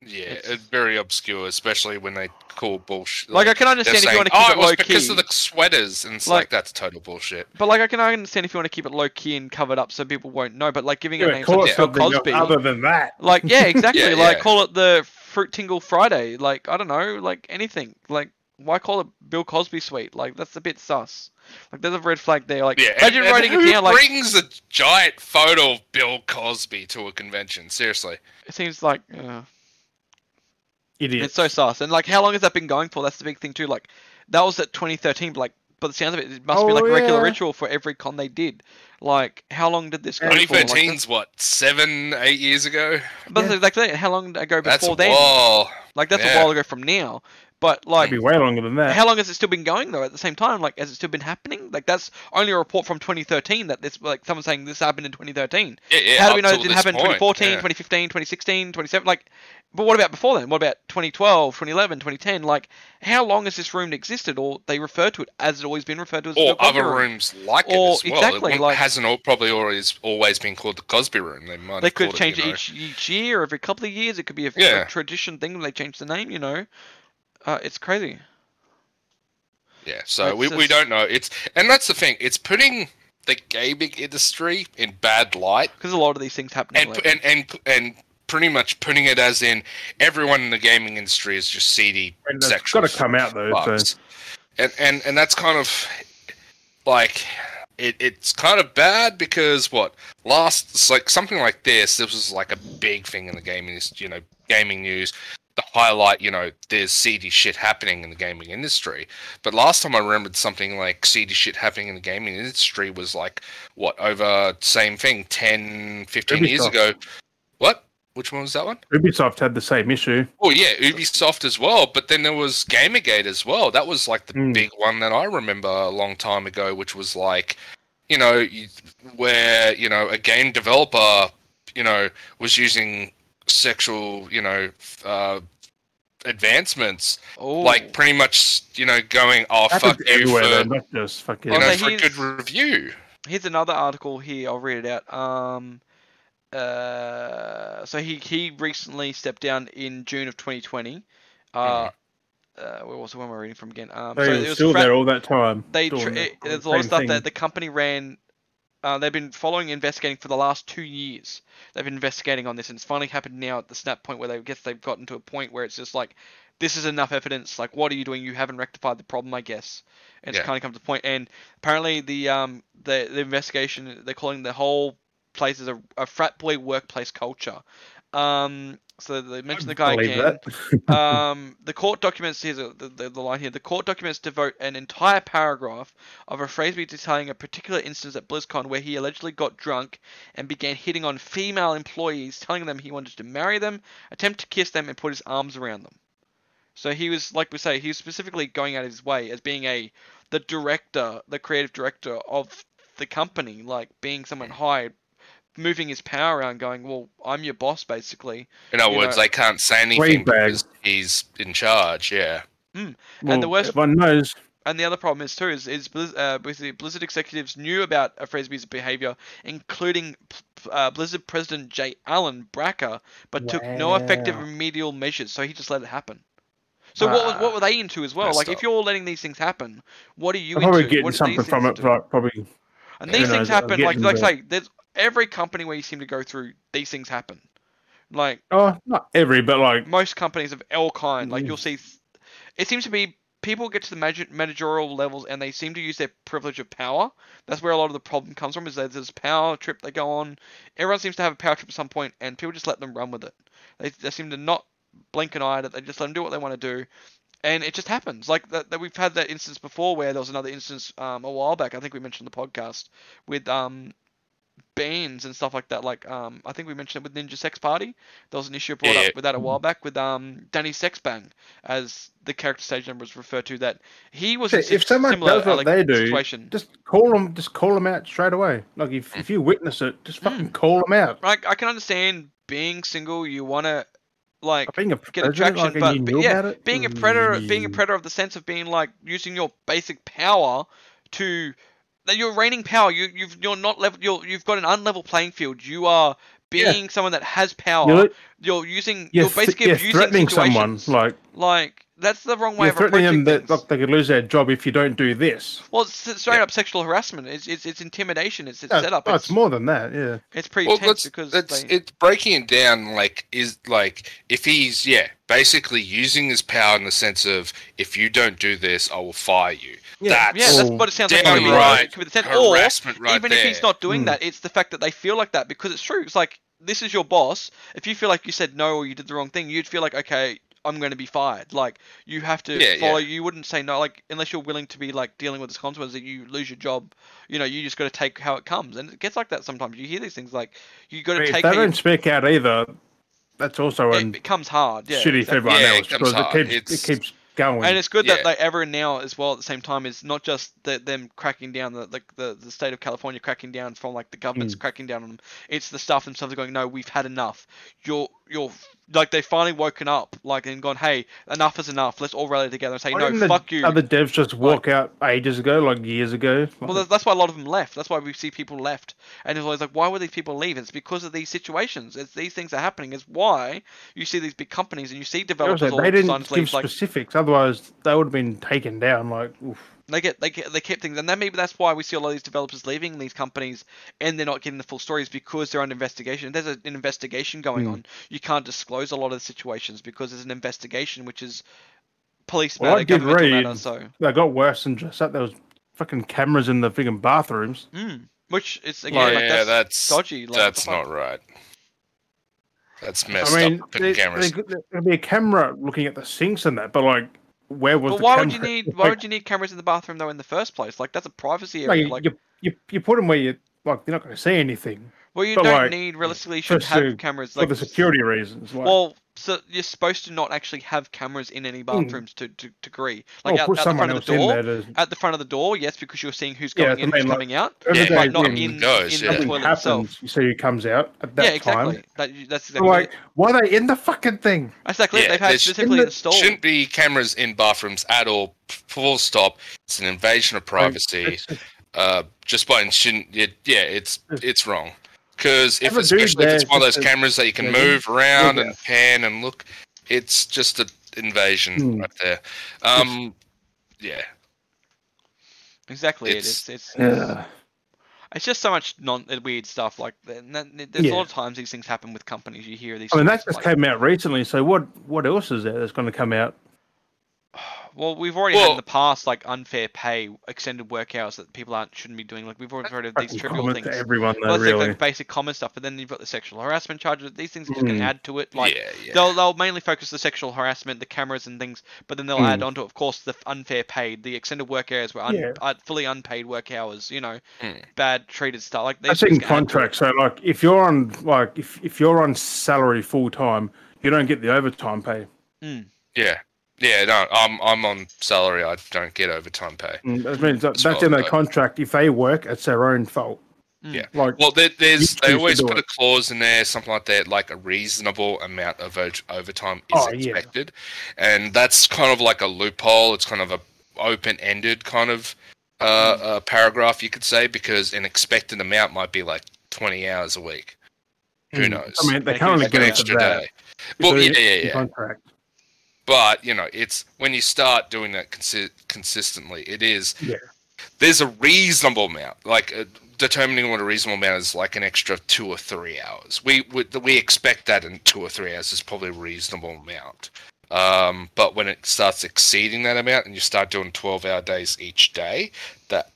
Yeah, It's- it's very obscure, especially when they call bullshit. Like, I can understand if you want to keep oh, it low it was low because key. of the sweaters, and it's Like- like, that's total bullshit. But like I can understand if you want to keep it low key and covered up so people won't know. But like giving it a Yeah, name call such it Bill Cosby, other than that. like yeah, exactly. Yeah, like yeah. call it the Fruit Tingle Friday. Like I don't know, like anything. Like why call it Bill Cosby Suite? Like that's a bit sus. Like there's a red flag there. Like Yeah, imagine and, and writing who it down. Like brings a giant photo of Bill Cosby to a convention? Seriously, it seems like uh, Idiot. it's so sus. And like how long has that been going for? That's the big thing too. Like that was at 2013. But like by the sounds of it, it must be Oh, like a regular yeah. ritual for every con they did. Like how long did this go for? Like, 2013's what seven, eight years ago. But Yeah. that's exactly it. How long ago That's before a then? while. Like that's a while ago from now. But like, It'd be way longer than that. how long has it still been going though? At the same time, like, has it still been happening? Like that's only a report from 2013 that this like someone saying this happened in 2013. Yeah, yeah. how do we know it didn't happen in point, 2014, yeah. 2015, 2016, 2017? Like, but what about before then? What about 2012, 2011, 2010? Like, how long has this room existed, or they refer to it as it always been referred to as Or the Cosby other room? rooms like Or- it as well. exactly, it like- hasn't all, probably always always been called the Cosby Room. They might They have could called change it, it you know. each each year, every couple of years. It could be a, a tradition thing. They change the name, you know. Uh, it's crazy. Yeah, so we, It's we just- don't know. It's and that's the thing. It's putting the gaming industry in bad light, Because a lot of these things happening. and and and and pretty much putting it as in everyone in the gaming industry is just seedy And it's sexual. got to come out though. So. And and and that's kind of like it, it's kind of bad because what last like something like this this was like a big thing in the gaming you know gaming news the highlight you know there's seedy shit happening in the gaming industry but last time i remembered something like seedy shit happening in the gaming industry was like what over same thing 10 15 years ago what which one was that one Ubisoft had the same issue. Oh yeah, Ubisoft as well. But then there was Gamergate as well. That was like the Mm. big one that I remember a long time ago, which was like, you know, where you know a game developer, you know, was using sexual, you know, uh, advancements, oh, like pretty much, you know, going, oh fuck you everywhere, for, though, not just fucking. you know, for a good here's- review. here's another article here. I'll read it out. Um, uh, so he he recently stepped down in June of 2020. Uh, uh where was it? When am I reading from again? Um, they so were it was still fra- there all that time. they doing tr- it, there's a lot of stuff thing. that the company ran. Uh, they've been following investigating for the last two years. They've been investigating on this, and it's finally happened now at the snap point where they guess they've gotten to a point where it's just like, this is enough evidence. Like, what are you doing? You haven't rectified the problem, I guess. And it's kind of come to the point. And apparently, the um the the investigation they're calling the whole place is a, a frat boy workplace culture. Um, so they mentioned the guy again um, the court documents here's a, the, the, the line here. The court documents devote an entire paragraph of a Phraseby detailing a particular instance at BlizzCon where he allegedly got drunk and began hitting on female employees, telling them he wanted to marry them, attempt to kiss them, and put his arms around them. So he was, like we say, he was specifically going out of his way as being a the director, the creative director of the company, like being someone hired, moving his power around, going, "Well, I'm your boss, basically." In other you words, know, they can't say anything because he's in charge. Yeah. and Well, the worst one knows. And the other problem is too is, is Blizz, uh, Blizzard executives knew about Frisbee's behavior, including uh, Blizzard president Jay Allen Brack, but took no effective remedial measures. So he just let it happen. So what was, Ah, what were they into as well? messed Like if you're letting these things happen, what are you I'm probably getting What something from it. do? Probably. And Who these knows, things I'm happen. Like like the- say, there's every company where you seem to go through, these things happen. Like Oh, not every, but like. most companies of all kind. Like Mm. you'll see, it seems to be people get to the manage- managerial levels and they seem to use their privilege of power. That's where a lot of the problem comes from. Is that there's power trip they go on. Everyone seems to have a power trip at some point, and people just let them run with it. They, they seem to not blink an eye at it. They just let them do what they want to do. And it just happens. Like that, that we've had that instance before where there was another instance um, a while back. I think we mentioned the podcast with um, bands and stuff like that. Like um, I think we mentioned it with Ninja Sex Party. There was an issue brought Yeah. up with that a while back with um Danny Sexbang, as the character stage number was referred to. That he was in If someone similar does what like, they do, situation. Just call them. Just call them out straight away. Like if, if you witness it, just fucking call them out. Like I can understand being single, you want to like Being a get attraction, like, but, but yeah, being a predator, being a mm, predator of the sense of being like using your basic power to that you're reigning power. You you've you're not level. You're you've got an unlevel playing field. You are Yeah. being someone that has power, You're, you're using, you're, you're th- basically you're abusing threatening someone. Like Like that's the wrong way you're of threatening approaching them that things. like, they could lose their job if you don't do this. Well, it's it's straight Yeah. up sexual harassment. It's it's, it's intimidation. It's it's Oh, set up. oh, It's, it's more than that. Yeah. it's pretty Well, intense that's, because that's they, it's breaking it down. Like is like if he's yeah, basically using his power in the sense of if you don't do this, I will fire you. Yeah. That's yeah, that's what it sounds like. damn to right. It could be the sense- Or harassment right even there. if he's not doing Hmm. that, it's the fact that they feel like that because it's true. It's like this is your boss. If you feel like you said no or you did the wrong thing, you'd feel like okay, I'm going to be fired. Like you have to Yeah, follow. yeah. You wouldn't say no, like unless you're willing to be like dealing with the consequences that you lose your job. You know, you just got to take how it comes, and it gets like that sometimes. You hear these things like you got to If take. they How don't speak out either, that's also it an becomes hard. Yeah, shitty for exactly. everyone Yeah, it else becomes because it hard. keeps It's- it keeps going. And it's good that Yeah. like everyone now as well at the same time is not just the, them cracking down the, like the the state of California cracking down from like the government's Mm. cracking down on them. It's the staff themselves are going, no, we've had enough. You're you're like they finally woken up like and gone, hey, enough is enough. Let's all rally together and say, Why no, the fuck you. Other devs just walk out ages ago, like years ago. Well, that's, that's why a lot of them left. That's why we see people left. And it's always like, why would these people leave? It's because of these situations. It's these things are happening. It's why you see these big companies and you see developers or they didn't give leave. Like specifics, otherwise they would have been taken down. Like, oof. They get they get they keep things, and then maybe that's why we see a lot of these developers leaving these companies, and they're not getting the full stories because they're under investigation. If there's a, an investigation going Hmm. on, you can't disclose a lot of the situations because there's an investigation, which is police Well, I did read- matter. So, they got worse than just that. There was fucking cameras in the friggin' bathrooms. mm, which is again yeah, like that's, that's dodgy. Like, that's what fuck? not right. That's messed I mean, up. There, cameras. there, there'd be a camera looking at the sinks and that, but like, where was But the why camera? would you need why Like, would you need cameras in the bathroom though in the first place? Like that's a privacy like, area. you, Like, you, you, you put them where you like they're not going to see anything well, you but, don't like, need realistically you should have to- cameras for the security reasons. Like, Well, so you're supposed to not actually have cameras in any bathrooms to, to degree. Like oh, out, put out the front of the door. to. At the front of the door, yes, because you're seeing who's Yeah, going I in, mean, who's like, coming out, every Yeah, day but not when in, goes, in yeah. the something toilet happens, itself. you see who comes out at that Yeah, exactly. time. That, that's exactly. like, why are they in the fucking thing? exactly. Yeah, They've had there's- specifically the- installed. Shouldn't be cameras in bathrooms at all. Full stop. It's an invasion of privacy. Just- Uh, just by shouldn't. It, yeah, it's it's wrong. Because if Have especially if it's one of those cameras that you can move around and pan and look, it's just an invasion Hmm. right there. Um, yeah. Exactly. it's- It's it's Yeah. it's just so much non uh, weird stuff. Like that, there's a lot of times these things happen with companies. You hear these. I mean, that just like- came out recently. So what? What else is there that's going to come out? Well, we've already had in the past like unfair pay, extended work hours that people aren't shouldn't be doing. Like we've already heard of these trivial things. to everyone, though. Well, it's like, really. like basic common stuff, but then you've got the sexual harassment charges. These things are just going Mm. to add to it. Like yeah, yeah. they'll they'll mainly focus the sexual harassment, the cameras and things, but then they'll Mm. add on to, of course, the unfair paid, the extended work hours were un, Yeah. uh, fully unpaid work hours. You know, Mm. bad treated stuff. Like That's these in things can add to it. contract. So, like, if you're on, like, if if you're on salary full time, you don't get the overtime pay. Mm. yeah. Yeah, no, I'm I'm on salary. I don't get overtime pay. Mm, That means that, That's that's in their I- contract. If they work, it's their own fault. Mm. Yeah. Like, Well, there, there's they always put it. a clause in there, something like that, like a reasonable amount of overtime is Oh, yeah. expected, and that's kind of like a loophole. It's kind of a open-ended kind of uh, Hmm. uh, paragraph, you could say, because an expected amount might be like 20 hours a week. Who mm, knows? I mean, they Like can only an get an into extra that. day. Well, if yeah, they're yeah, yeah. Contract. But you know, it's when you start doing that consi- consistently, it is. Yeah. There's a reasonable amount, like uh, determining what a reasonable amount is, like an extra two or three hours. We we, we expect that in two or three hours is probably a reasonable amount. Um, but when it starts exceeding that amount, and you start doing twelve-hour days each day, that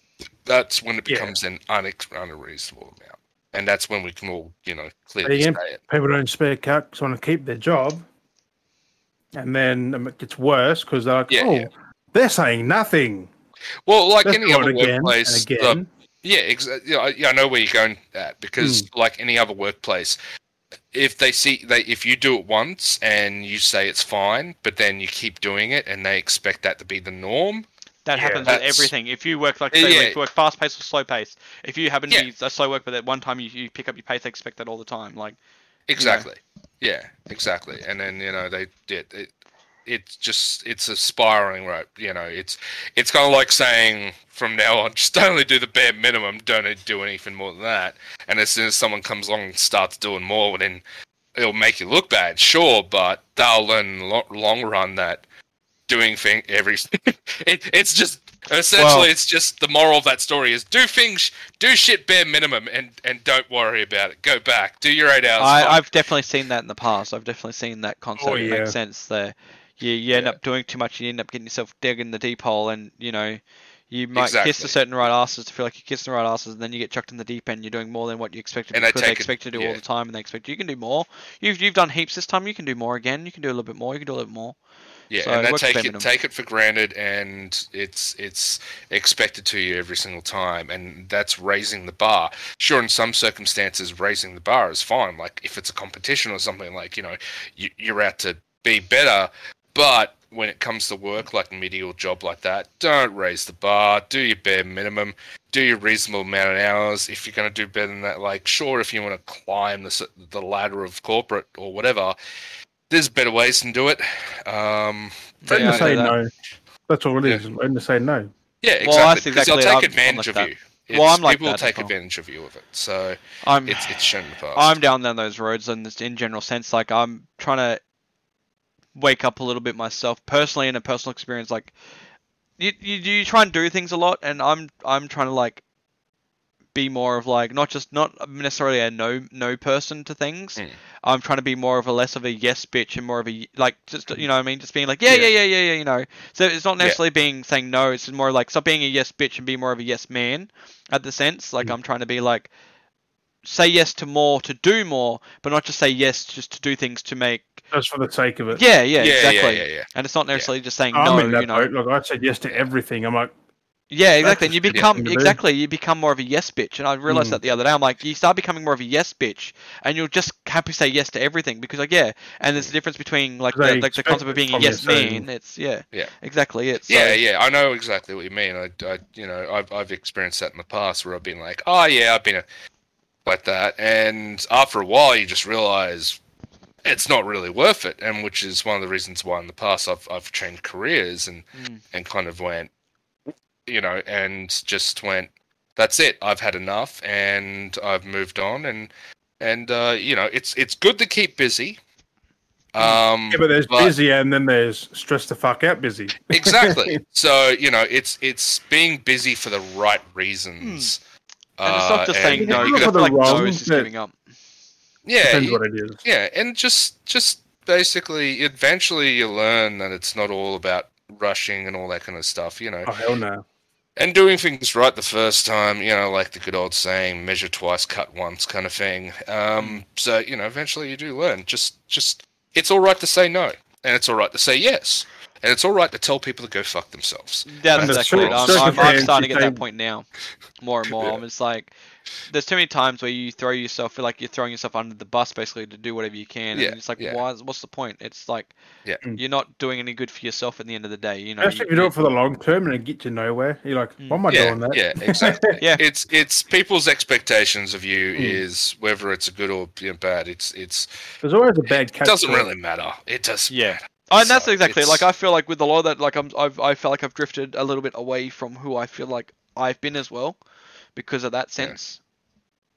that's when it Yeah. becomes an unex- unreasonable amount, and that's when we can all, you know, clearly again, say it. People don't spare because want to keep their job, and then um, it gets worse because they're like, Yeah, "Oh, yeah. they're saying nothing." Well, like Let's any other again workplace, and the- Yeah, exactly. Yeah, I- yeah, I know where you're going at because, Hmm. like any other workplace, if they see they if you do it once and you say it's fine, but then you keep doing it and they expect that to be the norm, That Yeah, happens with everything. If you work like say, yeah. if you work fast paced or slow paced, if you happen to Yeah. be a slow work, but at one time you, you pick up your pace, they expect that all the time. Like exactly. Yeah, exactly. And then you know they did. It, it's just it's a spiraling rope. You know, it's it's kind of like saying from now on, just only do the bare minimum. Don't do anything more than that. And as soon as someone comes along and starts doing more, then it'll make you look bad, sure. But they'll learn long run that doing thing every it, it's just essentially Well- it's just the moral of that story is do things do shit bare minimum and and don't worry about it go back do your eight hours I, I've definitely seen that in the past. I've definitely seen that concept Oh, yeah. make sense there. You, you end Yeah. up doing too much, you end up getting yourself dug in the deep hole, and you know, you might kiss Exactly. the certain right asses to feel like you're kissing the right asses, and then you get chucked in the deep end. You're doing more than what you expected And they because they take it- expect you to do all the time, and they expect you can do more. You've you've done heaps this time. You can do more again. You can do a little bit more. You can do a little bit more. Yeah, So and they take it take it for granted, and it's it's expected to you every single time, and that's raising the bar. Sure, in some circumstances, raising the bar is fine. Like if it's a competition or something, like you know, you, you're out to be better. But when it comes to work, like a medial job like that, don't raise the bar. Do your bare minimum. Do your reasonable amount of hours. If you're going to do better than that, like sure, if you want to climb the the ladder of corporate or whatever, there's better ways to do it. Um, Learn Yeah, to I say know that. no. That's all it is. Learn to say no. Yeah, exactly. Well, that's because they'll take I'm- I'm advantage like of that. you. Well, I'm like people will take well. advantage of you of it. So I'm it's it's shown in the past. I'm down down those roads in this in general sense. Like I'm trying to wake up a little bit myself personally in a personal experience. Like you, you you try and do things a lot, and I'm I'm trying to like be more of like not just not necessarily a no no person to things. Mm. I'm trying to be more of a less of a yes bitch and more of a like just you know what I mean just being like yeah yeah Yeah. yeah yeah yeah you know. So it's not Yeah. necessarily being saying no. It's more like stop being a yes bitch and be more of a yes man at the sense. Like Mm. I'm trying to be like say yes to more to do more, but not just say yes just to do things to make. Just for the sake of it. Yeah, yeah, yeah, exactly. yeah, yeah, yeah. And it's not necessarily just saying I'm no. in that You know. boat. Like I said yes to everything. I'm like, Yeah, exactly. And you become thing to do. exactly you become more of a yes bitch. And I realized Mm. that the other day. I'm like, you start becoming more of a yes bitch, and you'll just happy say yes to everything because like yeah. And there's a difference between like the, like the concept of being a yes man. It's yeah, Yeah. exactly It's Yeah, yeah, I know exactly what you mean. I, I, you know, I've, I've experienced that in the past where I've been like, oh yeah, I've been a, like that, and after a while, you just realize it's not really worth it, and which is one of the reasons why in the past I've I've changed careers and Mm. and kind of went, you know, and just went, that's it, I've had enough, and I've moved on, and and uh, you know, it's it's good to keep busy. Um, yeah, but there's but- busy and then there's stress the fuck out busy. exactly. so you know, it's it's being busy for the right reasons. And it's not just Uh, saying no. you You look got at the like no wrongs is just giving up. Yeah, Depends you- what it is. yeah, and just just basically, eventually, you learn that it's not all about rushing and all that kind of stuff. You know, Oh hell no. And doing things right the first time. You know, like the good old saying, "Measure twice, cut once," kind of thing. Um, so you know, eventually, you do learn. Just just it's all right to say no, and it's all right to say yes, and it's all right to tell people to go fuck themselves. That's And the exactly it. I'm, I'm, I'm starting to get that point now, more and more. Yeah. I'm just like, there's too many times where you throw yourself, feel like you're throwing yourself under the bus, basically, to do whatever you can. Yeah, And it's like, yeah. why? What's the point? It's like, Yeah. Mm. you're not doing any good for yourself at the end of the day. You know, Especially if you do it for the long term and it gets you nowhere. You're like, Mm. why am I yeah, doing that? yeah, exactly. Yeah. it's it's people's expectations of you Mm. is whether it's a good or you know, bad. It's it's There's always a bad it doesn't for it. really matter. It does. Yeah. Oh, and that's So exactly it's- like I feel like with a lot of that, like I'm, I've, I feel like I've drifted a little bit away from who I feel like I've been as well, because of that sense.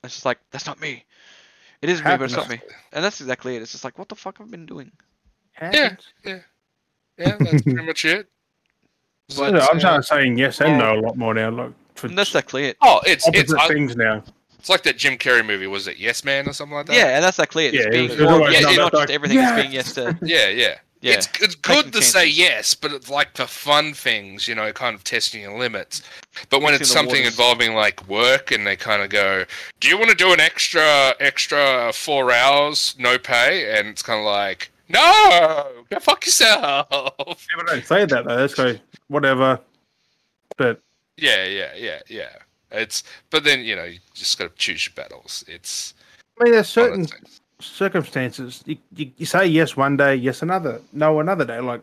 It's just like that's not me. It is me, but it's not me. And that's exactly it. It's just like what the fuck have I been doing? Happens. Yeah, yeah. that's pretty much it. Yeah, But, I'm uh, starting saying yes and no a lot more now. Like for And that's exactly it. oh, it's it's opposite I- things now. it's like that Jim Carrey movie. Was it Yes Man or something like that? Yeah, and that's exactly it. It's Yeah, being it was more, yeah, done not that, just like, everything. It's yes. being yes to yeah, yeah. Yeah. It's it's good to say yes, but it's like for fun things, you know, kind of testing your limits. But when Testing it's something waters. involving like work, and they kind of go, "Do you want to do an extra extra four hours, no pay?" and it's kind of like, "No, go fuck yourself." People don't say that though. Let's go whatever. But Yeah, yeah, yeah, yeah. It's but then you know you just got to choose your battles. It's I mean, there's certain. Circumstances. You, you, you say yes one day, yes another, no another day. Like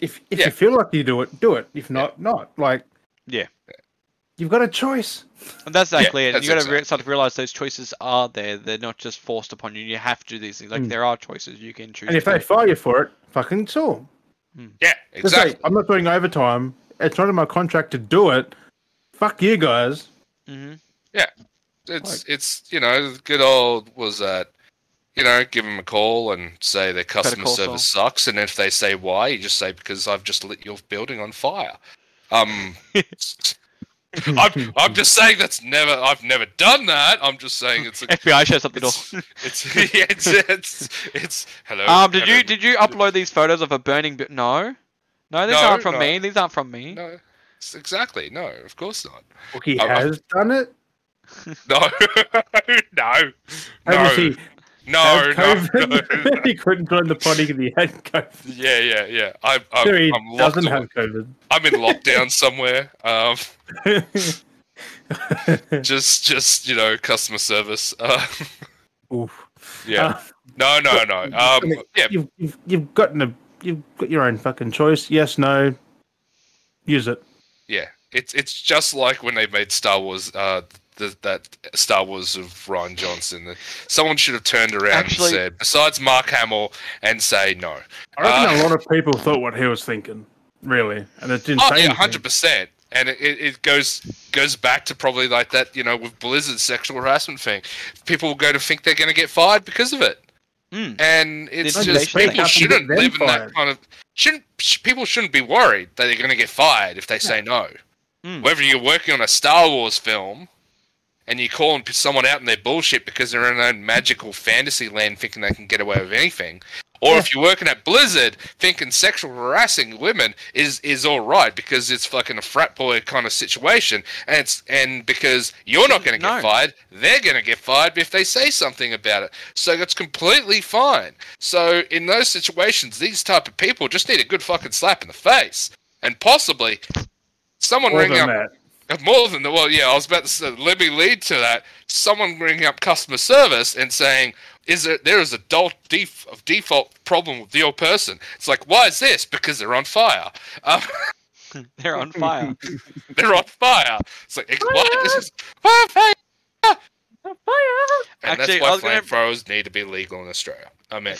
if if Yeah. you feel like you do it, do it. If not, not. Like Yeah. you've got a choice. And that's Yeah, exactly it. And you got to re- start to realize those choices are there. They're not just forced upon you. You have to do these things. Like Mm. there are choices you can choose. And if to they do. fire you for it, fucking sue 'em. Yeah, Just say, exactly. I'm not doing overtime. It's not in my contract to do it. Fuck you guys. Mhm. It's it's you know good old was that you know give them a call and say their customer call service sucks, and if they say why, you just say because I've just lit your building on fire. Um, I'm I'm just saying that's never I've never done that. I'm just saying it's a, FBI shows up the door. it's it's it's, it's it's hello. Um, did you did you upload these photos of a burning? Bu- no, no, these No, aren't from no. me. These aren't from me. No, exactly no, of course not. He I- I- has done it. No, no, no, no, had no, COVID? no. he couldn't join the party because he had COVID. Yeah, yeah, yeah. I'm, I'm, No, he I'm doesn't away. have COVID. I'm in lockdown somewhere. Um, just, just you know, customer service. Uh, Oof. yeah. Uh, no, no, no. Um, yeah, you've, you've you've gotten a you've got your own fucking choice. Yes, no. Use it. yeah. It's it's just like when they made Star Wars. Uh, the, that Star Wars of Rian Johnson. Someone should have turned around Actually- and said, besides Mark Hamill, and say no. I reckon Uh, a lot of people thought what he was thinking, really, and it didn't Oh say yeah, hundred percent. And it, it it goes goes back to probably like that, you know, with Blizzard's sexual harassment thing. People go to think they're going to get fired because of it, Mm. and it's Didn't just people shouldn't get them live in that kind of shouldn't people shouldn't be worried that they're going to get fired if they say no. Mm. Whether you're working on a Star Wars film and you're calling p- someone out in their bullshit because they're in their own magical fantasy land thinking they can get away with anything, or Yeah. if you're working at Blizzard thinking sexual harassing women is is all right because it's fucking a frat boy kind of situation, and it's and because you're not going to get No. fired, they're going to get fired if they say something about it. So that's completely fine. So in those situations, these type of people just need a good fucking slap in the face, and possibly someone More ringing up that. More than the well, yeah. I was about to say, let me lead to that. Someone bringing up customer service and saying, "Is there there is a default def- of default problem with your person?" It's like, why is this? Because they're on fire. Um, They're on fire. they're on fire. It's like, what? This is fire, fire. And Actually, that's I why was gonna- flamethrowers need to be legal in Australia. I mean,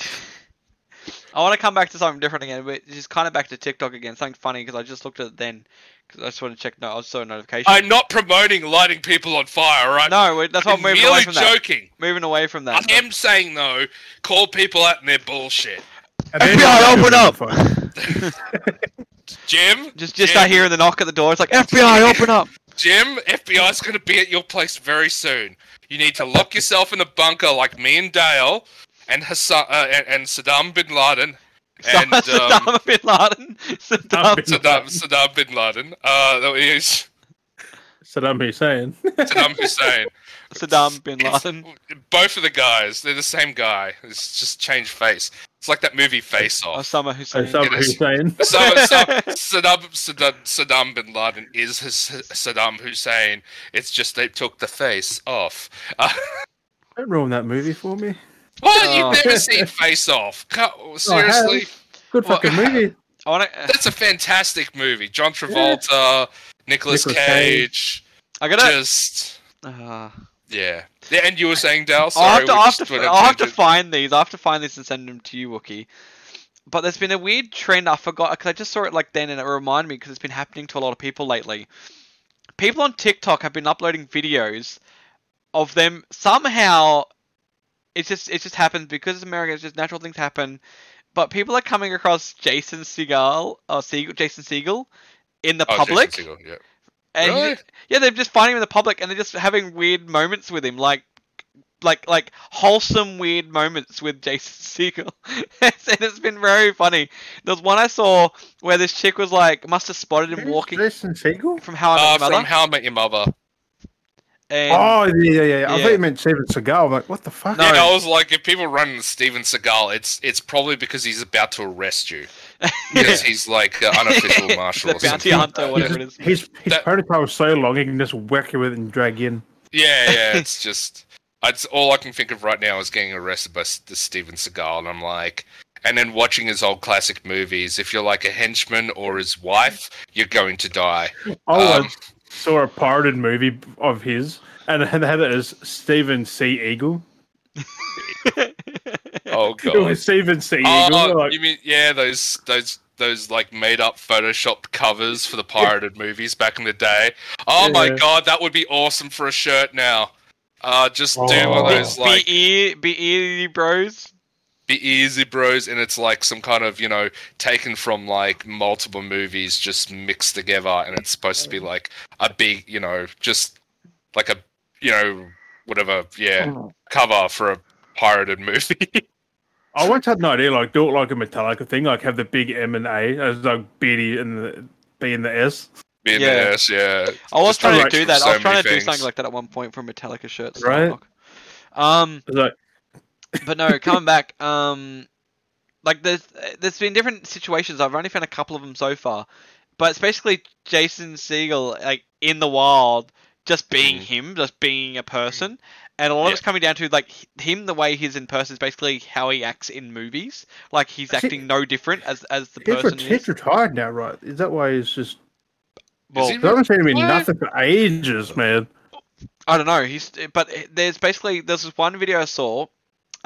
I want to come back to something different again, but just kind of back to TikTok again. Something funny because I just looked at it then because I just want to check. No, I saw a notification. I'm not promoting lighting people on fire, right? no, wait, that's why I'm I'm moving away merely from that. joking. Moving away from that. I am saying though, call people out in their bullshit. And then FBI, open up! Jim, Just just Jim, start hearing the knock at the door. It's like FBI, open up. Jim, FBI's going to be at your place very soon. You need to lock yourself in a bunker like me and Dale and Hassan uh, and, and Saddam bin Laden and um, Saddam bin Laden. Saddam. bin- Saddam, Saddam bin Laden. Uh, that is Saddam Hussein. Saddam Hussein. Saddam bin It's- Laden. both of the guys, they're the same guy. It's just changed face. It's like that movie Face Off. Osama Hussein. Saddam It is. Hussein. So, so Saddam, Saddam, Saddam bin Laden is his, Saddam Hussein. It's just they took the face off. Uh, Don't ruin that movie for me. What? Oh. You've never seen Face Off? Co- Seriously? Good Well, fucking movie. I want to. That's a fantastic movie. John Travolta, Nicolas Nicolas Cage. I gotta. Just, Uh, yeah. yeah. And you were saying, Dal? I'll Sorry, have to, we I'll have just to, went on I'll have to find these. I'll have to find these and send them to you, Wookie. But there's been a weird trend. I forgot because I just saw it like then, and it reminded me because it's been happening to a lot of people lately. People on TikTok have been uploading videos of them somehow. It's just it just happens because it's America. It's just natural things happen. But people are coming across Jason Segel or Segel, Jason Segel in the Oh, Jason public. Segel, yeah. And Really? you- yeah, they're just finding him in the public, and they're just having weird moments with him, like, like, like wholesome weird moments with Jason Segel. and it's been very funny. There's one I saw where this chick was like, must have spotted him Who's walking Jason Segel? from How I Met Uh, Your Mother, from How I Met Your Mother. And Oh yeah, yeah, yeah. I Yeah. thought you meant Steven Seagal. I'm like, what the fuck? No. Yeah, I was like, if people run into Steven Seagal, it's it's probably because he's about to arrest you. Because he's like uh, unofficial marshal the or bounty something. hunter, like that. whatever it is. His his That- protocol is so long, he can just whack you with it and drag you in. Yeah, yeah, it's just it's all I can think of right now is getting arrested by S- the Steven Seagal, and I'm like, and then watching his old classic movies. If you're like a henchman or his wife, you're going to die. Oh, Um, saw a pirated movie of his, and it had it as Stephen C. Eagle. Oh It god. was Stephen C. Eagle. Oh, like, you mean yeah, those those those like made up photoshopped covers for the pirated movies back in the day. Oh my god, that would be awesome for a shirt now. Uh just do one Oh. of those like be ear, be ear, bros. Be easy bros and it's like some kind of you know taken from like multiple movies just mixed together and it's supposed to be like a big you know just like a you know whatever yeah cover for a pirated movie I once had an idea, like do it like a Metallica thing, like have the big M and A as like B and the B and the S. being Yeah. yeah. yes yeah I was Just trying to like do for that. I was trying many to do something like that at one point for Metallica shirts. Right. Um, like but no, coming back. Um, like there's there's been different situations. I've only found a couple of them so far, but it's basically Jason Segel like in the wild, just being Mhm. him, just being a person. And a lot of it's coming down to like him, the way he's in person is basically how he acts in movies. Like he's acting no different as as the he's, person. is. he's retired now, right? Is that why he's just? Well, he I haven't seen him in nothing for ages, man. I don't know. He's but there's basically there's this one video I saw,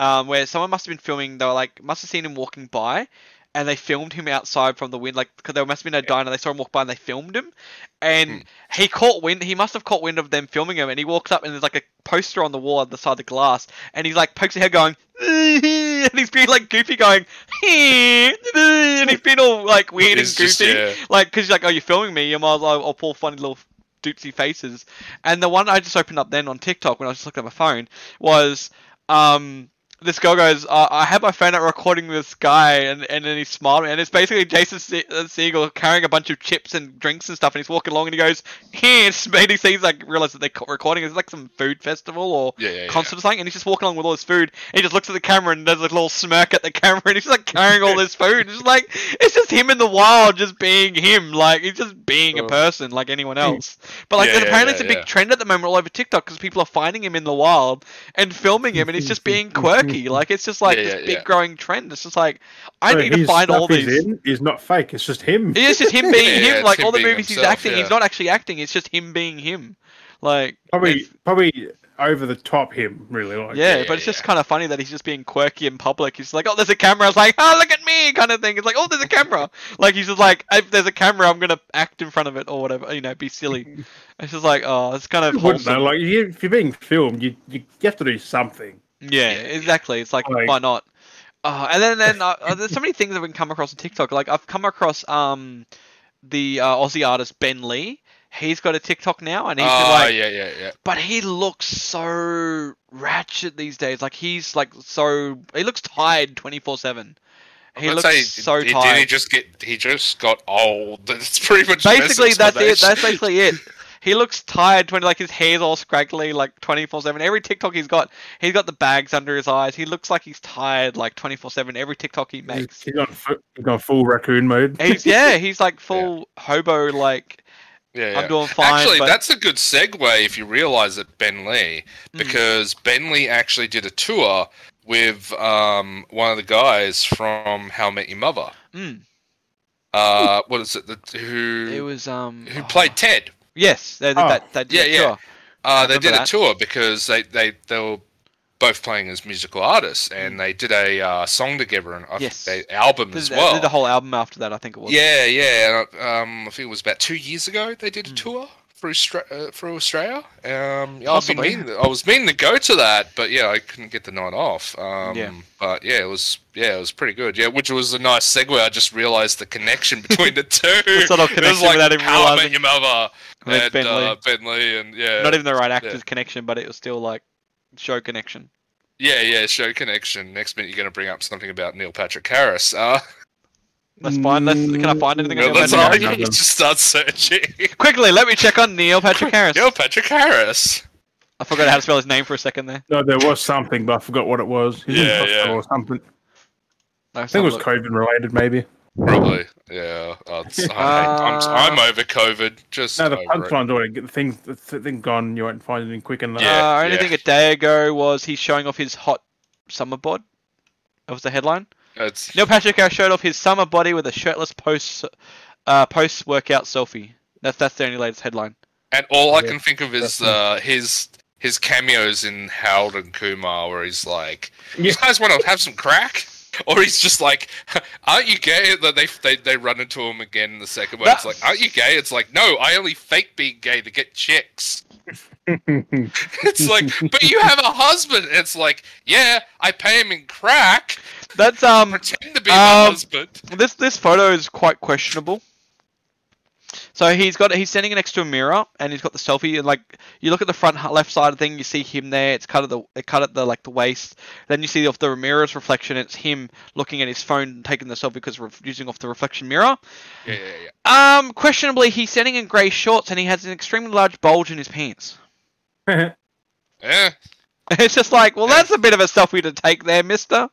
um, where someone must have been filming. They were like must have seen him walking by, and they filmed him outside from the wind. Like because there must have been a diner. They saw him walk by and they filmed him, and Hmm. he caught wind. He must have caught wind of them filming him, and he walks up and there's like a poster on the wall at the side of the glass, and he's like pokes his head going. And he's being like goofy, going, and he's being all like weird and It's just, goofy, yeah. like because he's like, "Oh, you're filming me," and I'll, I'll pull funny little dootsy faces. And the one I just opened up then on TikTok when I was just looking at my phone was um this girl goes, uh, I had my phone out recording this guy, and, and then he smiled, and it's basically Jason Se- uh, Segel carrying a bunch of chips and drinks and stuff, and he's walking along, and he goes, "Hey," it's made he sees like realize that they're recording. It's like some food festival or yeah yeah, yeah. concert or something, and he's just walking along with all his food. And he just looks at the camera and does a little smirk at the camera, and he's like carrying all this food. It's just like it's just him in the wild, just being him. Like he's just being a Oh. person like anyone else. But like Yeah, yeah, apparently yeah, it's a big trend at the moment all over TikTok because people are finding him in the wild and filming him, and he's just being quirky. Mm-hmm. Like it's just like Yeah, this yeah, big yeah. growing trend. It's just like I So need to find all stuff he's these. in is not fake. It's just him. It's just him being Yeah, him. it's Like him all the being movies he's acting, yeah. he's not actually acting. It's just him being him. Like Probably, it's- probably over the top him. Really, like yeah, yeah, but it's just kind of funny that he's just being quirky in public. He's like, oh, there's a camera. It's like, oh, look at me, kind of thing. It's like, oh, there's a camera. like he's just like, if there's a camera, I'm gonna act in front of it or whatever. You know, be silly. It's just like, oh, it's kind of wouldn't know. Like if you're being filmed, you, you have to do something. Yeah, exactly. It's like, Like- why not? Uh, and then then uh, uh, there's so many things that we can come across on TikTok. Like I've come across um the uh, Aussie artist Ben Lee. He's got a TikTok now, and he's Oh like, yeah yeah yeah. but he looks so ratchet these days. Like he's like so he looks tired twenty four seven. He looks say, so tired. Did he just get? He just got old. That's pretty much basically, that's it. That's basically it. He looks tired. Twenty like his hair's all scraggly, like twenty four seven. Every TikTok he's got, he's got the bags under his eyes. He looks like he's tired, like twenty four seven. Every TikTok he makes. he's, on, he's on full raccoon mode. He's yeah, he's like full hobo. Like yeah, yeah. I'm doing fine. Actually, but, that's a good segue if you realize that Ben Lee, Mm. because Ben Lee actually did a tour with um, one of the guys from How I Met Your Mother. Mm, Uh, what is it? The, who? it was um who oh, played Ted? Yes, they did Oh, that. That yeah, that yeah. tour. Uh, they remember did a tour because they, they, they were both playing as musical artists, and they did a uh, song together and I think Yes. they album Did, as they well. did the whole album after that. I think it was. Yeah, yeah. and, Um, I think it was about two years ago they did a Mm. tour through uh, through Australia. Um, yeah, I've been meaning, I was meaning to go to that, but yeah, I couldn't get the night off. Um, Yeah. But yeah, it was yeah, it was pretty good. Yeah, which was a nice segue. I just realised the connection between the two. The sort of It was connection like without even How I Met realising. Your Mother With and Ben Lee. uh, Ben Lee, and yeah, Not even the right actors yeah. connection, but it was still like show connection. yeah, yeah, show connection. Next minute, you're going to bring up something about Neil Patrick Harris. Uh, Let's find. Let's. Can I find anything on Neil let's all Harris? Harris? just start searching. Quickly, let me check on Neil Patrick Harris. Neil Patrick Harris. I forgot how to spell his name for a second there. No, there was something, but I forgot what it was. He's Yeah, hospital yeah. Or something. No, I think it was COVID related, maybe. Probably, yeah. Uh, it's- I, I'm, I'm over COVID. Just No, the punchline's already the thing. The thing gone. You won't find anything quick enough. Yeah, uh, only yeah. thing a day ago was he showing off his hot summer bod. That was the headline. It's Neil Patrick Harris showed off his summer body with a shirtless post uh, post workout selfie. That's that's the only latest headline. And all I Yeah, can think of is uh, his his cameos in Harold and Kumar, where he's like, "You guys want to have some crack?" Or he's just like, "Aren't you gay?" That they they they run into him again in the second one. It's like, "Aren't you gay?" It's like, "No, I only fake being gay to get chicks." It's like, "But you have a husband." It's like, "Yeah, I pay him in crack, That's um pretend to be my Um, husband." this this photo is quite questionable. So he's got he's standing next to a mirror and he's got the selfie and like you look at the front left side of the thing you see him there it's cut at the it cut at the like the waist then you see off the mirror's reflection it's him looking at his phone taking the selfie because we're using off the reflection mirror Yeah, yeah, yeah. um questionably he's standing in grey shorts and he has an extremely large bulge in his pants Yeah, it's just like well that's a bit of a selfie to take there mister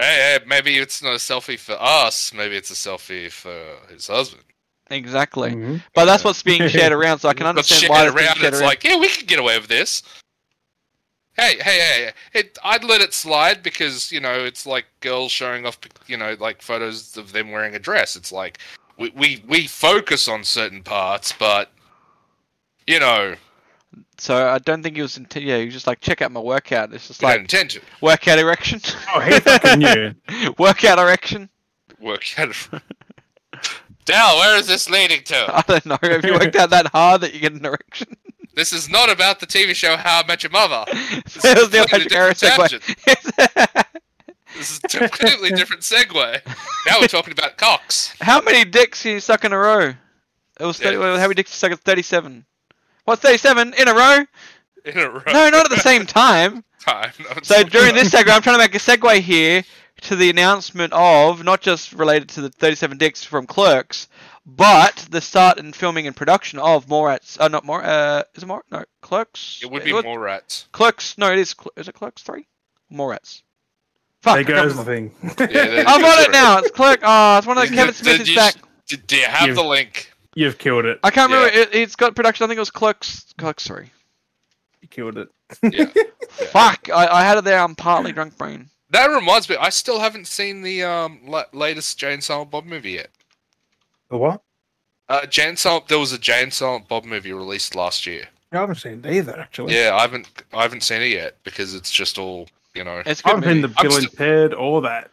hey, hey, maybe it's not a selfie for us. Maybe it's a selfie for his husband. exactly Mhm. but that's what's being shared around so I can understand shared why it's being around, shared it's around. like, yeah, we can get away with this. Hey, hey, hey! It, I'd let it slide because you know it's like girls showing off, you know, like photos of them wearing a dress. It's like we we, we focus on certain parts, but you know, So I don't think he was. Int- yeah, he was just like, check out my workout. It's just like don't intend to workout erection. Oh, he fucking knew. workout erection. Workout. Er-, Dal, where is this leading to? I don't know. Have you worked out that hard that you get an erection? This is not about the TV show How I Met Your Mother. that was the completely Elijah Garrett different segue. This is a completely different segue. Now we're talking about cocks. How many dicks can you suck in a row? It was 30, Yeah. how many dicks you suck? Thirty-seven. What's thirty-seven in a row? In a row. No, not at the same time. time. So during this segue, I'm trying to make a segue here to the announcement of not just related to the 37 dicks from Clerks, but the start and filming and production of Mallrats. Uh, not more. Uh, is it more? No, Clerks. It would be was- more rats. Clerks. No, it is. Is it Clerks three? Mallrats. Fuck. There I can't goes the remember. thing. Yeah, there- I'm on it now. It's Clerk. Oh, it's one of the Did- Kevin did Smith is you- back. Do, do you have You- the link? You've killed it. I can't remember. Yeah. It, it's got production. I think it was Clerks. Clerks three. You killed it. Yeah. Fuck. I, I had it there. I'm partly drunk brain. That reminds me, I still haven't seen the um la- latest Jay and Silent Bob movie yet. The what? Uh, Jay and Silent, there was a Jay and Silent Bob movie released last year. I haven't seen it either, actually. Yeah, I haven't, I haven't seen it yet because it's just all, you know. It's a I good haven't seen movie. the I'm Bill and st- Ted or that.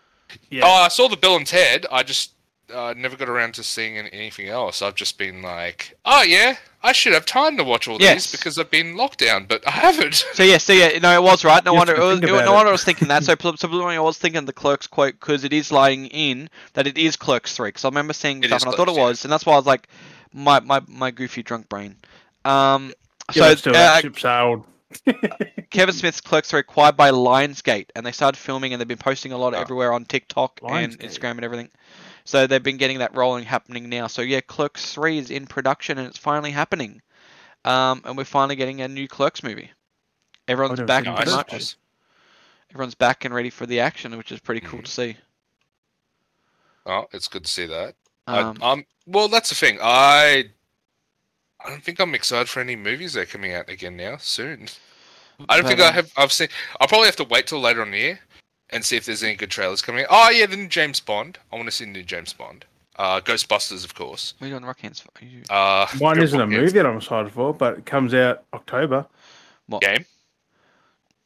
Yeah. Oh, I saw the Bill and Ted. I just uh, never got around to seeing anything else. I've just been like, oh yeah, I should have time to watch all Yes. these because I've been locked down, but I haven't. So yeah, so yeah, no, it was right. No You wonder, it was, it- no wonder I was thinking that. So pl- subliminally, I was thinking the Clerks quote because it is lying in that it is Clerks three. Because I remember seeing It stuff is and I thought it Clerks, yeah. was, and that's why I was like, my my my goofy drunk brain. Um, Yeah, so still, uh, that ship. Kevin Smith's Clerks are acquired by Lionsgate, and they started filming, and they've been posting a lot Ah. everywhere on TikTok and Instagram and everything. So they've been getting that rolling happening now. So yeah, Clerks three is in production, and it's finally happening. Um, and we're finally getting a new Clerks movie. Everyone's back think pretty Nice. much. nice. Everyone's back and ready for the action, which is pretty cool Mhm. to see. Oh, it's good to see that. Um, I, um, well, that's the thing. I, I don't think I'm excited for any movies that are coming out again now soon. I don't think I have. I've seen. I'll probably have to wait till later on the year and see if there's any good trailers coming. Oh yeah, the new James Bond. I want to see the new James Bond. Uh, Ghostbusters, of course. What are you doing, rock hands? Are you... Uh, Mine isn't a Book, yes. movie that I'm excited for, but it comes out October. What game.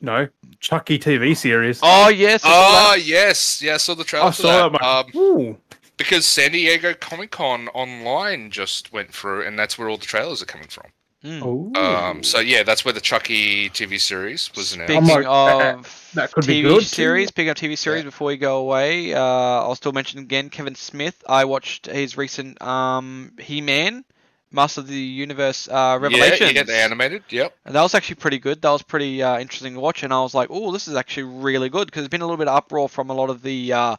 No, Chucky TV series. Oh yes. I saw Oh yes, yeah. I saw the trailer I for saw that. that. Um, mate. Ooh, because San Diego Comic Con online just went through, and that's where all the trailers are coming from. That. Mm. Um, so yeah, that's where the Chucky TV series was announced. Speaking like, that- of that could be TV good too. series, speaking of TV series, Yeah. before we go away, uh, I'll still mention again Kevin Smith. I watched his recent um, He-Man, Master of the Universe uh, Revelations. Yeah, yeah, the animated. Yep. And that was actually pretty good. That was pretty uh, interesting to watch, and I was like, "Oh, this is actually really good." Because there's been a little bit of uproar from a lot of the uh,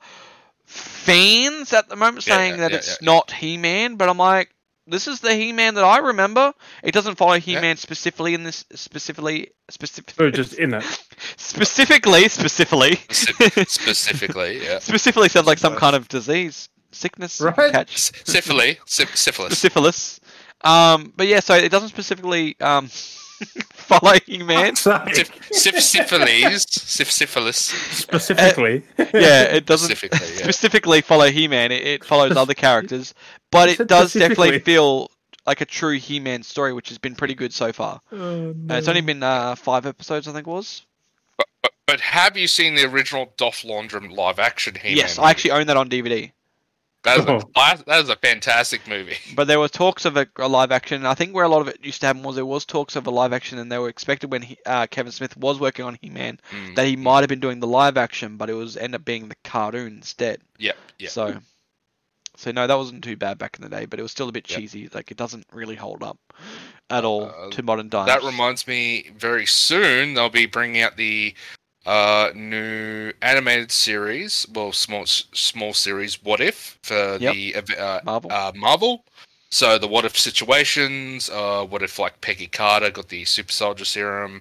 fans at the moment saying yeah, that yeah, it's yeah, yeah. not He-Man, but I'm like, "This is the He-Man that I remember." It doesn't follow He-Man specifically in this specifically specific So just in it. specifically specifically Speci- specifically, yeah. specifically sounds like some kind of disease, sickness, Right. catch Syphilis, syphilis. syphilis. Um, but yeah, so it doesn't specifically um, follow He-Man. Sorry. Syph- syph- syphilis, syph- syphilis. Specifically. yeah, it doesn't Specifically, yeah. specifically follow He-Man. It, it follows other characters, but it does definitely feel like a true He-Man story, which has been pretty good so far. Oh, And it's only been uh, five episodes, I think it was. But, but, but have you seen the original Dolph Lundgren live action He-Man? Yes, I actually own that on DVD. That is, a, Oh. That is a fantastic movie. But there were talks of a, a live action. I think where a lot of it used to happen was there was talks of a live action, and they were expected when he, uh, Kevin Smith was working on He-Man Mm. that he might have been doing the live action, but it was end up being the cartoon instead. Yep, yep. So, so no, that wasn't too bad back in the day, but it was still a bit Yep. cheesy. Like it doesn't really hold up at all Uh, to modern times. That reminds me, very soon they'll be bringing out the uh, new animated series, well, small small series, What If for Yep. the uh, Marvel. uh, Marvel. So the What If situations, uh, what if like Peggy Carter got the super soldier serum?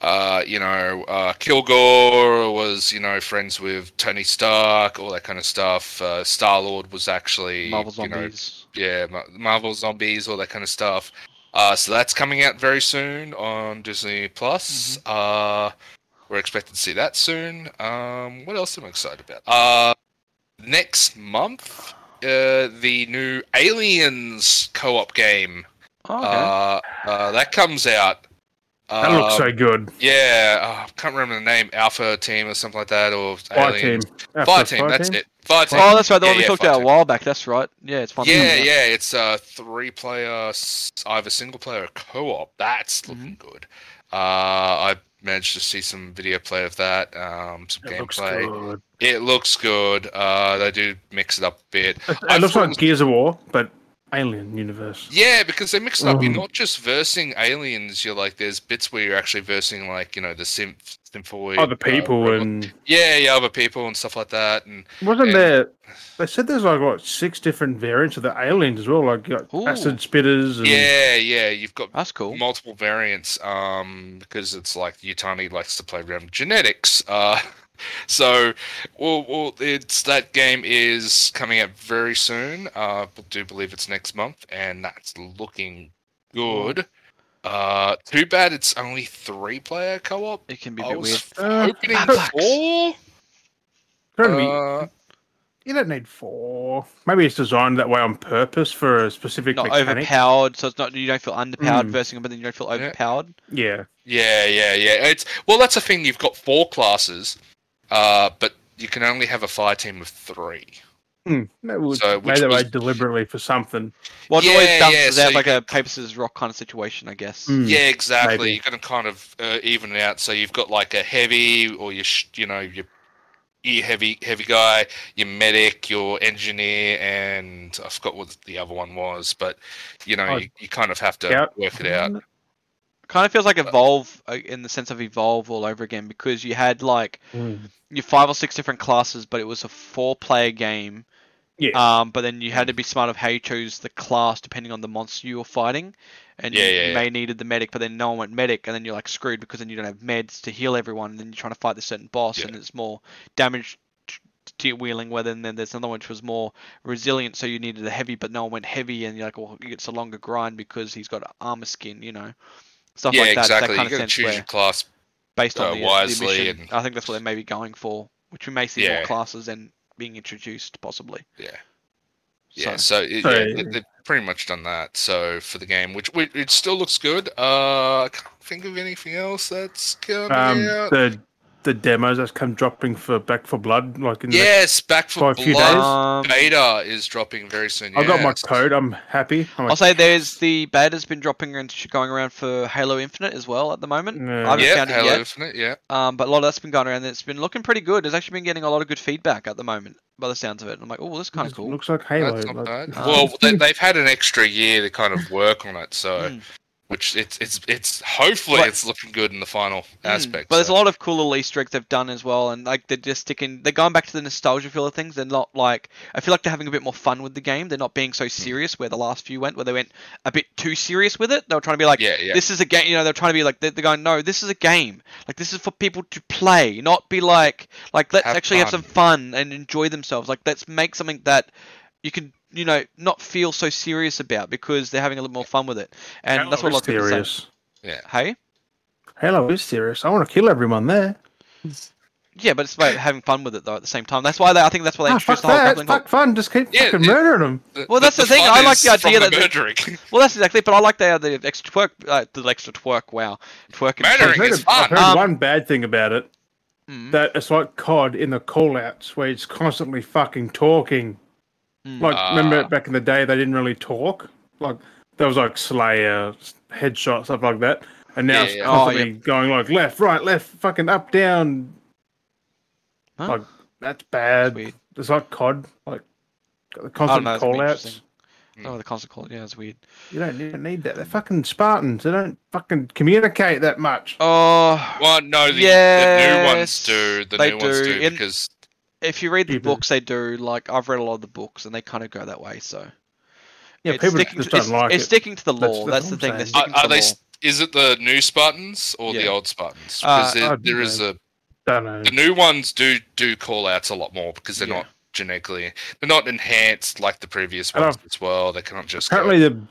Uh, you know, uh, Kilgore was, you know, friends with Tony Stark, all that kind of stuff. Uh, Star Lord was actually, Marvel you know, Zombies. yeah, Marvel Zombies, all that kind of stuff. Uh, so that's coming out very soon on Disney Plus. Uh, we're expected to see that soon. Um, what else am I excited about? Uh, next month, uh, the new Aliens co-op game. Oh, okay. Uh, uh, that comes out. that looks Uh, so good. Yeah, uh, I can't remember the name. Alpha Team or something like that, or Fire Aliens. team. Fire After Team. That's it. Fire Team. oh, that's right. The yeah, one we yeah, talked Fire about a while back. That's right. Yeah, it's fun. Yeah, yeah, it's a three-player, s- either single-player or co-op. That's Mm-hmm. looking good. Uh, I managed to see some video play of that, um, some It looks gameplay. good. It looks good. Uh, they do mix it up a bit. It, it looks like Gears of War, but alien universe. Yeah, because they mix it up. You're Mm. not just versing aliens. You're like, there's bits where you're actually versing, like you know, the synth, symphoid. Other uh, people robot- and yeah, yeah, other people and stuff like that. And wasn't and- there? They said there's like what six different variants of the aliens as well, like you got Ooh. acid spitters. And, yeah, yeah, you've got That's cool. multiple variants um because it's like Yutani likes to play around genetics uh so well, well it's that game is coming out very soon uh I do believe it's next month and that's looking good uh too bad it's only three player co-op It can be a I bit was weird. Uh, hoping Alex. four Don't uh, you don't need four. Maybe it's designed that way on purpose for a specific Not mechanic. overpowered, so it's not you don't feel underpowered Mm. versing, but then you don't feel Yeah. overpowered. Yeah, yeah yeah yeah it's well that's the thing you've got four classes uh but you can only have a fire team of three Hmm. That was So, which made that way was- deliberately for something. Well, it always Yeah, balances yeah, so out you like a can- paper scissors rock kind of situation, I guess. Mm. Yeah, exactly. maybe. You're going to kind of uh, even it out. So you've got like a heavy, or your, sh- you know, your ear heavy, heavy guy, your medic, your engineer, and I forgot what the other one was, but you know, Oh, you, you kind of have to Scout. work it out. Kind of feels like evolve uh, in the sense of evolve all over again because you had like Mm. your five or six different classes, but it was a four-player game. Yeah. Um, but then you had to be smart of how you chose the class depending on the monster you were fighting, and Yeah, you, yeah, you yeah. may needed the medic, but then no one went medic, and then you're like screwed because then you don't have meds to heal everyone, and then you're trying to fight this certain boss, Yeah. and it's more damage to your wheeling. Where then, then there's another one which was more resilient, so you needed a heavy, but no one went heavy, and you're like, well, it's a longer grind because he's got armor skin, you know, stuff yeah, like that. exactly. That you kind got of to sense choose your class. based on uh, the, the wisely mission. and- I think that's what they may be going for, which we may see Yeah. more classes and being introduced possibly. Yeah. Yeah, So, so, it, yeah, they- they've pretty much done that. So for the game, which, which it still looks good. Uh, I can't think of anything else that's coming Um, out. the the demos that's come dropping for Back 4 Blood, like in the Yes, Back for for a few Blood days. um, beta is dropping very soon. I got my code. I'm happy. I'm I'll like, say there's the beta's been dropping and going around for Halo Infinite as well at the moment. Yeah. I haven't Yeah, found it Halo yet, Infinite. Yeah, um, but a lot of that's been going around. and It's been looking pretty good. It's actually been getting a lot of good feedback at the moment, by the sounds of it. I'm like, oh, this is kind of cool. Looks like Halo. that's not like- bad. Um, well, they, they've had an extra year to kind of work on it, so Mm. Which it's it's it's hopefully But- it's looking good in the final Mm, aspect. But there's a lot of cool little Easter eggs they've done as well, and like they're just sticking. They're going back to the nostalgia feel of things. They're not like I feel like they're having a bit more fun with the game. They're not being Hmm. so serious where the last few went, where they went a bit too serious with it. They were trying to be like, yeah, yeah. this is a game. You know, they're trying to be like they're, they're going, no, this is a game. Like this is for people to play, not be like like let's Have actually have some fun and enjoy themselves. Like let's make something that you can you know not feel so serious about because they're having a little more fun with it. And Halo that's what a is lot of people say. serious. yeah. Hey. Halo is serious. I want to kill everyone there. Yeah, but it's about having fun with it though. At the same time, that's why they, I think that's why they Ah, fuck introduced the whole that. grappling hook. Fuck fun. Just keep Yeah, fucking it- murdering them. The- Well, that's the thing, I like the idea that the the- murdering. Well, that's exactly. But I like the the extra twerk, uh, the extra twerk. Wow, twerk. and Murdering I've heard, is I've fun. heard Um, one bad thing about it. Mm. That it's like COD in the callouts where it's constantly fucking talking. Mm. Like, remember Ah. back in the day they didn't really talk? Like, there was like Slayer, headshot, stuff like that. And now Yeah, it's yeah. Oh, constantly going like left, right, left, fucking up, down. Huh? Like, that's bad. weird. It's like COD. Like, the constant know. It's gonna callouts. Oh, the constant call. Yeah, it's weird. You don't even need that. They're fucking Spartans. They don't fucking communicate that much. Oh, Well, no, the, the new ones do. The they new ones do. do In- because if you read the Stupid. books, they do. Like I've read a lot of the books, and they kind of go that way. So Yeah, it's people sticking just to, don't it's, like it's it. sticking to the lore. that's That's, the what thing. They're sticking are, are to they? lore. Is it the new Spartans or the old Spartans? Uh, Because there, there is don't a Don't know. the new ones do do call outs a lot more because they're Yeah. not genetically they're not enhanced like the previous ones as well. They can't just go- Apparently, the but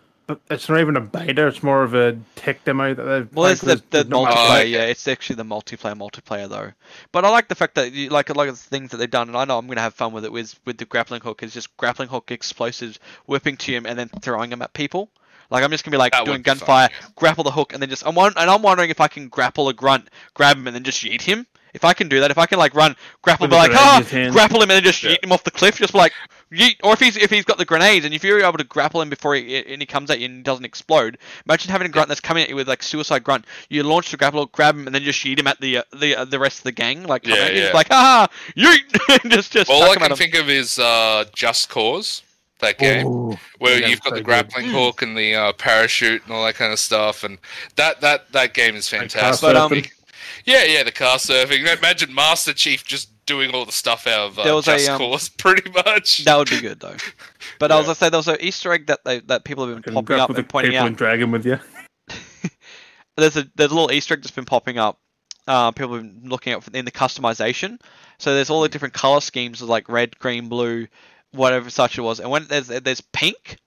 it's not even a beta. It's more of a tech demo that they've. Well, it's the, the there's multiplayer. To it. okay. Yeah, it's actually the multiplayer multiplayer though. But I like the fact that you like a lot of the things that they've done, and I know I'm gonna have fun with it. With with the grappling hook, is just grappling hook explosives, whipping to him, and then throwing them at people. Like I'm just gonna be like That doing would be fun, gunfire, yeah. grapple the hook, and then just I'm won- and I'm wondering if I can grapple a grunt, grab him, and then just yeet him. If I can do that, if I can like run, grapple, be like ah, grapple him, and then just Yeah. yeet him off the cliff, just be like yeet. Or if he's if he's got the grenades, and if you're able to grapple him before he and he comes at you and he doesn't explode, imagine having a grunt that's coming at you with like suicide grunt. You launch the grapple, grab him, and then just yeet him at the uh, the uh, the rest of the gang. Like coming Yeah, you, yeah. just like ah, yeet, just just All I can think of is uh, Just Cause, that game. Ooh, where that you've got so the good. grappling hook and the uh, parachute and all that kind of stuff, and that that that game is fantastic. But, um, surfing. Yeah, yeah, the car surfing. Imagine Master Chief just doing all the stuff out of uh, There was a, um, Cause, pretty much. That would be good though. But I was Yeah. gonna say there was an Easter egg that they that people have been Can popping up the and pointing out. and drag 'em with you. there's a there's a little Easter egg that's been popping up. Uh, people have been looking at in the customization. So there's all the different color schemes of like red, green, blue, whatever such it was. And when there's there's pink,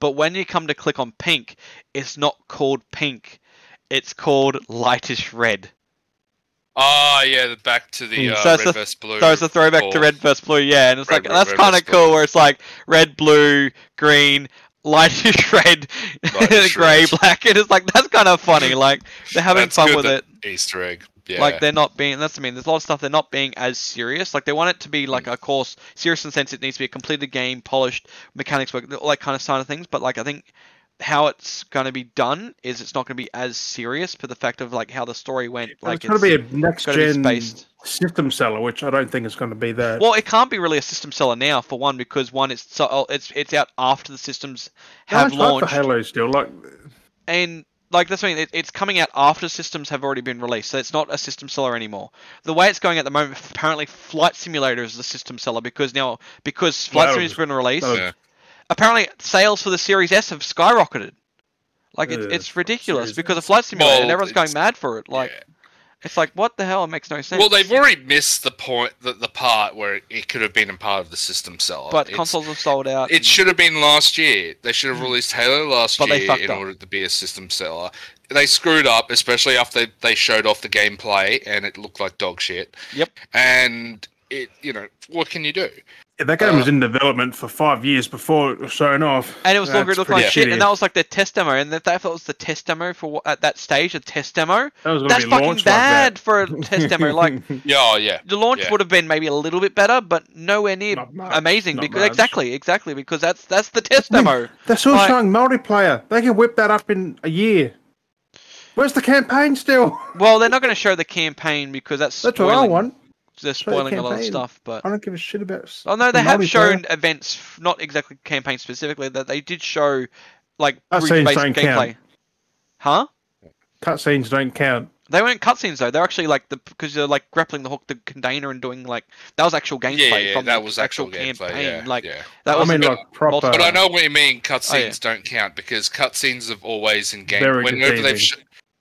but when you come to click on pink, it's not called pink. It's called lightish red. Ah, yeah, the back to the Hmm. uh, So red a- versus blue. So it's a throwback to red versus blue, yeah. And it's Red, like red, that's kind of cool, where it's like red, blue, green, lightish red, Lightish red. black. And it's like that's kind of funny. Like they're having That's fun with it. Easter egg. Yeah. Like they're not being. That's what I mean. There's a lot of stuff they're not being as serious. Like they want it to be like, of course, serious in the sense it needs to be a completed game, polished mechanics work, all that kind of side of things. But like I think how it's going to be done is it's not going to be as serious for the fact of like how the story went. Like Like it's going to be a next gen spaced. system seller, which I don't think is going to be that. Well, it can't be really a system seller now for one because one it's so oh, it's it's out after the systems No, have it's hard launched for Halo still. Like, and like that's what I mean. It, it's coming out after systems have already been released, so it's not a system seller anymore. The way it's going at the moment, apparently, Flight Simulator is the system seller because now because Flight Simulator's been released, Yeah. Apparently sales for the Series S have skyrocketed. Like it's Ugh, it's ridiculous Series because of Flight Simulator and everyone's going mad for it. Like yeah. it's like what the hell? It makes no sense. Well, they've already missed the point, the, the part where it, it could have been a part of the system seller. but It's- consoles have sold out. It and- should have been last year. They should have mm. released Halo last But they year fucked in up. order to be a system seller. They screwed up, especially after they, they showed off the gameplay and it looked like dog shit. Yep. And it, you know, what can you do? Yeah, that game Uh, was in development for five years before it was shown off. And it was longer, it That's looked like pretty shit, shitty. and that was like their test demo, and if that was the test demo for what, at that stage, a test demo, That was going that's to be fucking bad like for a test demo. Like Yeah, oh, yeah. the launch Yeah. would have been maybe a little bit better, but nowhere near amazing. not Because much. exactly, exactly, because that's that's the test demo. They're still Like- showing multiplayer. They can whip that up in a year. Where's the campaign still? Well, they're not going to show the campaign because that's That's what I spoiling. want. They're Show the spoiling a lot of stuff, but. I don't give a shit about. s- Oh no, they the have multiplayer. shown events, not exactly campaign specifically. That they did show, like Cutscenes don't gameplay. count. Huh? Cutscenes don't count. They weren't cutscenes though. They're actually like the because they're like grappling the hook, the container, and doing like that was actual gameplay Yeah, yeah, from that the was actual, gameplay. campaign. Yeah, like yeah. that I was mean, a- like proper. But I know what you mean. Cutscenes Oh, yeah. don't count because cutscenes have always in game. Very Whenever they've, sh-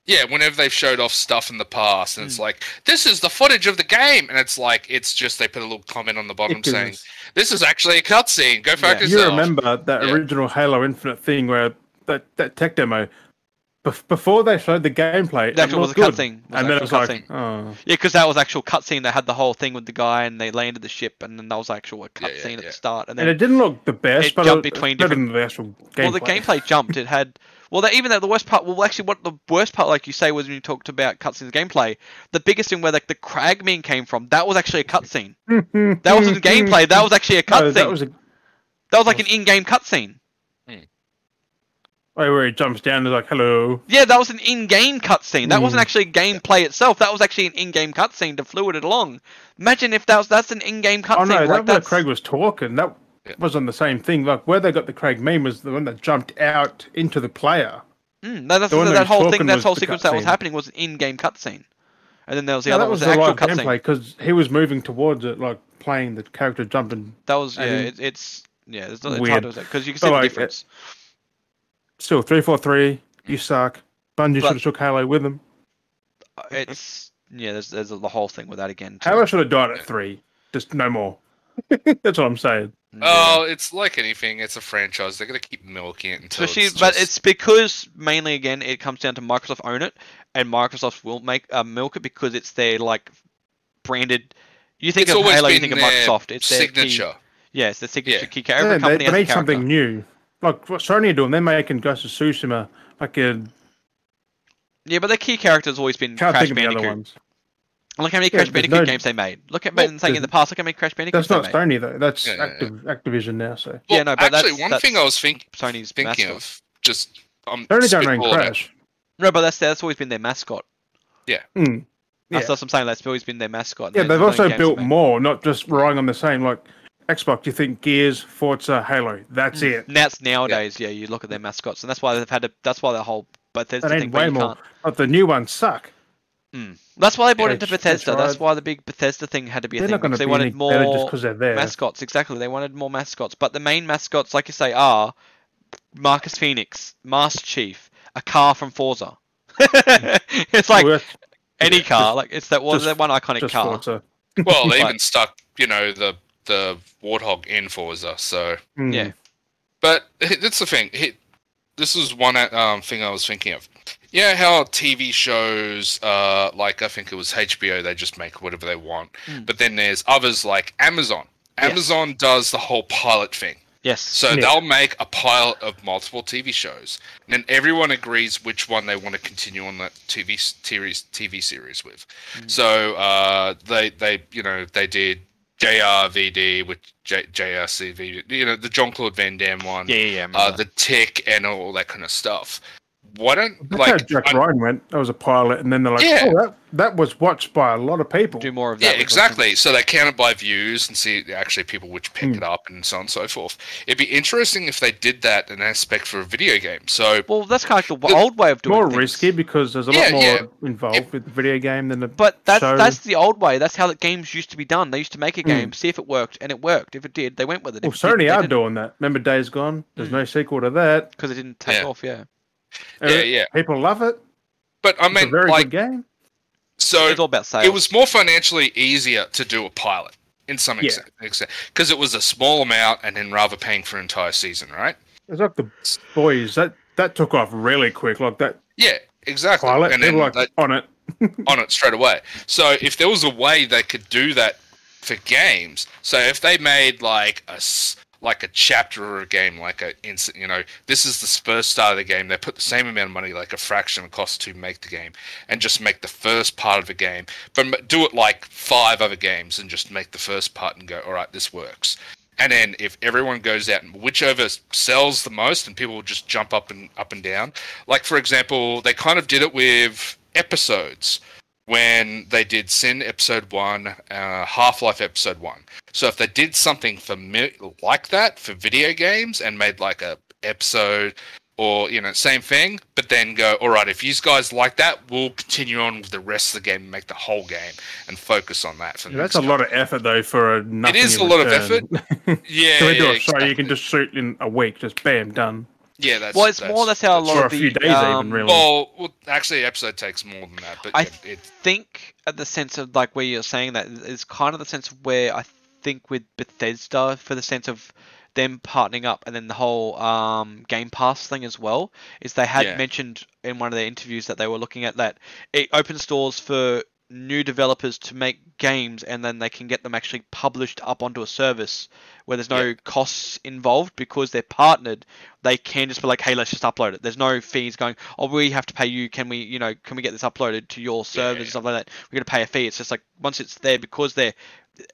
yeah, whenever they've showed off stuff in the past, and Hmm. it's like this is the footage of the game, and it's like it's just they put a little comment on the bottom Because saying this is actually a cutscene. Go focus. Yeah. you yourself. remember that Yeah. original Halo Infinite thing where that, that tech demo, bef- before they showed the gameplay, That it was a looked good. cutscene. Was and then it's actual like, cutscene. oh, Yeah, because that was actual cutscene. They had the whole thing with the guy, and they landed the ship, and then that was actual a Yeah, yeah, cutscene at the start. And and then, it didn't look the best, it but jumped it, between better different- than the actual gameplay. well, the gameplay jumped. It had well, that even though the worst part, well, actually, what the worst part, like you say, was when you talked about cutscenes gameplay. The biggest thing where like the Craig meme came from, that was actually a cutscene. That wasn't gameplay. That was actually a No, cutscene. that was a that was like an in-game cutscene. way where he jumps down and is like, "Hello." Yeah, that was an in-game cutscene. That wasn't Mm. actually gameplay itself. That was actually an in-game cutscene to fluid it along. Imagine if that was that's an in-game cutscene. Oh no, like that where Craig was talking. That Yeah. wasn't the same thing. Like where they got the Craig meme was the one that jumped out into the player. Mm, no, that's, The that, that whole thing, that whole sequence that was happening was an in-game cutscene, and then there was the No, other that was was the the actual cutscene. gameplay because he was moving towards it, like playing the character jumping. That was yeah, it, it's yeah, it's, it's Weird. hard to because you can But see the like, it- difference. Still, three four three. You suck. Bungie should have took Halo with him. Uh, It's yeah, there's there's the whole thing with that again. too. Halo should have died at three. Just no more. That's what I'm saying. Yeah. Oh, it's like anything. It's a franchise. They're gonna keep milking it until. Especially, it's but it's because mainly again it comes down to Microsoft own it, and Microsoft will make uh, milk it because it's their like branded. You think It's of always Halo, you think of Microsoft. It's their signature. Key, yeah, it's the signature Yeah. key character. Every Yeah, they, company they has a need something new. Like what Sony are doing, they're making Ghost of Tsushima like a Yeah, but their key character has always been can't Crash think of the other Bandicoot. Ones. Look how many Crash there's Bandicoot no- games they made. Look at Well, been saying in the past. Look how many Crash Bandicoots That's not they made. Sony though. That's Yeah, yeah, Activ- Activision now. So Yeah, no, but actually, that's- one that's thing I was think, Sony's thinking mascot. of, just um, Sony don't own spitballing it. Crash. No, but that's that's always been their mascot. Hmm. That's Yeah. what I'm saying. That's always been their mascot. Yeah, they've also built more, not just relying on the same. Like Xbox, you think Gears, Forza, Halo. That's Mm. it. Now it's nowadays, yeah. You look at their mascots, and that's why they've had to. That's why the whole Bethesda They thing. need where way more. But the new ones suck. Mm. That's why they bought Yeah, into Bethesda. it's That's right. why the big Bethesda thing had to be a They're thing not because they be wanted any better just more because they're there. mascots. Exactly, they wanted more mascots. But the main mascots, like you say, are Marcus Phoenix, Master Chief, a car from Forza. it's like Well, any yeah, car. just- Like it's that one, just- that one iconic just car. Forza. Well, they But- even stuck, you know, the the warthog in Forza. So, Hmm. Yeah. but that's the thing. This is one um, thing I was thinking of. Yeah, how TV shows, uh, like I think it was HBO, they just make whatever they want. Mm. But then there's others like Amazon. Yes. Amazon does the whole pilot thing. Yes. So Yeah. they'll make a pilot of multiple TV shows, and then everyone agrees which one they want to continue on that TV series TV series with. Mm. So uh, they they you know they did JRVD with J, JRCV, you know the Jean-Claude Van Damme one, yeah, yeah, yeah. Uh, the Tick, and all that kind of stuff. Why don't That's how like Jack I- Ryan went. That was a pilot, and then they're like, Yeah. "Oh, that that was watched by a lot of people." do more of that. Yeah, exactly. So they count it by views and see actually people which pick Hmm. it up and so on and so forth. It'd be interesting if they did that an aspect for a video game. So Well, that's kind of like the The- old way of doing more things. risky because there's a Yeah, lot more yeah. involved If- with the video game than the. But that's show. that's the old way. That's how the games used to be done. They used to make a Hmm. game, see if it worked, and it worked. If it did, they went with it. well, If it didn't, Sony are doing that. Remember, Days Gone. There's Mm. no sequel to that. because it didn't take Yeah. off. Yeah, Uh, Yeah, yeah. People love it. but I It's mean a very like good game. so it's all about sales. it was more financially easier to do a pilot in some Yeah. extent because it was a small amount and then rather paying for an entire season, right? It's like the boys that that took off really quick. Like that Yeah, exactly. pilot, and then like they- on it. on it straight away. So if there was a way they could do that for games, so if they made like a s- like a chapter or a game, like a instant, you know, this is the first start of the game. They put the same amount of money, like a fraction of cost to make the game, and just make the first part of the game, but do it like five other games and just make the first part and go, all right, this works. And then if everyone goes out and whichever sells the most, and people will just jump up and up and down. Like for example, they kind of did it with episodes when they did Sin episode one, uh, Half Life episode one. So if they did something for like that for video games and made like a episode or you know same thing, but then go all right if you guys like that, we'll continue on with the rest of the game and make the whole game and focus on that. For Yeah, that's a next lot of effort though for a nothing. is in a lot of effort. Yeah, Can we do yeah, a show you can just shoot in a week, just bam, done. Yeah, that's well, it's more that's how a lot Or of a the few days um, even, really. Well, well, actually, episode takes more than that, but I yeah, it, think at the sense of like where you're saying that is kind of the sense of where I think with Bethesda for the sense of them partnering up, and then the whole um, Game Pass thing as well. Is they had Yeah. mentioned in one of their interviews that they were looking at that it opens doors for new developers to make games and then they can get them actually published up onto a service where there's no Yeah. costs involved because they're partnered they can just be like hey let's just upload it there's no fees going oh we have to pay you can we you know can we get this uploaded to your servers yeah. and stuff like that we're going to pay a fee it's just like once it's there because they're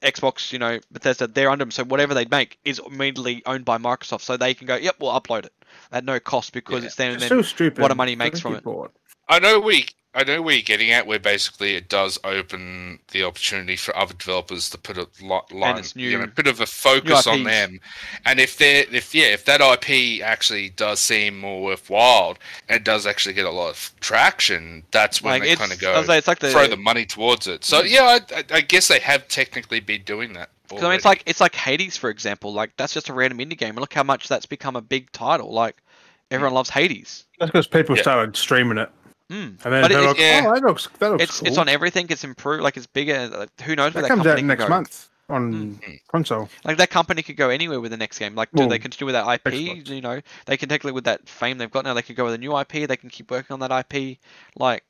xbox you know bethesda they're under them so whatever they make is immediately owned by microsoft so they can go yep we'll upload it at no cost because Yeah. it's there and It's then so stupid. what a money makes from it. bought. I know we. I know where you're getting at. Where basically it does open the opportunity for other developers to put a lot line, it's you know, new- bit of a focus on them. And if they, if yeah, if that IP actually does seem more worthwhile and does actually get a lot of traction, that's when like they kind of go was like, it's like the throw the money towards it. So mm. yeah, I, I, I guess they have technically been doing that. Because I mean, it's like it's like Hades, for example. Like that's just a random indie game, and look how much that's become a big title. Like everyone mm. loves Hades. That's because people Yeah. started streaming it, Mm. and then But they're it- like, yeah. "Oh, that looks that looks It's cool." it's on everything. It's improved. Like it's bigger. Like, who knows where that that, comes company out next go. month on Mm. console. Like that company could go anywhere with the next game. Like do Well, they continue with that IP? Xbox. You know, they can take it with that fame they've got now. They could go with a new IP. They can keep working on that IP. Like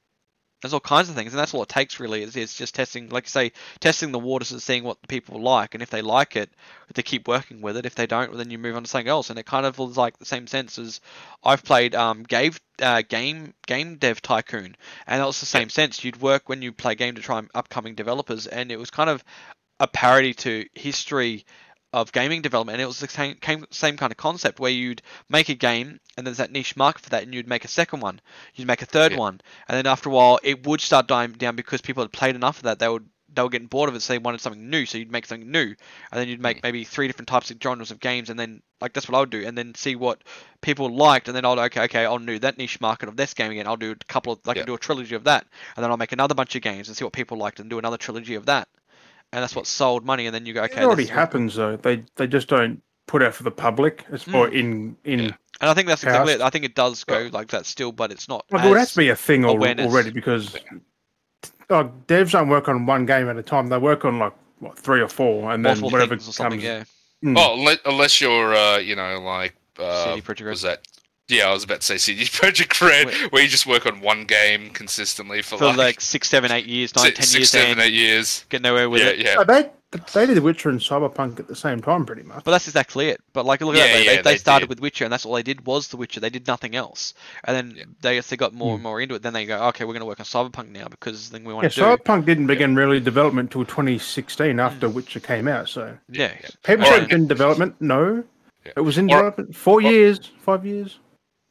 there's all kinds of things, and that's all it takes really. Is, is just testing, like you say, testing the waters and seeing what the people like, and if they like it, they keep working with it. If they don't, then you move on to something else. And it kind of was like the same sense as I've played um Gave uh, game game dev tycoon, and that was the same sense. You'd work when you play game to try and upcoming developers, and it was kind of a parody to history of gaming development. And it was the same, came, same kind of concept where you'd make a game and there's that niche market for that, and you'd make a second one, you'd make a third Yeah. one, and then after a while it would start dying down because people had played enough of that. They would they were getting bored of it, so they wanted something new. So you'd make something new, and then you'd make maybe three different types of genres of games, and then like that's what I would do, and then see what people liked, and then I'll okay, okay, I'll do that niche market of this game again. I'll do a couple of like Yeah. I'll do a trilogy of that, and then I'll make another bunch of games and see what people liked, and do another trilogy of that, and that's what sold money. And then you go, okay, it already this is what- happens though. They they just don't put out for the public. It's more in in. Yeah. And I think that's exactly it. I think it does go like that still, but it's not. Like, it would have to be a thing awareness. already because like, devs don't work on one game at a time. They work on like what three or four, and then multiple whatever things or something. comes. Yeah, Mm. Well, unless, unless you're, uh, you know, like, uh, CD Projekt Red. was that? Yeah, I was about to say CD Projekt Red, Wait. where you just work on one game consistently for, for like, like six, seven, eight years, nine, six, ten six, years, seven, eight years. get nowhere with yeah, it. yeah. Oh, they they did The Witcher and Cyberpunk at the same time, pretty much. But that's exactly it. But like, look at Yeah, that. They, yeah, they, they they started did. with Witcher, and that's all they did was The Witcher. They did nothing else. And then Yeah. they they got more Hmm. and more into it, then they go, okay, we're going to work on Cyberpunk now because it's the thing we yeah, want to do. Cyberpunk didn't begin really development till 2016 after Hmm. Witcher came out. So Yeah, people Or- said it's in development. No, Yeah. it was in Or- development four or- years, five years.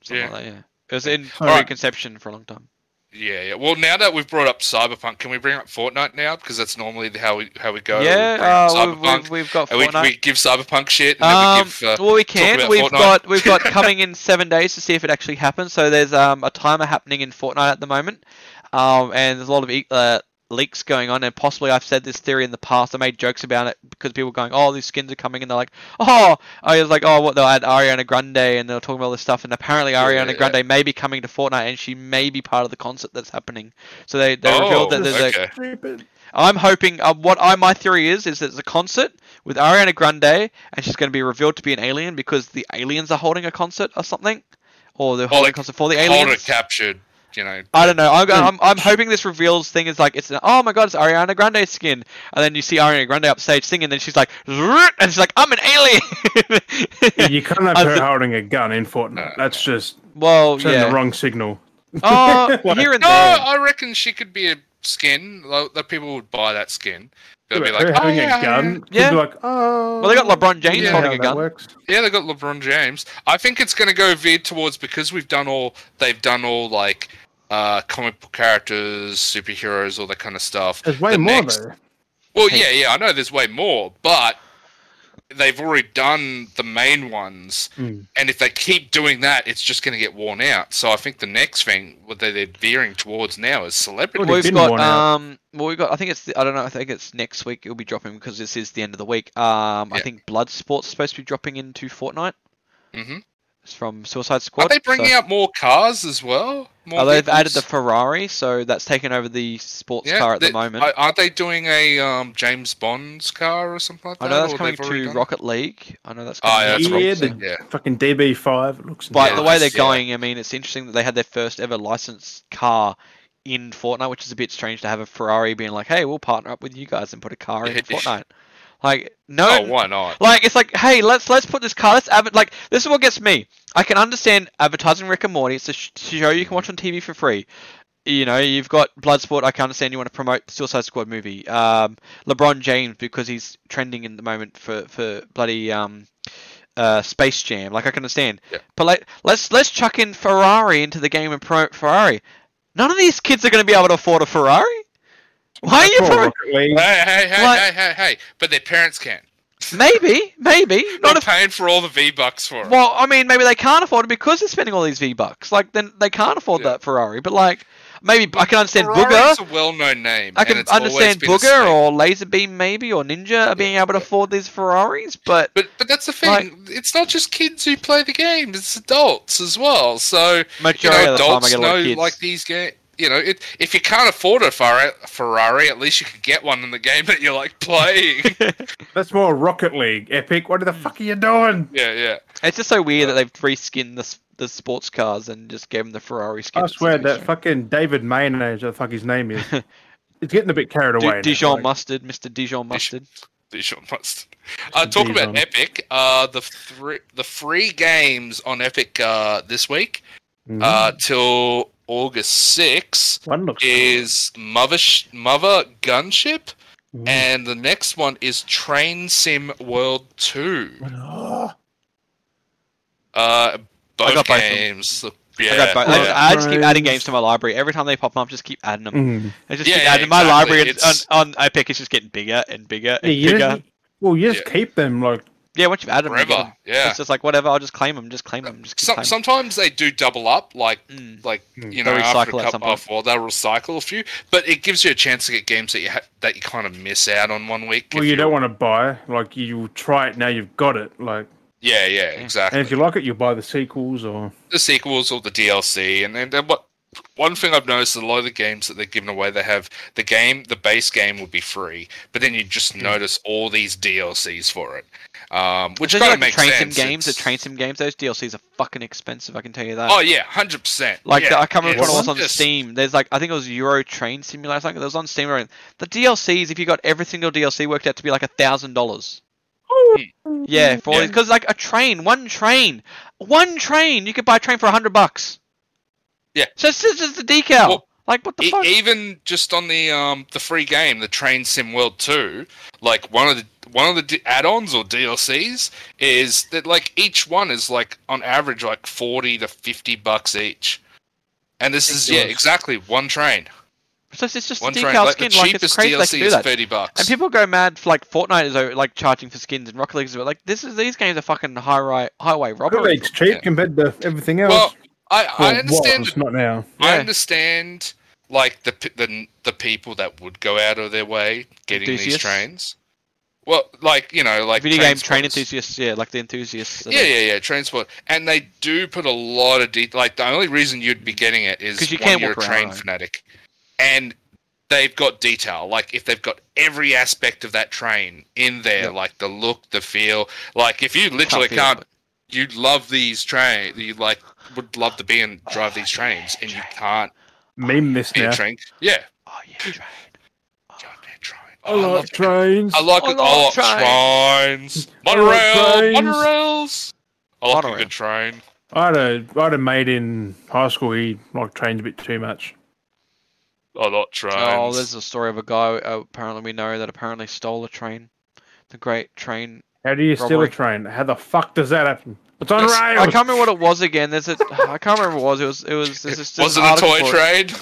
Something Yeah. like that. Yeah, it was in Alright. pre-conception for a long time. Yeah, yeah. Well, now that we've brought up Cyberpunk, can we bring up Fortnite now? Because that's normally how we how we go. Yeah, up uh, we've, Cyberpunk, we've, we've got we, we give Cyberpunk shit, and then we Um, give. Uh, well, we can. We've Fortnite. got we've got coming in seven days to see if it actually happens. So there's um, a timer happening in Fortnite at the moment, um, and there's a lot of uh, leaks going on. And possibly I've said this theory in the past. I made jokes about it because people were going, "Oh, these skins are coming," and they're like, "Oh," I was like, "Oh, what?" They'll add Ariana Grande, and they're talking about all this stuff. And apparently Yeah, Ariana yeah. Grande may be coming to Fortnite, and she may be part of the concert that's happening. So they they Oh, revealed that there's a okay. Stupid. I'm hoping. Uh, what I my theory is is that it's a concert with Ariana Grande, and she's going to be revealed to be an alien because the aliens are holding a concert or something, or they're holding like, a concert for the Hold aliens. it captured. You know. I don't know. I'm, Hmm. I'm, I'm hoping this reveals thing is like it's an, oh my god it's Ariana Grande's skin, and then you see Ariana Grande upstage singing, and then she's like and she's like I'm an alien. You can't have her holding a gun in Fortnite. That's just well, sending yeah. the wrong signal. Oh, Like- here and there. No. I reckon she could be a skin. Like, that people would buy that skin. They'll be her like, oh, having yeah, a gun. Yeah. Be like, oh. Well, they got LeBron James yeah, holding a gun. Works. Yeah, they got LeBron James. I think it's going to go veered towards because we've done all. They've done all like uh, comic book characters, superheroes, all that kind of stuff. There's way The more next- though. Well, Hey. yeah, yeah, I know there's way more, but they've already done the main ones, Mm. and if they keep doing that, it's just going to get worn out. So I think the next thing what they- they're veering towards now is celebrity. Well, We've got um, well, we've got. I think it's. I don't know. I think it's next week. It'll be dropping because this is the end of the week. Um, I Yeah. think Bloodsport's supposed to be dropping into Fortnite. hmm from Suicide Squad. Are they bringing so- out more cars as well? More Oh, they've added the? Ferrari, so that's taken over the sports Yeah, car at the moment. Aren't they doing a um, James Bond's car or something like that? I know that's coming to done it? Rocket League. I know that's Oh, coming yeah, to that's Yeah, the- yeah. Fucking DB5 it looks. But Yeah, the way they're yeah. going, I mean, it's interesting that they had their first ever licensed car in Fortnite, which is a bit strange to have a Ferrari being like, "Hey, we'll partner up with you guys and put a car in Fortnite." Like, no, Oh, why not? like it's like, hey, let's let's put this car. Let's adver- like this is what gets me. I can understand advertising Rick and Morty. It's a sh- show you can watch on TV for free. You know, you've got Bloodsport. I can understand you want to promote the Suicide Squad movie. Um, LeBron James because he's trending in the moment for for bloody um, uh, Space Jam. Like I can understand. Yeah. But like, let's let's chuck in Ferrari into the game and promote Ferrari. None of these kids are going to be able to afford a Ferrari. Why are you? Poor Pro- Hey, hey, hey, Like- hey, hey, hey! But their parents can. maybe, maybe not Not if paying for all the V bucks for it. Well, I mean, maybe they can't afford it because they're spending all these V bucks. Like, then they can't afford Yeah. that Ferrari. But like, maybe I can understand Ferrari's Bugha. a well-known name. I and can it's understand Bugha staple. or Lazarbeam maybe or Ninja are being able to afford these Ferraris, but But but that's the thing. Like- it's not just kids who play the game. It's adults as well. So you majority know, of the time I adults get know kids. like these games. You know, it, if you can't afford a Ferrari, Ferrari, at least you can get one in the game that you're like playing. That's more Rocket League. Epic. What the fuck are you doing? yeah, yeah. it's just so weird that they've reskinned the the sports cars and just gave them the Ferrari skin. I swear that strange. fucking David Mayonnaise, what the fuck his name is. it's getting a bit carried away. now, Dijon like- mustard, Mr. Dijon mustard. Dijon mustard. Uh, talk about Epic. Uh, the three the free games on Epic uh, this week Mhm. uh, till August 6 One looks is Mother Sh- Mother Gunship, cool. and the next one is Train Sim World Two. Oh, Uh, both got both of them. games. look- I, Yeah, got both- I just. I just keep adding games to my library. Every time they pop up, just keep adding them. mm. I just Yeah, keep yeah, adding my library and It's- on, on Epic. It's just getting bigger and bigger and you bigger. just, well, you just Yeah. keep them like Yeah, once you've added them, forever. them. Yeah. it's just like whatever. I'll just claim them. Just claim them. Just keep Some, claiming. sometimes they do double up, like Mm. like Mm. you They'll know after a couple point. off, well they'll recycle a few, but it gives you a chance to get games that you ha- that you kind of miss out on one week. well, if you don't want to buy. Like you try it now, you've got it. Like, Yeah, yeah, exactly. and if you like it, you buy the sequels or the sequels or the DLC, and then then what? One thing I've noticed: a lot of the games that they're giving away, they have the game, the base game will be free, but then you just notice all these DLCs for it, um, which Especially kind like of the makes train sense. sim games, the train sim games, those DLCs are fucking expensive. I can tell you that. Oh yeah, hundred percent. Like yeah, the, I can't remember what it was on just- Steam. There's like I think it was Euro Train Simulator. Something that was on Steam. right? The DLCs, if you got every single DLC, worked out to be like a thousand dollars. Yeah, for Yeah. because like a train, one train, one train, you could buy a train for a hundred bucks. Yeah. So it's just, just a decal. Well, like what the fuck? even just on the um the free game, the Train Sim World Two, like one of the one of the d- add-ons or DLCs is that like each one is like on average like forty to fifty bucks each, and this is yeah exactly one train, so it's just a one decal train. Like skin. the Like it's cheapest crazy they DLC can do is that. thirty bucks. And people go mad for like Fortnite is like charging for skins and Rocket League is like this is these games are fucking high right highway Rocket robbery. League's cheap Yeah. compared to everything else. well, I Well, I understand was, not now. I Yeah. understand like the the the people that would go out of their way getting these trains. Well, like you know, like Video game train enthusiasts, yeah, like the enthusiasts. Yeah, yeah, yeah, transport, and they do put a lot of detail. Like the only reason you'd be getting it is 'Cause you can't you're a train around. fanatic, and they've got detail. Like if they've got every aspect of that train in there, Yeah. like the look, the feel. Like if you literally feel it, can't, but- you love these train. You like would love to be and drive these trains, and you can't Meme this be now. a train. Yeah, Oh yeah, train. goddamn train. I Oh, I like love trains. I like I it. like I like trains. trains. I like Monorail. trains. Monorails. I like Monorail. a good train. I had a I had a mate in high school. He liked trains a bit too much. I like trains. Oh, there's a story of a guy. Uh, apparently, we know that apparently stole a train. The great train. How do you steal a train? How the fuck does that happen? It's on Yes, rails. I can't remember what it was again. There's a. I can't remember what it was. It was. It was. There's this, Was it an a toy article for it. train?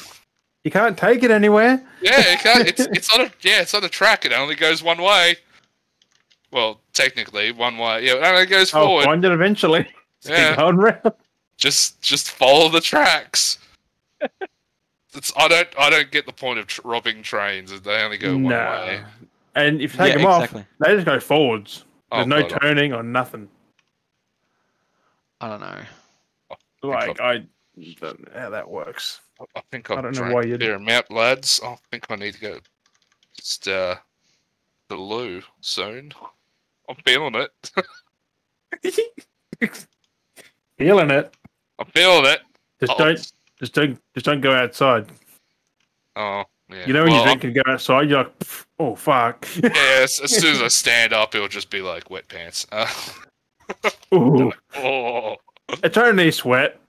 You can't take it anywhere. Yeah, it can't, it's it's on a yeah, it's on a track. It only goes one way. Well, technically, one way. Yeah, it only goes I'll forward. find it eventually. Just Yeah. keep going round. Just just follow the tracks. It's I don't I don't get the point of tr- robbing trains. They only go one No. way. And if you take Yeah, them off, they just go forwards. Oh, There's no God. turning or nothing. I don't know. Like I don't know how that works. I think I I've don't know drank why a you'd- fair amount, lads. I think I need to go just uh the loo soon. I'm feeling it. Feeling it. I'm feeling it. Just Oh, don't just don't just don't go outside. Oh, yeah. You know when Well, you drink and go outside, you're like, oh fuck. I'm- Yeah, as, as soon as I stand up, it'll just be like wet pants. Uh, Ooh, oh, it's only sweat.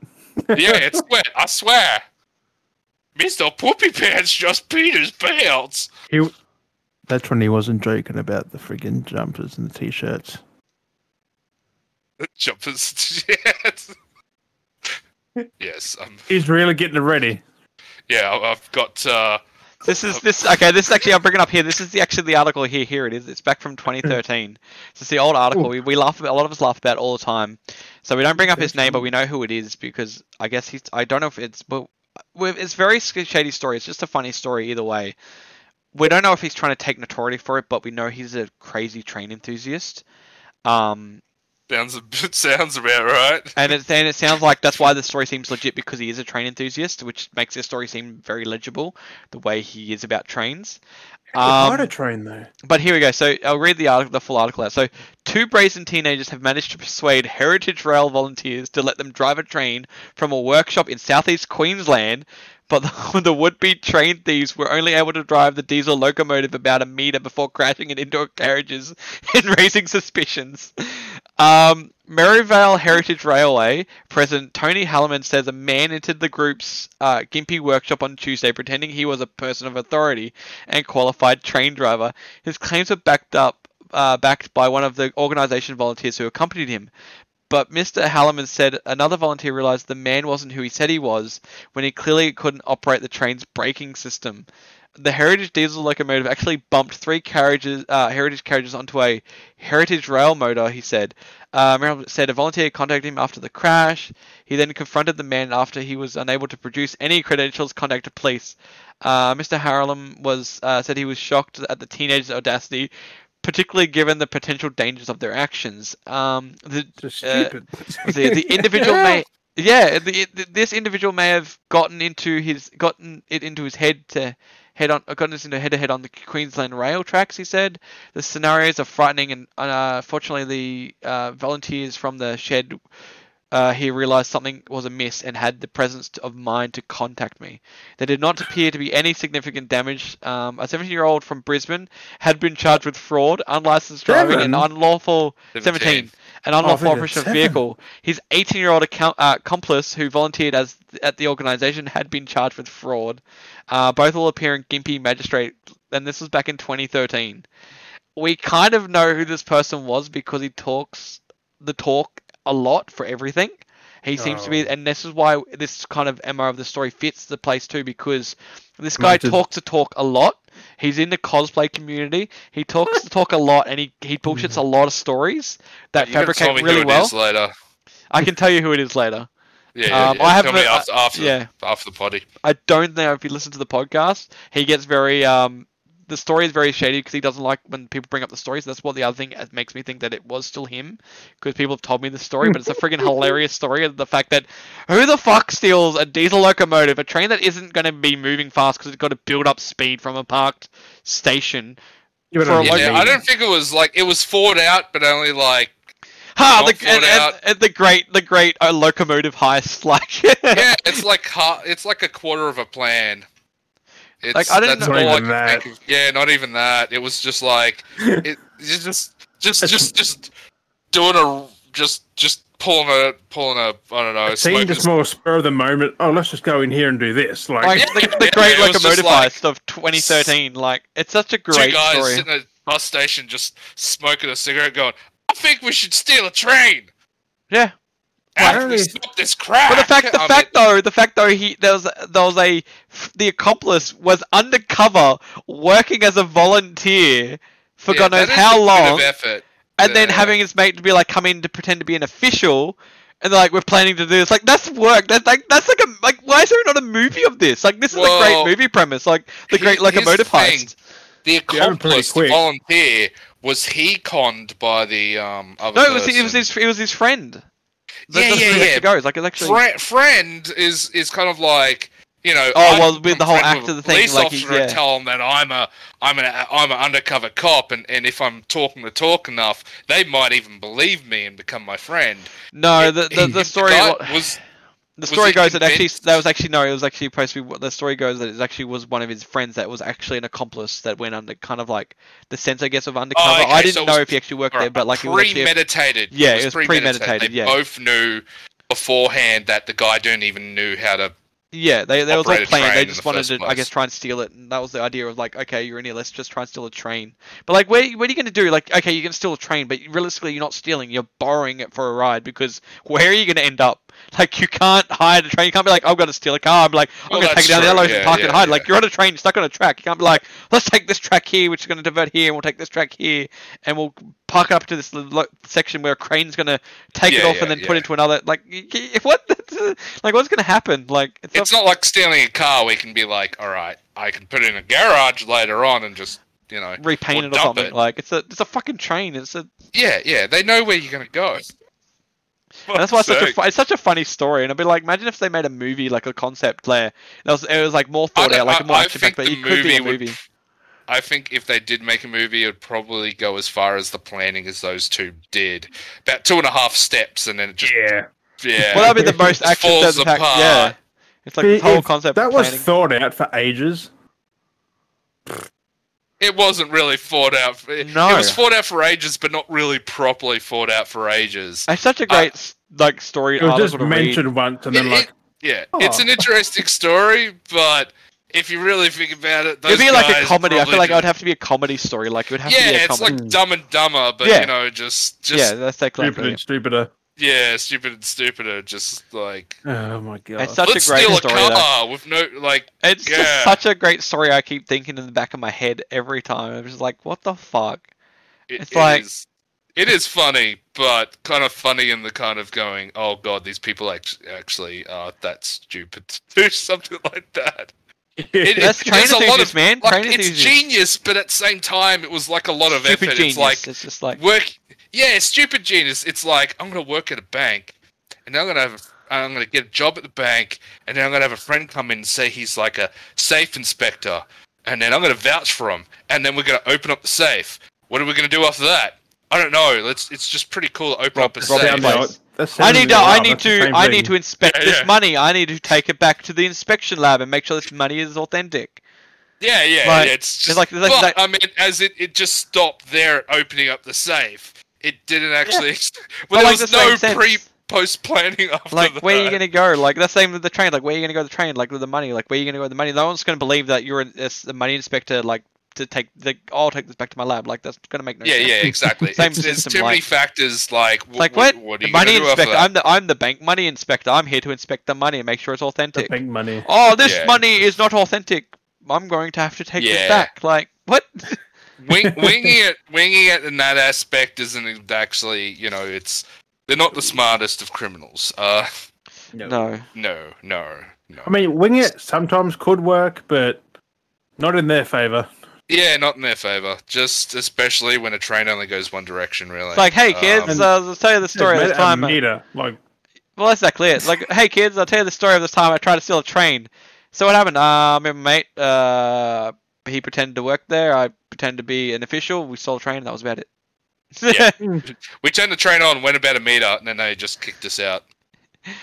yeah, it's wet. I swear. Mister Poopy Pants just peed his pants. He, that's when he wasn't joking about the friggin' jumpers and the t-shirts. Jumpers. yes. yes. Um. Mm. He's really getting it ready. Yeah, I- I've got. uh This is this okay. This is actually I'm bringing up here. This is the actually the article here. Here it is. It's back from 2013. It's the old article. We, we laugh about a lot of us laugh about it all the time. So we don't bring up his name, but we know who it is because I guess he's. I don't know if it's but it's very shady story. It's just a funny story either way. We don't know if he's trying to take notoriety for it, but we know he's a crazy train enthusiast. Um, Sounds a bit sounds about right. and it and it sounds like that's why the story seems legit because he is a train enthusiast, which makes this story seem very legible the way he is about trains. Um, a train though. but here we go. So I'll read the article, the full article out. So two brazen teenagers have managed to persuade Heritage Rail volunteers to let them drive a train from a workshop in southeast Queensland. But the, the would-be train thieves were only able to drive the diesel locomotive about a meter before crashing it into carriages and raising suspicions. Um, Mary Valley Heritage Railway President Tony Halliman says a man entered the group's uh, Gympie workshop on Tuesday pretending he was a person of authority and qualified train driver. His claims were backed up, uh, backed by one of the organisation volunteers who accompanied him. But Mr. Halliman said another volunteer realised the man wasn't who he said he was when he clearly couldn't operate the train's braking system. The Heritage diesel locomotive actually bumped three carriages, uh, Heritage carriages onto a Heritage rail motor. He said. Uh, Merrill said a volunteer contacted him after the crash. He then confronted the man after he was unable to produce any credentials. Contacted police. Uh, Mr. Harlem was uh, said he was shocked at the teenagers' audacity, particularly given the potential dangers of their actions. Um, the, Just uh, the, the individual may yeah the, the, this individual may have gotten into his gotten it into his head to head on gotten this into head to head on the Queensland rail tracks. He said the scenarios are frightening, and uh, fortunately the uh, volunteers from the shed. Uh, he realized something was amiss and had the presence of mind to contact me. There did not appear to be any significant damage. Um, a 17-year-old from Brisbane had been charged with fraud, unlicensed driving, and Seven? unlawful 17, an Oh, unlawful think operation of vehicle. His 18-year-old account, uh, accomplice, who volunteered as at the organisation, had been charged with fraud. Uh, both will appear in Gympie Magistrate, and this was back in 2013. We kind of know who this person was because he talks the talk a lot for everything. He seems to be, Oh. and this is why this kind of MO of the story fits the place too, because this guy Wanted- talks the talk a lot. He's in the cosplay community. He talks the talk a lot, and he he bullshits a lot of stories that You're gonna tell fabricate me really it well. is later. I can tell you who it is later. Yeah, yeah, Um, yeah. I Tell haven't- me after after, yeah. the, after the potty. I don't know if you listen to the podcast, he gets very um. The story is very shady because he doesn't like when people bring up the stories. That's what the other thing that makes me think that it was still him because people have told me the story, but it's a friggin' hilarious story. And the fact that who the fuck steals a diesel locomotive, a train that isn't going to be moving fast because it's got to build up speed from a parked station? You for a Yeah, locomotive. I don't think it was like it was fought out, but only like Ha! Not The, and, and, and the great, the great uh, locomotive heist. Like, yeah, it's like ha- it's like a quarter of a plan. It's, Like, I didn't that's know- all Not I even can that. think of. Yeah, not even that. It was just like it, it's just just just just doing a just just pulling a pulling a I don't know. it seemed smoking just more spur of the moment. Oh, let's just go in here and do this. Like, like Yeah, the, the yeah, great it was just locomotive like- of 2013. Like, it's such a two great guys story. sitting at a bus station just smoking a cigarette, going, "I think we should steal a train." Yeah. After Why we don't stop this crack. But the fact, the I fact mean, though, the fact though, he there was there was a the accomplice was undercover working as a volunteer for yeah, God knows how long, of effort. and then having his mate to be like come in to pretend to be an official, and they're like, we're planning to do this. Like that's work. That's like that's like a like why is there not a movie of this? Like this is a great movie premise. Like the here- great here's the locomotive thing. heist. The Yeah, I'm pretty accomplice, the quick. volunteer, was he conned by the um other No, it was it was his it was his friend. Yeah, the yeah, yeah. goes like it's actually. Fri- friend is is kind of like you know. Oh, I well, with the whole act of the thing, police like, officer and yeah. tell them that I'm a I'm an I'm an undercover cop, and, and if I'm talking the talk enough, they might even believe me and become my friend. No, the the, the story was the story goes that actually that was actually no, it was actually supposed to be. The story goes that it actually was one of his friends that was actually an accomplice that went under kind of like the sense I guess of undercover. Oh, okay, I didn't it know was if he actually worked Alright, there, but like it was premeditated. Yeah, it was premeditated, They yeah. both knew beforehand that the guy didn't even knew how to. Yeah, they they was operate planned. They just wanted to, I guess, try and steal it, and that was the idea of like, okay, you're in here, let's just try and steal a train. But like, where what are you gonna do? Like, okay, you can steal a train, but realistically, you're not stealing. You're borrowing it for a ride because where are you gonna end up? Like, you can't hide a train. You can't be like, I'm gonna steal a car. I'm like, I'm Well, gonna take it down the true, yellow and park it yeah, and hide. yeah. Like, you're on a train, stuck on a track. You can't be like, let's take this track here, which is gonna divert here, and we'll take this track here, and we'll park it up to this lo- section where a crane's gonna take it off yeah, and then put it into another. Like, what? like, what's gonna happen? Like, it's, It's not like stealing a car. We can be like, all right, I can put it in a garage later on and just you know. repaint it or something. it. Like it's a it's a fucking train. It's a Yeah, yeah. They know where you're gonna go. And that's why it's such a it's such a funny story. And I'd be like, imagine if they made a movie like a concept Claire. That was it was like more thought don't- out, like a I- more I action think packed, but the it could be a movie would- movie. I think if they did make a movie, it would probably go as far as the planning as those two did. About two and a half steps, and then it just Yeah. yeah. Well, that'd be the most action falls packed. apart. Yeah, it's like this whole concept. that was planning. thought out for ages. It wasn't really fought out. For, No. It was thought out for ages, but not really properly fought out for ages. It's such a great s like story. It was just to read. mentioned once, and then It- like, Yeah, Oh. it's an interesting story, but if you really think about it, those It'd be like a comedy. I feel like it would have to be a comedy story. Like it would have to be a it's comedy. like Dumb and Dumber, but Yeah. you know, just just yeah, yeah, that's that stupid and stupider. Stupid and stupider. Just like Oh my god. It's such let's a great steal story. a though. car with no like. It's just such a great story. I keep thinking in the back of my head every time. I'm just like, what the fuck? It, It's it like- is- it is funny, but kind of funny in the kind of going, oh god, these people actually actually are that stupid to do something like that. It- That's it- train a lot of- man. Like, train it's genius, but at the same time, it was like a lot of Stupid effort. genius. It's like it's just like work. Yeah, stupid genius. It's like I'm gonna work at a bank, and then I'm gonna have. A, I'm gonna get a job at the bank, and then I'm gonna have a friend come in and say he's like a safe inspector, and then I'm gonna vouch for him, and then we're gonna open up the safe. What are we gonna do after that? I don't know. Let's. It's just pretty cool to open Rob- up a Rob safe. down Sounds place. like- I need to. like- I need that's to. I thing. need to inspect Yeah, this yeah. money. I need to take it back to the inspection lab and make sure this money is authentic. Yeah, yeah. Like, yeah, it's just. like- it's like but that- I mean, as it, it just stopped there at opening up the safe. It didn't actually. But, Well, like, there was this makes no sense. pre post planning after Like, that. where are you gonna go? Like the same with the train. Like, where are you gonna go the train? Like with the money. Like, where are you gonna go with the money? No one's gonna believe that you're a, a money inspector. Like to take the. Oh, I'll take this back to my lab. Like that's gonna make no Yeah, sense. yeah, yeah, exactly. Same It's- there's system, too many factors. Like, It's like what? What are the you money gonna do inspector. I'm the I'm the bank money inspector. I'm here to inspect the money and make sure it's authentic. The authentic. big money. Oh, this Yeah. money is not authentic. I'm going to have to take this back. Like what? Wing, winging it, winging it in that aspect isn't actually, you know, it's they're not the smartest of criminals. Uh, no. no, no, no. I mean, wing it sometimes could work, but not in their favor. Yeah, not in their favor. Just especially when a train only goes one direction, really. It's like, hey kids, Um, uh, let's tell you the story of Made this a time. meter, like Well, that's exactly it. Like, hey kids, I'll tell you the story of this time I tried to steal a train. So what happened? Uh, me and my mate, uh, he pretended to work there. I pretended to be an official. We stole a train. That was about it. Yeah. we turned the train on, went about a meter, and then they just kicked us out.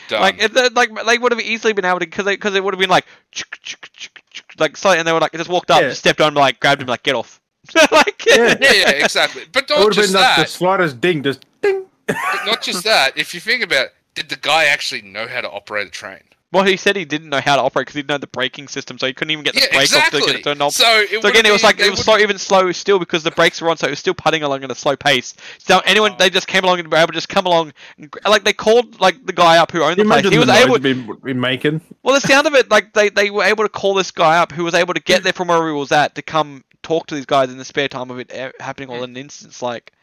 Done. like, it, it- like they would have easily been able to, because because it would have been like, chuk, chuk, chuk, chuk, like so, and they were like, just walked up, Yeah. just stepped on, like grabbed him, like get off. like, Yeah. yeah, yeah, exactly. But it not would have just been like the slightest ding, just ding. Not just that. If you think about, it, did the guy actually know how to operate a train? Well, he said he didn't know how to operate because he didn't know the braking system, so he couldn't even get the Yeah, brake off to get it turned off. So, it So again, it was like it was would- slow, even slow still because the brakes were on, so it was still putting along at a slow pace. So anyone they just came along and were able to just come along, and, like they called like the guy up who owned the place. He was able. to be, be making. Well, the sound of it, like they they were able to call this guy up who was able to get there from where he was at to come talk to these guys in the spare time of it eh, happening all in an instance. Like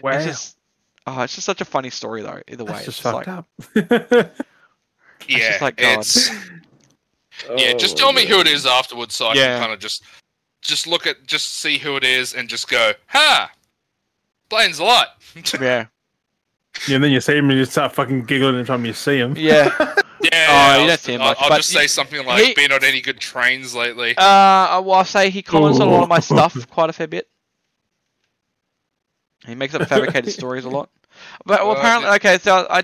Wow, it's just. Oh, it's just such a funny story though. Either way, that's it's just just like, fucked up. Yeah, just like, God. it's yeah. Just tell me who it is afterwards, so I Yeah. can kind of just just look at just see who it is and just go, ha, Blaine's a lot. yeah. Yeah, and then you see him and you start fucking giggling every time you see him. Yeah. Yeah, Oh, I'll, you don't see him I'll- much, I'll but just say something like, he- "Been on any good trains lately?" Uh, well, I say he comments on a lot of my stuff quite a fair bit. He makes up fabricated stories a lot. But well, Well, apparently, okay, so I,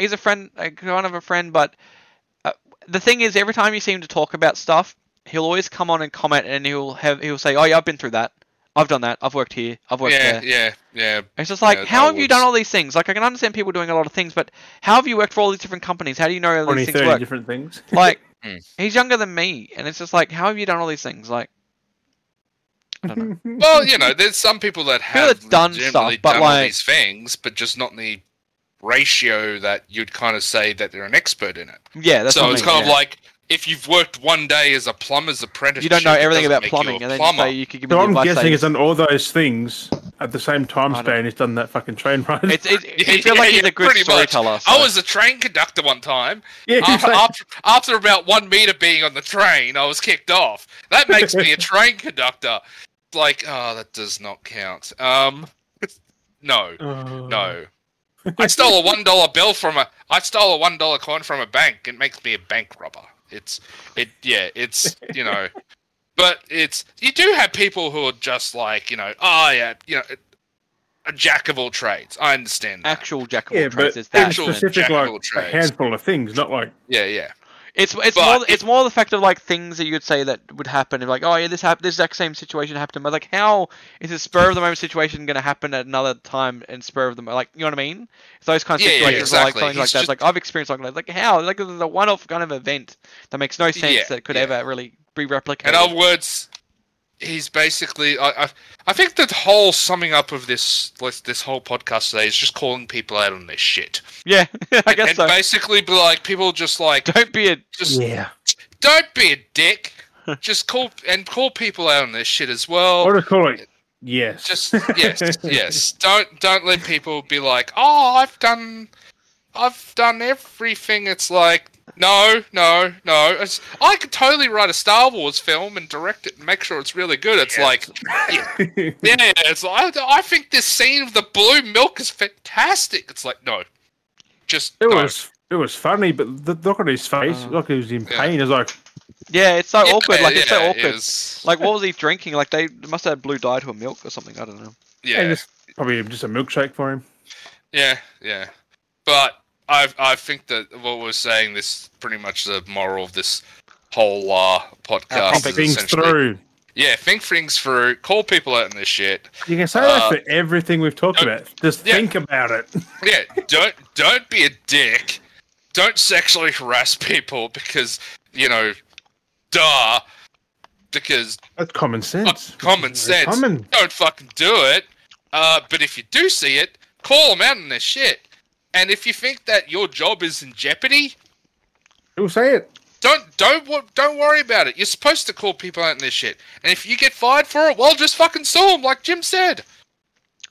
he's a friend, a kind of a friend, but uh, the thing is, every time you see him to talk about stuff, he'll always come on and comment, and he'll have he'll say, "Oh yeah, I've been through that. I've done that. I've worked here. I've worked yeah, there." yeah, yeah. yeah. It's just like, Yeah, how I have you done all these things? Like, I can understand people doing a lot of things, but how have you worked for all these different companies? How do you know how 20, these things 30 work? different things. Like, Hmm. he's younger than me, and it's just like, how have you done all these things? Like, I don't know. Well, you know, there's some people that People have that done stuff, but done all like- these things, but just not in the ratio that you'd kind of say that they're an expert in it. Yeah, that's so what I it's mean, kind yeah. of like if you've worked one day as a plumber's apprentice, you don't know everything about plumbing, and then plumber. say you could give me So the I'm guessing saying- he's done all those things at the same time span he's done that fucking train ride. It's, it, it, Yeah, it feels like yeah, he's yeah, a good pretty much. storyteller. I was a train conductor one time. yeah, After, like- after, after about one meter being on the train, I was kicked off. That makes me a train conductor. Like, oh, that does not count. Um, no, Oh. no. I stole a one dollar bill from a. I stole a one dollar coin from a bank. It makes me a bank robber. It's it. Yeah, it's you know, but it's you do have people who are just like you know. Oh yeah, you know, a jack of all trades. I understand. That. actual jack of all Yeah, trades. but It's that. actual specific, jack of like all a handful of things, not like Yeah, yeah. It's it's But more it's more the fact of like things that you'd say that would happen. If like, oh yeah, this happened. This exact same situation happened. But like, how is a spur of the moment situation going to happen at another time and spur of the moment? Like, you know what I mean? It's those kind of Yeah, yeah, situations, like exactly. something like that. just- Like I've experienced like, like how like the one-off kind of event that makes no sense Yeah, that could yeah. ever really be replicated. In other words, he's basically. I, I, I think the whole summing up of this this this whole podcast today is just calling people out on their shit. yeah, I guess and so. basically, be like people just like Don't be a just yeah. don't be a dick. just call and call people out on their shit as well. What do I call it? Yes. Just yes, yes. Don't don't let people be like, oh, I've done, I've done everything. It's like, no, no, no. It's, I could totally write a Star Wars film and direct it and make sure it's really good. It's like, yeah, yeah, yeah. It's like, I, I think this scene of the blue milk is fantastic. It's like, no, just It no. was it was funny, but the look at his face, Uh, look, he was in yeah. pain. It's like, yeah. It's so Yeah, awkward. Like it's so yeah, it awkward. was- Like what was he drinking? Like they must have had blue dye to a milk or something. I don't know. yeah, yeah, just, probably just a milkshake for him. Yeah, yeah. But I I think that what we're saying this pretty much the moral of this whole uh, podcast Think Things through. yeah, think things through, call people out on this shit. You can say Uh, that for everything we've talked about. Just yeah. think about it. Yeah, don't don't be a dick. Don't sexually harass people because you know, duh. Because That's common sense. common sense. Common. don't fucking do it. Uh, but if you do see it, call them out on their shit. And if you think that your job is in jeopardy, Who'll say it? don't don't don't worry about it. You're supposed to call people out in this shit. And if you get fired for it, well, just fucking sue them, like Jim said.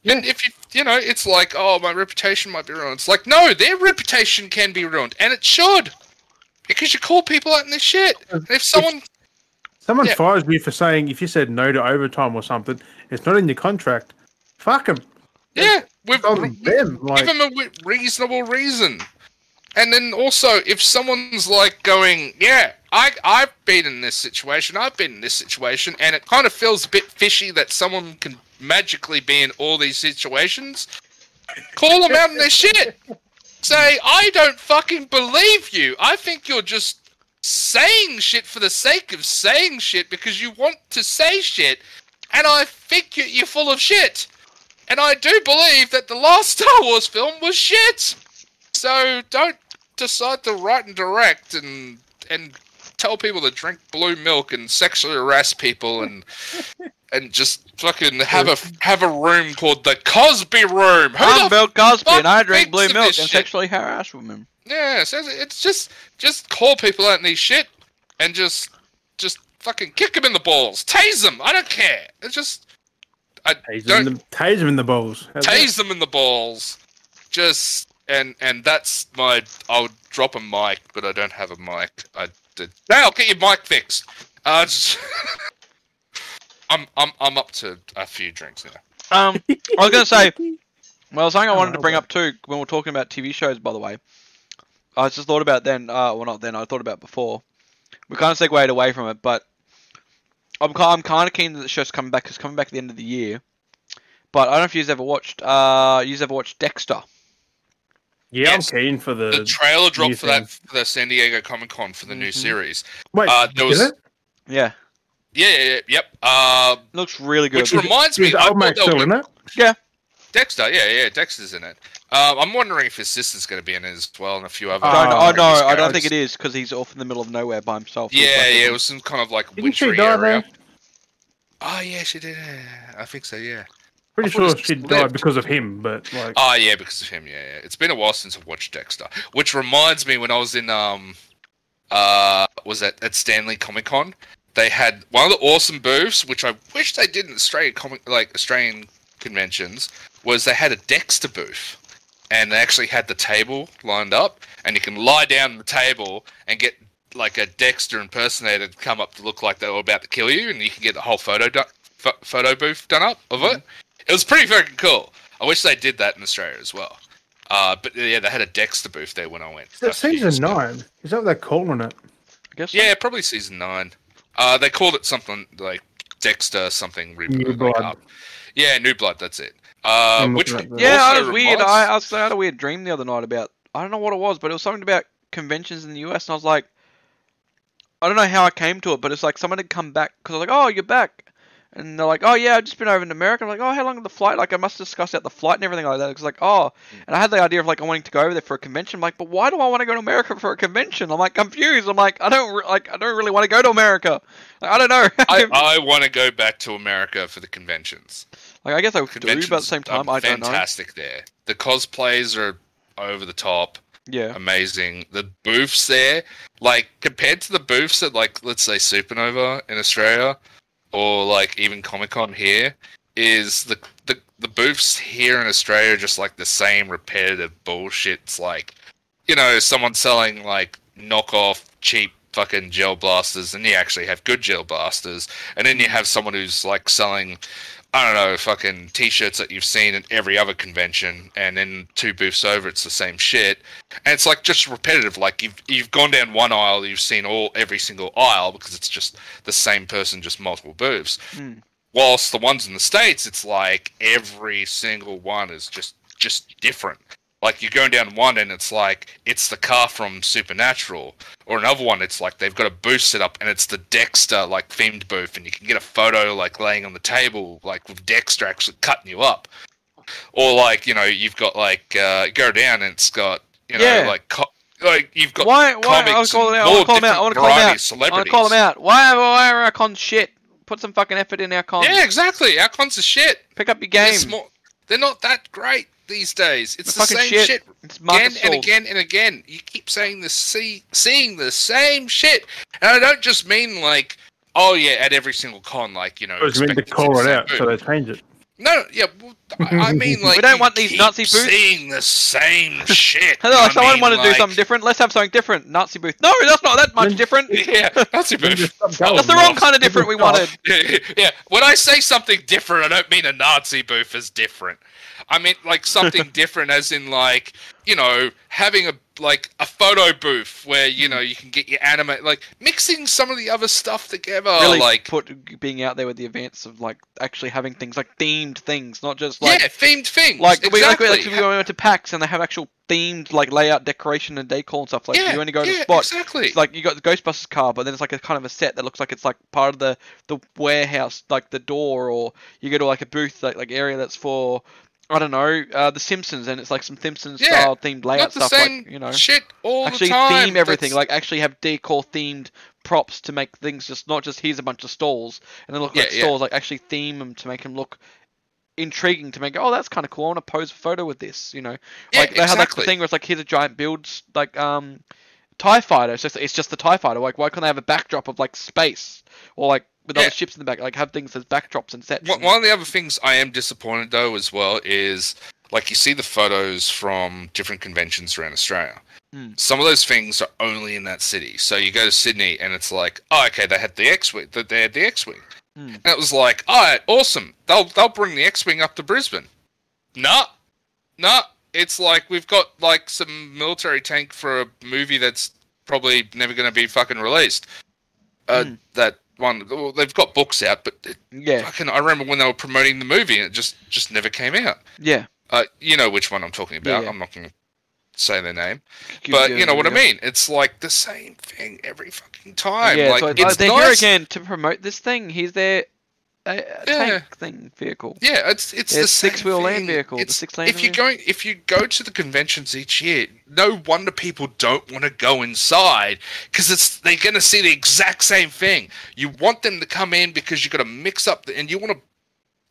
And if you you know, it's like, oh, my reputation might be ruined. It's like, no, their reputation can be ruined, and it should, because you call people out in this shit. And if someone, Someone Yeah. fires you for saying if you said no to overtime or something, it's not in your contract. Fuck them. Yeah, with, them. Like, give them a reasonable reason. And then also, if someone's like going, yeah, I I've been in this situation, I've been in this situation, and it kind of feels a bit fishy that someone can magically be in all these situations, call them out on their shit. Say, I don't fucking believe you. I think you're just saying shit for the sake of saying shit because you want to say shit, and I think you're full of shit. And I do believe that the last Star Wars film was shit. So don't decide to write and direct and and tell people to drink blue milk and sexually harass people and and just fucking have a have a room called the Cosby Room. Who I'm Bill Cosby and I drink blue milk and shit? sexually harass women. Yeah, so it's just just call people out in these shit and just just fucking kick them in the balls, tase them. I don't care. It's just I tase don't them, in the, tase 'em in the balls. How's that? tase them in the balls. Just and and that's my. I'll drop a mic, but I don't have a mic. I did. Now get your mic fixed. Uh, just- I'm I'm I'm up to a few drinks now. Um, I was gonna say Well, something I Oh, wanted to bring okay. up too when we're talking about TV shows, by the way. I just thought about then. Uh, well, not then. I thought about before. We kind of segued away from it, but I'm I'm kind of keen that the show's coming back. It's coming back at the end of the year. But I don't know if you've ever watched. Uh, you've ever watched Dexter? Yeah, Yes. I'm keen for the. The trailer dropped new for that for the San Diego Comic Con for the new Mhm. series. Wait, uh, there was- is it? Yeah, Yeah, yeah, yeah yep. Uh, looks really good. which reminds me, Is I old thought mate still in gonna- it? Dexter. Yeah, yeah, Dexter's in it. Uh, I'm wondering if his sister's going to be in it as well, and a few other. I Uh, don't, oh no, I don't think it is because he's off in the middle of nowhere by himself. Yeah, like- yeah, it was some kind of like Didn't she wintry die area. though? Oh yeah, she did. I think so. Yeah. Pretty sure she was died lived. because of him, but like, Oh yeah, because of him. Yeah, yeah. It's been a while since I've watched Dexter. Which reminds me, when I was in um, uh, was that at Stanley Comic Con? They had one of the awesome booths, which I wish they did in Australian comic, like Australian conventions, was they had a Dexter booth, and they actually had the table lined up, and you can lie down on the table and get like a Dexter impersonator to come up to look like they were about to kill you, and you can get the whole photo do- pho- photo booth done up of it. It was pretty fucking cool. I wish they did that in Australia as well. Uh, but yeah, they had a Dexter booth there when I went. is that a few years season ago. nine? Is that what they're calling it? I guess. so. Yeah, probably season nine. Uh, they called it something like Dexter something. New Blood. up. Yeah, New Blood. That's it. Uh, which looking at that. Yeah, also I was weird. reminds- I, I, was, I had a weird dream the other night about I don't know what it was, but it was something about conventions in the US, and I was like, I don't know how I came to it, but it's like someone had come back because I was like, oh, you're back, and they're like, oh yeah, I've just been over in America. I'm like, oh, how long is the flight? Like, I must discuss out the flight and everything like that. It's like, oh, and I had the idea of like I wanting to go over there for a convention. I'm like, but why do I want to go to America for a convention? I'm like confused. I'm like, I don't re- like I don't really want to go to America. Like, I don't know. I, I want to go back to America for the conventions. Like I guess I do, Conventions but at the same time, I don't know. fantastic there. The cosplays are over the top. Yeah. amazing. The booths there, like compared to the booths at like let's say Supanova in Australia, or like even Comic Con here, is the, the the booths here in Australia are just like the same repetitive bullshit. It's like, you know, someone selling like knockoff cheap fucking gel blasters, and you actually have good gel blasters, and then you have someone who's like selling. I don't know, fucking t-shirts that you've seen at every other convention, and then two booths over, it's the same shit and it's like just repetitive. Like you've you've gone down one aisle, you've seen all every single aisle because it's just the same person, just multiple booths. Mm. Whilst the ones in the states, it's like every single one is just just different. Like you're going down one and it's like it's the car from Supernatural, or another one it's like they've got a booth set up and it's the Dexter like themed booth, and you can get a photo like laying on the table, like with Dexter actually cutting you up. Or like you know you've got like uh, go down and it's got you know Yeah. like co- like you've got Why? Why? I want to call it out. I want to call him out. I want to call variety out. I want to call him out. Why? Why are our cons shit? Put some fucking effort in our cons. Yeah, exactly. Our cons are shit. Pick up your They're, game. small, they're not that great these days. It's They're the same shit. shit, It's again and again and again. You keep saying the see, seeing the same shit, and I don't just mean like, oh yeah, at every single con, like you know. I was meant to call it out, booth. so they change it. No, yeah, well, I I mean like We don't you want these Nazi booths. Seeing the same shit. Hello, I someone mean, want to do something different. Let's have something different. Nazi booth. No, that's not that much different. Yeah, Nazi booth. just That's the wrong kind of different we Stop. wanted. Yeah, yeah. When I say something different, I don't mean a Nazi booth is different. I mean like something different, as in like you know having a like a photo booth where you hmm. know you can get your anime, like mixing some of the other stuff together. really like put being out there with the events of like actually having things like themed things, not just like yeah, themed things. like we like, exactly. we- like we went to PAX and they have actual themed like layout, decoration, and decor and stuff. Like yeah, you only go to yeah, a spot. Exactly. Like you got the Ghostbusters car, but then it's like a kind of a set that looks like it's like part of the the warehouse, like the door, or you go to like a booth like like area that's for I don't know uh, the Simpsons, and it's like some Simpsons Yeah, style themed layout stuff, like you know. shit all Actually the time. theme everything, That's- like actually have decor themed props to make things just not just here's a bunch of stalls and then look like Yeah, yeah. stalls, like actually theme them to make them look intriguing to make oh that's kind of cool. I want to pose a photo with this, you know. yeah, like they have like the exactly. thing where it's like here's a giant build, like um TIE fighter. It's just it's just the TIE fighter. Like why can't they have a backdrop of like space or like with Yeah. other ships in the back? Like have things as backdrops and sets. One and- one of the other things I am disappointed though as well is like you see the photos from different conventions around Australia. Hmm. Some of those things are only in that city. So you go to Sydney and it's like, oh, okay, they had the X-wing. That they had the X-wing, Hmm. and it was like, all right, awesome. They'll they'll bring the X-wing up to Brisbane. Nah, nah, it's like we've got like some military tank for a movie that's probably never going to be fucking released. Uh, Mm. That one, well, they've got books out, but it, Yeah, fucking, I remember when they were promoting the movie and it just just never came out. yeah. Uh, you know which one I'm talking about. Yeah. I'm not going to say their name, Give but you know what I mean. It's like the same thing every fucking time. Yeah, like so it's like, they're here again to promote this thing. He's uh, Yeah. tank thing vehicle. Yeah, it's it's Yeah, the six-wheel land thing. vehicle, the It's- six-lane If you're going, if you go to the conventions each year, no wonder people don't want to go inside because it's they're going to see the exact same thing. You want them to come in because you got to mix up the, and you want to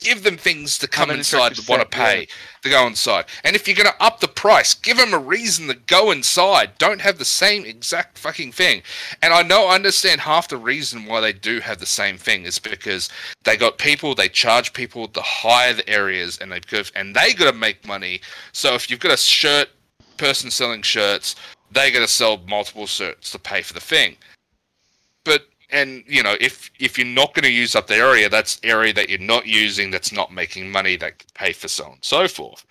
give them things to come, inside to want to set, yeah. pay to go inside. And if you're going to up the price, give them a reason to go inside. Don't have the same exact fucking thing. And I know, I understand half the reason why they do have the same thing is because they got people, they charge people to hire the areas, and they give, and they got to make money. So if you've got a shirt person selling shirts, they got to sell multiple shirts to pay for the thing. But and you know if if you're not going to use up the area, that's area that you're not using that's not making money that could pay for so on and so forth.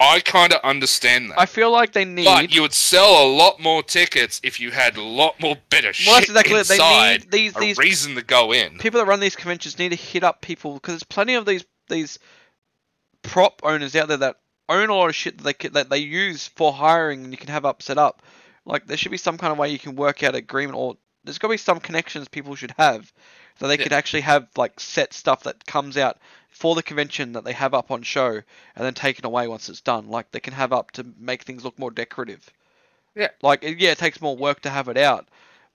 I kind of understand that. I feel like they need. But you would sell a lot more tickets if you had a lot more better well, shit that's exactly it. They inside. need these a these reason to go in. people that run these conventions need to hit up people because there's plenty of these these prop owners out there that own a lot of shit that they that they use for hiring and you can have up set up. Like there should be some kind of way you can work out agreement or there's got to be some connections people should have so they Yeah. could actually have like set stuff that comes out for the convention that they have up on show and then taken away once it's done. Like they can have up to make things look more decorative. Yeah. Like yeah, it takes more work to have it out,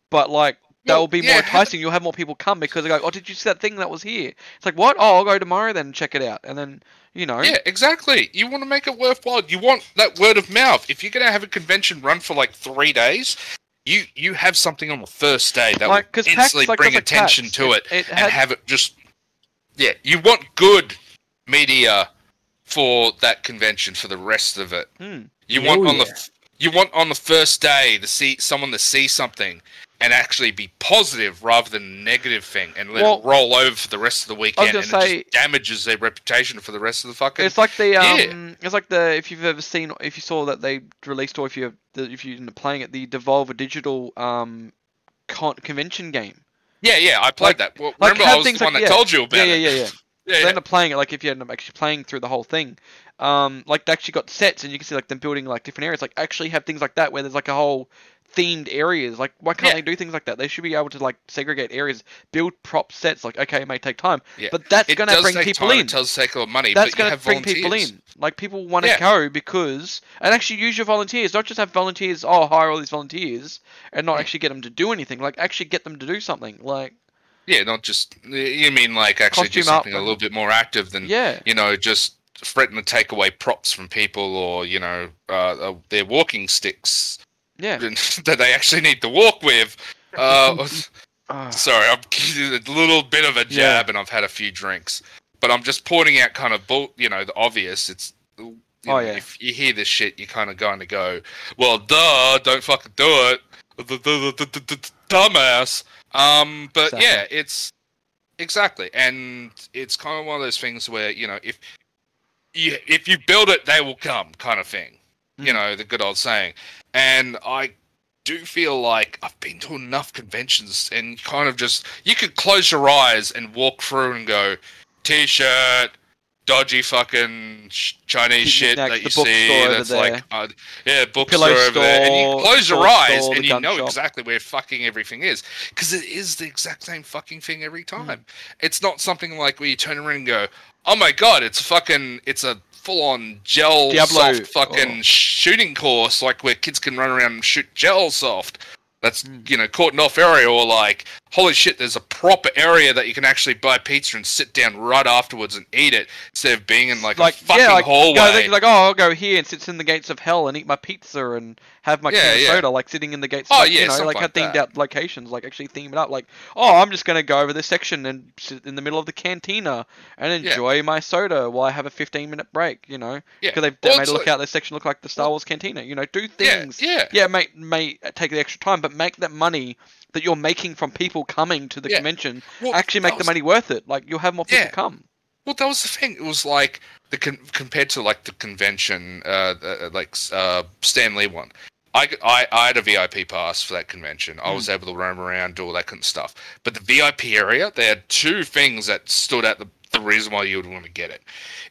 but like that will be yeah, more have- enticing. You'll have more people come because they go, "Oh, did you see that thing that was here?" It's like, "What? Oh, I'll go tomorrow then and check it out." And then you know, Yeah, exactly. You want to make it worthwhile. You want that word of mouth. If you're going to have a convention run for like three days, you you have something on the first day that like will because PAX instantly like bring attention PAX. to it, It, and had, have it just. Yeah, you want good media for that convention for the rest of it. hmm. You Oh, want on yeah. the you want on the first day to see someone to see something and actually be positive rather than negative thing and let Well, it roll over for the rest of the weekend and say- it just damages their reputation for the rest of the fucking It's like the Yeah. um, it's like the if you've ever seen if you saw that they released or if you if you ended up playing it the Devolver Digital um con- convention game. Yeah, yeah, I Like- played that. Well, like remember, I was the one like- that yeah. told you about Yeah, yeah, it. yeah, yeah. yeah, They yeah. end up playing it like if you end up actually playing through the whole thing. Um, like they actually got sets and you can see like them building like different areas. Like actually have things like that where there's like a whole themed areas. Like why can't Yeah. they do things like that? They should be able to like segregate areas, build prop sets. Like okay, it may take time, Yeah. but that's It gonna bring people time, in. It does take a lot of money, That's but gonna have bring people in. Like people want to Yeah. go because and actually use your volunteers. Not just have volunteers. Oh, hire all these volunteers and not actually get them to do anything. Like actually get them to do something. Like Yeah, not just you mean like actually Costume do something up a little bit more active than yeah, you know just threaten to take away props from people or you know uh, uh, their walking sticks yeah. that they actually need to walk with. Uh, Ah. sorry, I'm a little bit of a jab, Yeah. and I've had a few drinks, but I'm just pointing out kind of bull, you know, the obvious. It's you Oh, know, yeah. if you hear this shit, you're kind of going to go, well, duh, don't fucking do it, dumbass. Um, but Exactly. yeah, it's exactly, and it's kind of one of those things where you know if you if you build it, they will come, kind of thing. You Mm. know, the good old saying. And I do feel like I've been to enough conventions and kind of just you could close your eyes and walk through and go t-shirt dodgy fucking chinese shit that you see that's like uh, yeah bookstore over there and you close your eyes store, and you know shop. exactly where fucking everything is because it is the exact same fucking thing every Hmm. time it's not something like where you turn around and go oh my god it's fucking it's a full-on gel Diablo, soft fucking oh. shooting course like where kids can run around and shoot gel soft that's Mm. you know cordoned off area or like holy shit there's a proper area that you can actually buy pizza and sit down right afterwards and eat it instead of being in like, like a fucking yeah, like, hallway Go, like, oh, I'll go here and sit in the gates of hell and eat my pizza and have my Yeah, can of yeah. soda, like sitting in the gates. Oh, like, yeah, you know, like, like themed out locations, like actually theme it up. Like, oh, I'm just gonna go over this section and sit in the middle of the cantina and Yeah. enjoy my soda while I have a 15 minute break. You know, yeah because they've Well, made it look like- out their section look like the Star Wars cantina. You know, do things. yeah Yeah, may may take the extra time, but make that money that you're making from people coming to the Yeah. convention Well, actually make the money worth it. Like you'll have more people Yeah. come. Well, that was the thing. It was like the con- compared to like the convention, uh, uh like uh, Stan Lee one. I, I, I had a VIP pass for that convention. I was able to roam around, do all that kind of stuff. But the VIP area, they had two things that stood out the, the reason why you would want to get it.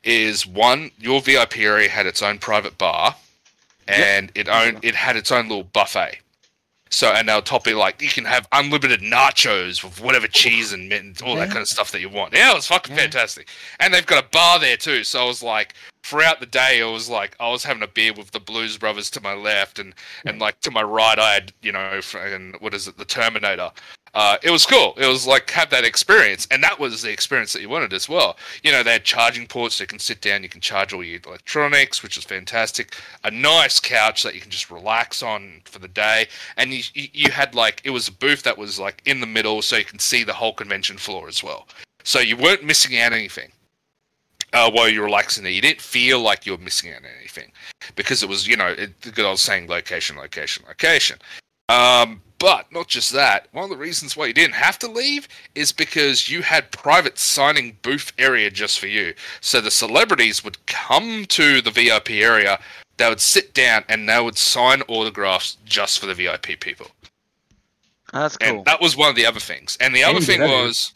Is one, your VIP area had its own private bar, and it owned it had its own little buffet. So and they'll top it like you can have unlimited nachos with whatever cheese and mint and all that kind of stuff that you want. Yeah, it was fucking Yeah. fantastic. And they've got a bar there too. So I was like, throughout the day, I was like I was having a beer with the Blues Brothers to my left, and and like to my right, I had you know, and what is it, the Terminator. Uh, it was cool. It was like have that experience, and that was the experience that you wanted as well. You know, they had charging ports, so you can sit down, you can charge all your electronics, which is fantastic. A nice couch that you can just relax on for the day, and you you, had like it was a booth that was like in the middle, so you can see the whole convention floor as well. So you weren't missing out anything uh, while you're relaxing there. You didn't feel like you were missing out anything because it was, you know, it, because I was saying location, location, location. Um, but not just that. One of the reasons why you didn't have to leave is because you had private signing booth area just for you. So the celebrities would come to the VIP area, they would sit down, and they would sign autographs just for the VIP people. Oh, that's cool. And that was one of the other things. And the other Easy, thing that is. was,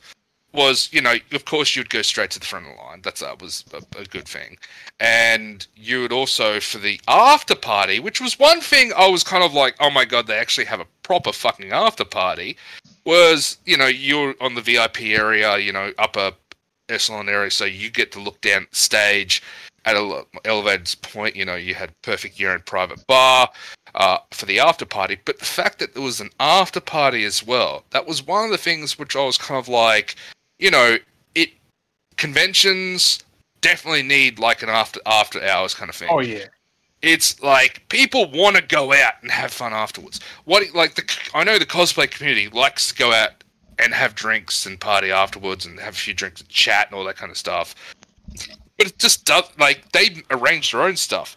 was you know, of course, you'd go straight to the front of the line. That's that was a, a good thing. And you would also for the after party, which was one thing I was kind of like, oh my god, they actually have a proper fucking after party. Was you know you're on the VIP area, you know, upper echelon area, so you get to look down stage at a elevated point. You know, you had perfect year in private bar uh, for the after party, but the fact that there was an after party as well, that was one of the things which I was kind of like, you know, conventions definitely need like an after after hours kind of thing. Oh yeah. It's like people want to go out and have fun afterwards. What like the I know the cosplay community likes to go out and have drinks and party afterwards and have a few drinks and chat and all that kind of stuff. But it just does like they arrange their own stuff.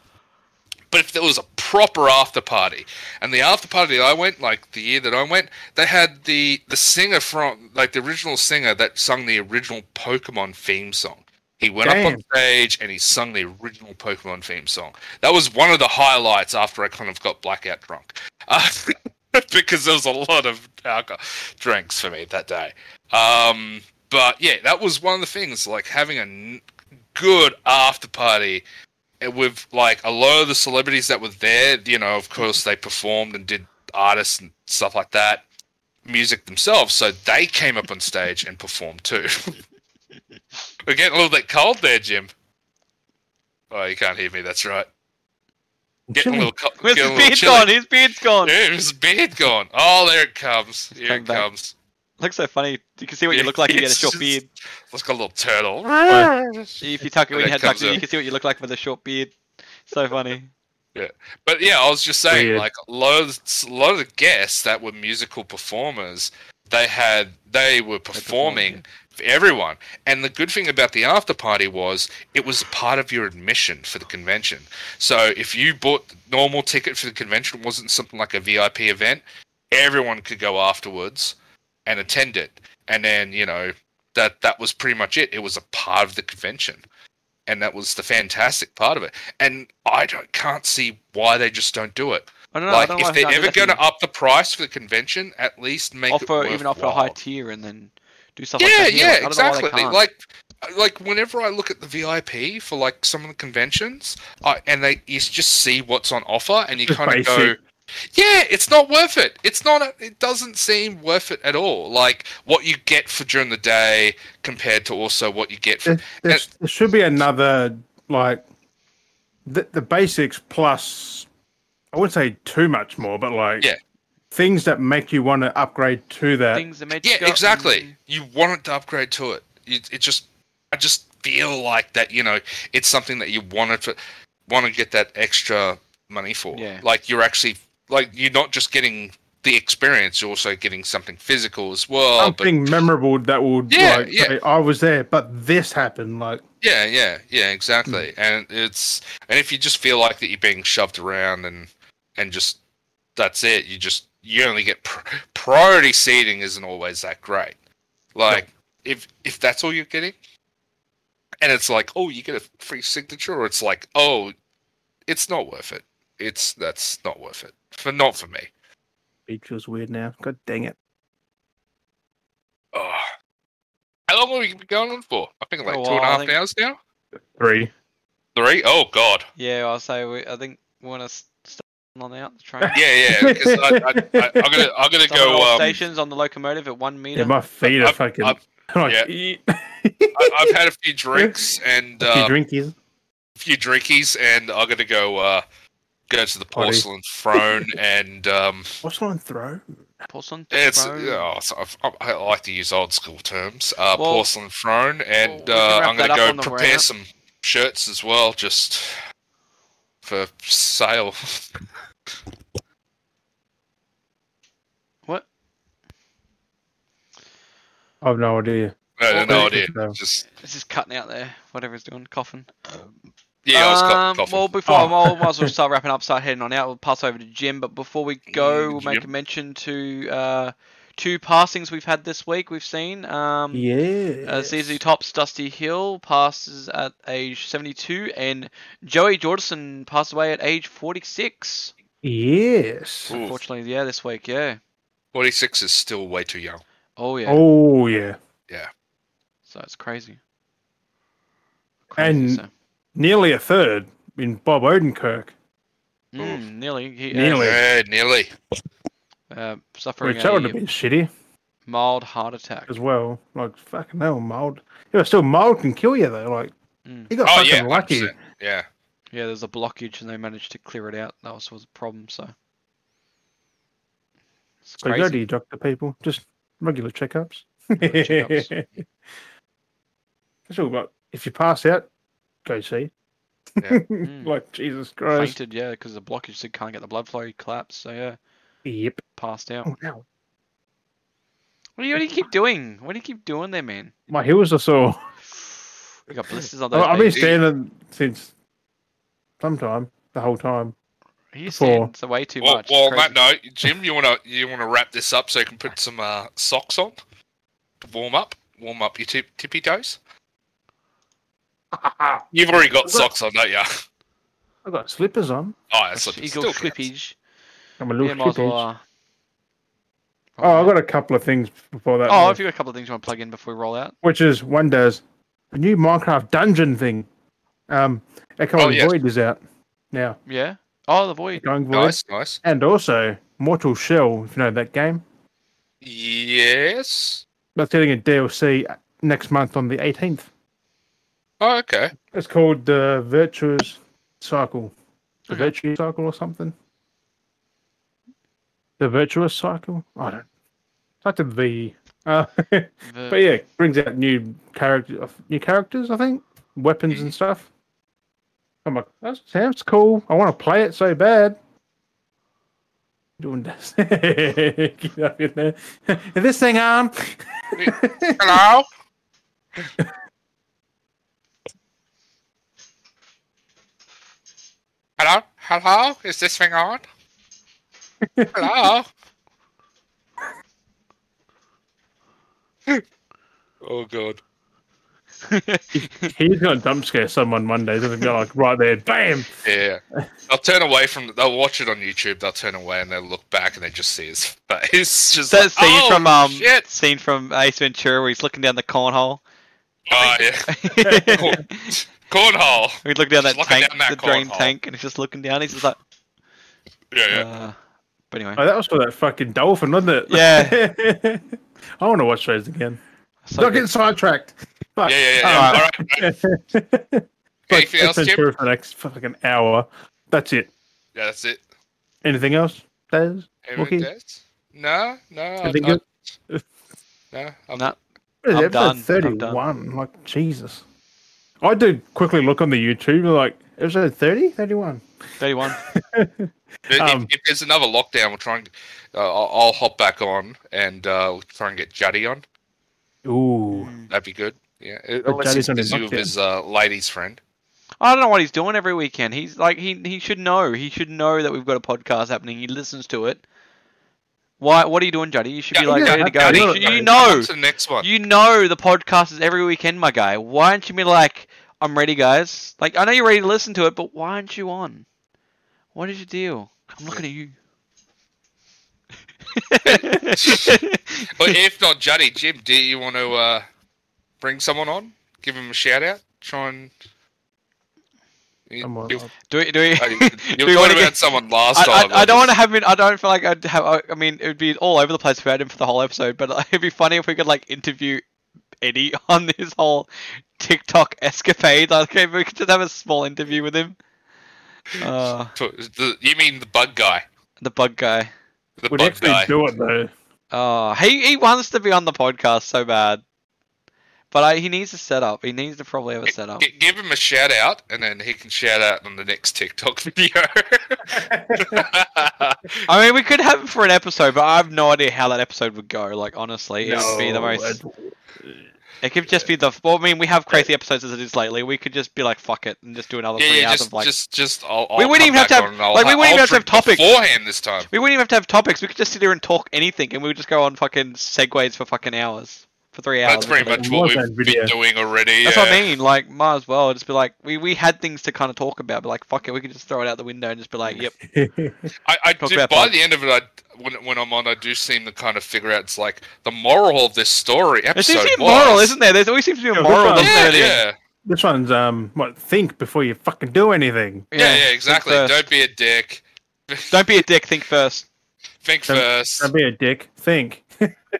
But if there was a proper after party, and the after party that I went, like the year that I went, they had the the singer from like the original singer that sung the original Pokemon theme song. He went up on stage and he sung the original Pokemon theme song. That was one of the highlights after I kind of got blackout drunk, uh, because there was a lot of alcohol drinks for me that day. Um, but yeah, that was one of the things, like having a n- good after party with like a lot of the celebrities that were there. You know, of course, they performed and did artists and stuff like that, music themselves. So they came up on stage and performed too. We're getting a little bit cold there, Jim. Oh, you can't hear me. That's right. Getting a little, co- Where's getting his a little beard chilly. gone? His beard's gone. Yeah, his beard gone. Oh, there it comes. Here Come it back. comes. Looks so funny. You can see what you look like if you get a short just- beard. Looks like a little turtle. Ah! If you tuck it when When you it had tucked comes it, you can see what you look like with a short beard. So funny. Yeah, But yeah, I was just saying, Weird. like a lot of a lot of the guests that were musical performers, they had they were performing for everyone. And the good thing about the after party was it was part of your admission for the convention. So if you bought the normal ticket for the convention, it wasn't something like a VIP event, everyone could go afterwards and attend it. And then you know that that was pretty much it. It was a part of the convention. And that was the fantastic part of it. And I don't can't see why they just don't do it. I don't know. I like don't if they're ever going to up the price for the convention, at least make that. it offer even offer a high tier and then do stuff Yeah, like that. here. yeah, I don't know why they exactly. Like, like whenever I look at the VIP for like some of the conventions, I, and they you just see what's on offer, and you kind of go, basic. Yeah, it's not worth it. It's not. A, it doesn't seem worth it at all. Like what you get for during the day compared to also what you get for. There, there, there should be another like the the basics plus. I wouldn't say too much more, but like Yeah. things that make you want to upgrade to that. things that made you Yeah, go, exactly. "Mm." You want it to upgrade to it. It, it just, I just feel like that. You know, it's something that you wanted to want to get that extra money for. Yeah. Like you're actually like you're not just getting the experience, you're also getting something physical as well. But something memorable that would Yeah, like yeah. say, I was there, but this happened. Like yeah, yeah, yeah, exactly. Hmm. And it's and if you just feel like that you're being shoved around and and just that's it, you just you only get pr- priority seating isn't always that great. Like if if that's all you're getting, and it's like, oh, you get a free signature, or it's like, oh, it's not worth it. It's that's not worth it for not for me. Beach feels weird now. God dang it. Oh. How long have we been going on for? I think like A two and a half think. hours now. Three. Three? Oh God. Yeah, I'll say we, I think we want to start on out the train. Yeah, yeah. I, I, I, I'm gonna, I'm gonna Some go. Um, stations on the locomotive at one meter. Yeah, my feet are I've- fucking. I've- like, yeah. I, I've had a few drinks and A few uh, drinkies. a few drinkies, and I'm gonna go uh, go to the Potty. porcelain throne, and um, What's on throw? Porcelain it's throne. oh, so I've- I, I like to use old school terms. Uh, Well- porcelain throne, and well, we uh, I'm gonna go on the way prepare some shirts as well, just for sale. What? I've no idea. I have no idea. no. Just It's just cutting out there. Whatever he's doing, coughing. Yeah, I was Um, coughing. Well, before Oh. I might as well start wrapping up, start heading on out. We'll pass over to Jim, but before we go, we'll make a mention to uh, two passings we've had this week. We've seen. Um, Yeah. Uh, ZZ Top's Dusty Hill passes at age 72, and Joey Jordison passed away at age 46. Yes. Ooh, Unfortunately, yeah, this week, yeah. 46 is still way too young. Oh, yeah. Oh yeah. Yeah. So it's crazy. And- so- Nearly a third in Bob Odenkirk, Mm, nearly. He, Nearly. Yeah, nearly. Uh, suffering which that would have been shitty mild heart attack. as well. Like fucking hell, mild. Yeah, still mild can kill you though. Like Mm. he got Oh fucking yeah, lucky. 100%. Yeah. Yeah, there's a blockage, and they managed to clear it out. That was, was a problem, so. It's So go to your doctor, people. Just regular checkups. checkups. That's all. But if you pass out, go see. Mm. like Jesus Christ. Fainted, yeah, because the blockage said can't get the blood flow. He collapsed, so yeah, Yep. passed out. Oh no. What do you, what do you keep doing? What do you keep doing there, man? My heels are sore. You got blisters on I- those. I've been feet. standing since sometime, the whole time. Are you before. standing? It's way too Well, much. well on that note, Jim, you wanna you wanna wrap this up so you can put some uh, socks on to warm up, warm up your tip, tippy toes. You've already got got- socks on, don't you? I've got slippers on. Oh, that's That's still Eagle counts. slippage. I'm a little Yeah, might as well. slippage. Uh, Oh, I've got a couple of things before that. Oh, though, if you got a couple of things you want to plug in before we roll out. which is one does a new Minecraft dungeon thing. Um, Echo Oh, and yes. Void is out now. Yeah. Oh, the void. Going Void, Nice, nice. and also Mortal Shell. If you know that game, Yes. that's getting a DLC next month on the 18th. Oh, okay. It's called the Virtuous Cycle, the Okay. Virtuous Cycle or something. The Virtuous Cycle. I don't. It's like the V. Uh, The- But yeah, brings out new character, new characters. I think weapons and stuff. I'm like, that sounds cool. I want to play it so bad. Doing this. Get up in there. Is this thing on? Hello. Hello, hello. Is this thing on? Hello. oh god. He's gonna dump scare someone Monday. Doesn't go like right there, bam. Yeah. They'll turn away from. They'll watch it on YouTube. They'll turn away and they'll look back and they just see his face. Just that like, scene oh, from um shit. scene from Ace Ventura where he's looking down the cornhole. Oh yeah. Cornhole. we look down that Just tank, down that the drain cornhole. tank, and he's just looking down. He's just like, Yeah, yeah. uh, but anyway. Oh, that was for that fucking dolphin, wasn't it? Yeah. I want to watch those again. So Not good. getting sidetracked. Fuck. yeah, yeah, yeah. Um, All right. right. like, Anything else, Ace Jim? For the next fucking hour. That's it. Yeah, that's it. Anything else? Daz? Anything Wookie? else? No, no. I- Anything I- good? No, I'm, Nah, What is I'm done. episode I'm done. 31. Like, Jesus. I did quickly look on the YouTube, like, episode 30? 31. 31. If, if- Um, if there's another lockdown, we'll try and uh, I'll, I'll hop back on and uh, we'll try and get Juddy on. Ooh. That'd be good. Yeah, But unless he's his busy with his uh, ladies' friend. I don't know what he's doing every weekend. He's like he he should know. He should know that we've got a podcast happening. He listens to it. Why? What are you doing, Juddy? You should be like yeah, ready to go. Juddy, You, you know, On to the next one. you know the podcast is every weekend, my guy. Why don't you be like, I'm ready, guys. Like, I know you're ready to listen to it, but why aren't you on? What is your deal? I'm looking at you. But if not Juddy, Jim, do you want to uh, bring someone on? Give him a shout out. Try and. You, I'm on- you, do we? Do we? you, do were wanna talking about get- someone last I, time. I, I don't want to have him. I don't feel like I'd have. I I mean, it would be all over the place if we had him for the whole episode. But it'd be funny if we could like interview Eddie on this whole TikTok escapade. Like, if we could just have a small interview with him. Uh, you mean the bug guy? the bug guy. The Would bug actually guy. do it though. Oh, he he wants to be on the podcast so bad, but I, he needs a setup. He needs to probably have a setup. G- give him a shout out, and then he can shout out on the next TikTok video. I mean, we could have him for an episode, but I have no idea how that episode would go. Like, honestly, it would be the most. it- It could just be the. Well, I mean, we have crazy episodes as it is lately. We could just be like, fuck it, and just do another yeah, three yeah, hours just, of like. just, just. I'll, We I'll wouldn't even have to have- on and I'll like, we wouldn't even I'll have to have topics. beforehand this time. We wouldn't even have to have topics. We could just sit here and talk anything, and we would just go on fucking segues for fucking hours, for three hours. That's pretty or much what we've that video? been doing already. That's yeah. what I mean. Like, might as well just be like, we, we had things to kind of talk about, but like, fuck it, we could just throw it out the window and just be like, yep. I, I do, by fun. the end of it, I, when, when I'm on, I do seem to kind of figure out it's like the moral of this story Episode There seems to be a moral, isn't there? There always seems to be a Yeah, moral, that's Yeah, there? at the end? yeah, this one's um what think before you fucking do anything. yeah, yeah, think exactly. Don't be a dick. Don't be a dick. Think first. Think Don't- first. Don't be a dick. Think.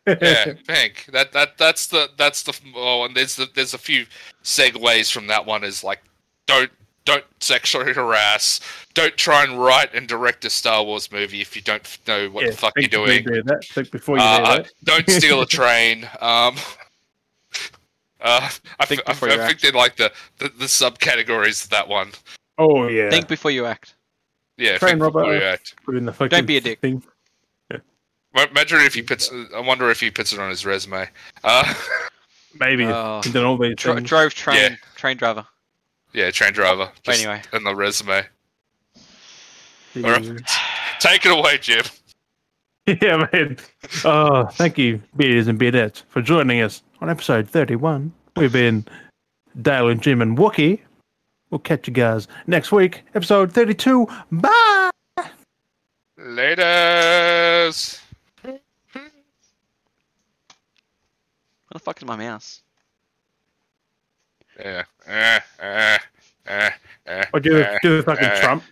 Yeah, think that that that's the that's the oh, and there's the, there's a few segues from that one. Is like don't don't sexually harass. Don't try and write and direct a Star Wars movie if you don't know what Yeah, the fuck you're think before you doing. do that. Think before you Uh, do uh, that. don't steal a train. Um, uh, I, Think f- I, I think they're like the, the, the subcategories of that one. Oh yeah. Think before you act. Yeah, Train think robber. you. Put in the fucking don't be a dick. Thing. Ma- Imagine if he puts. I wonder if he puts it on his resume. Uh, Maybe he's done all these Dro- drove train. Yeah. Train driver. yeah, train driver. Just Anyway. in the resume. Jeez. Take it away, Jim. yeah, man. Oh, thank you, beers and beardettes, for joining us on episode 31. We've been Dale and Jim and Wookie. We'll catch you guys next week, episode 32. Bye! Laters. The fuck is my mouse? Yeah. Eh, eh, eh, eh, Or do, eh, do the fucking eh. Trump.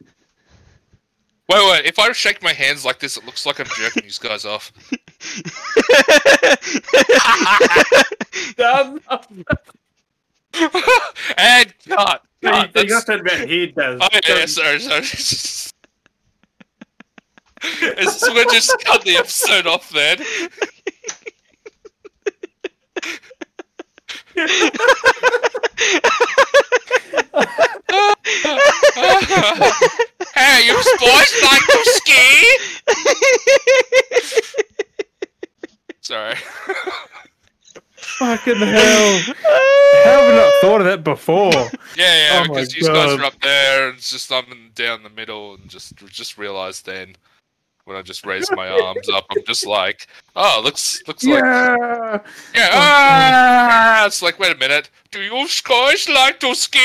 Wait, wait. If I shake my hands like this, it looks like I'm jerking these guys off. and cut. You, cut. you That's- got that about he does. Oh, yeah, sorry, sorry. It's, we'll just cut the episode off then. Hey, you boys like to ski? Sorry. Fucking hell. How have we not thought of that before? Yeah, yeah, Oh because you guys are up there, and it's just I'm down the middle, and just just realized then when I just raise my arms up, I'm just like, oh, looks looks like yeah. yeah. Ah! It's like, wait a minute, do you guys like to ski?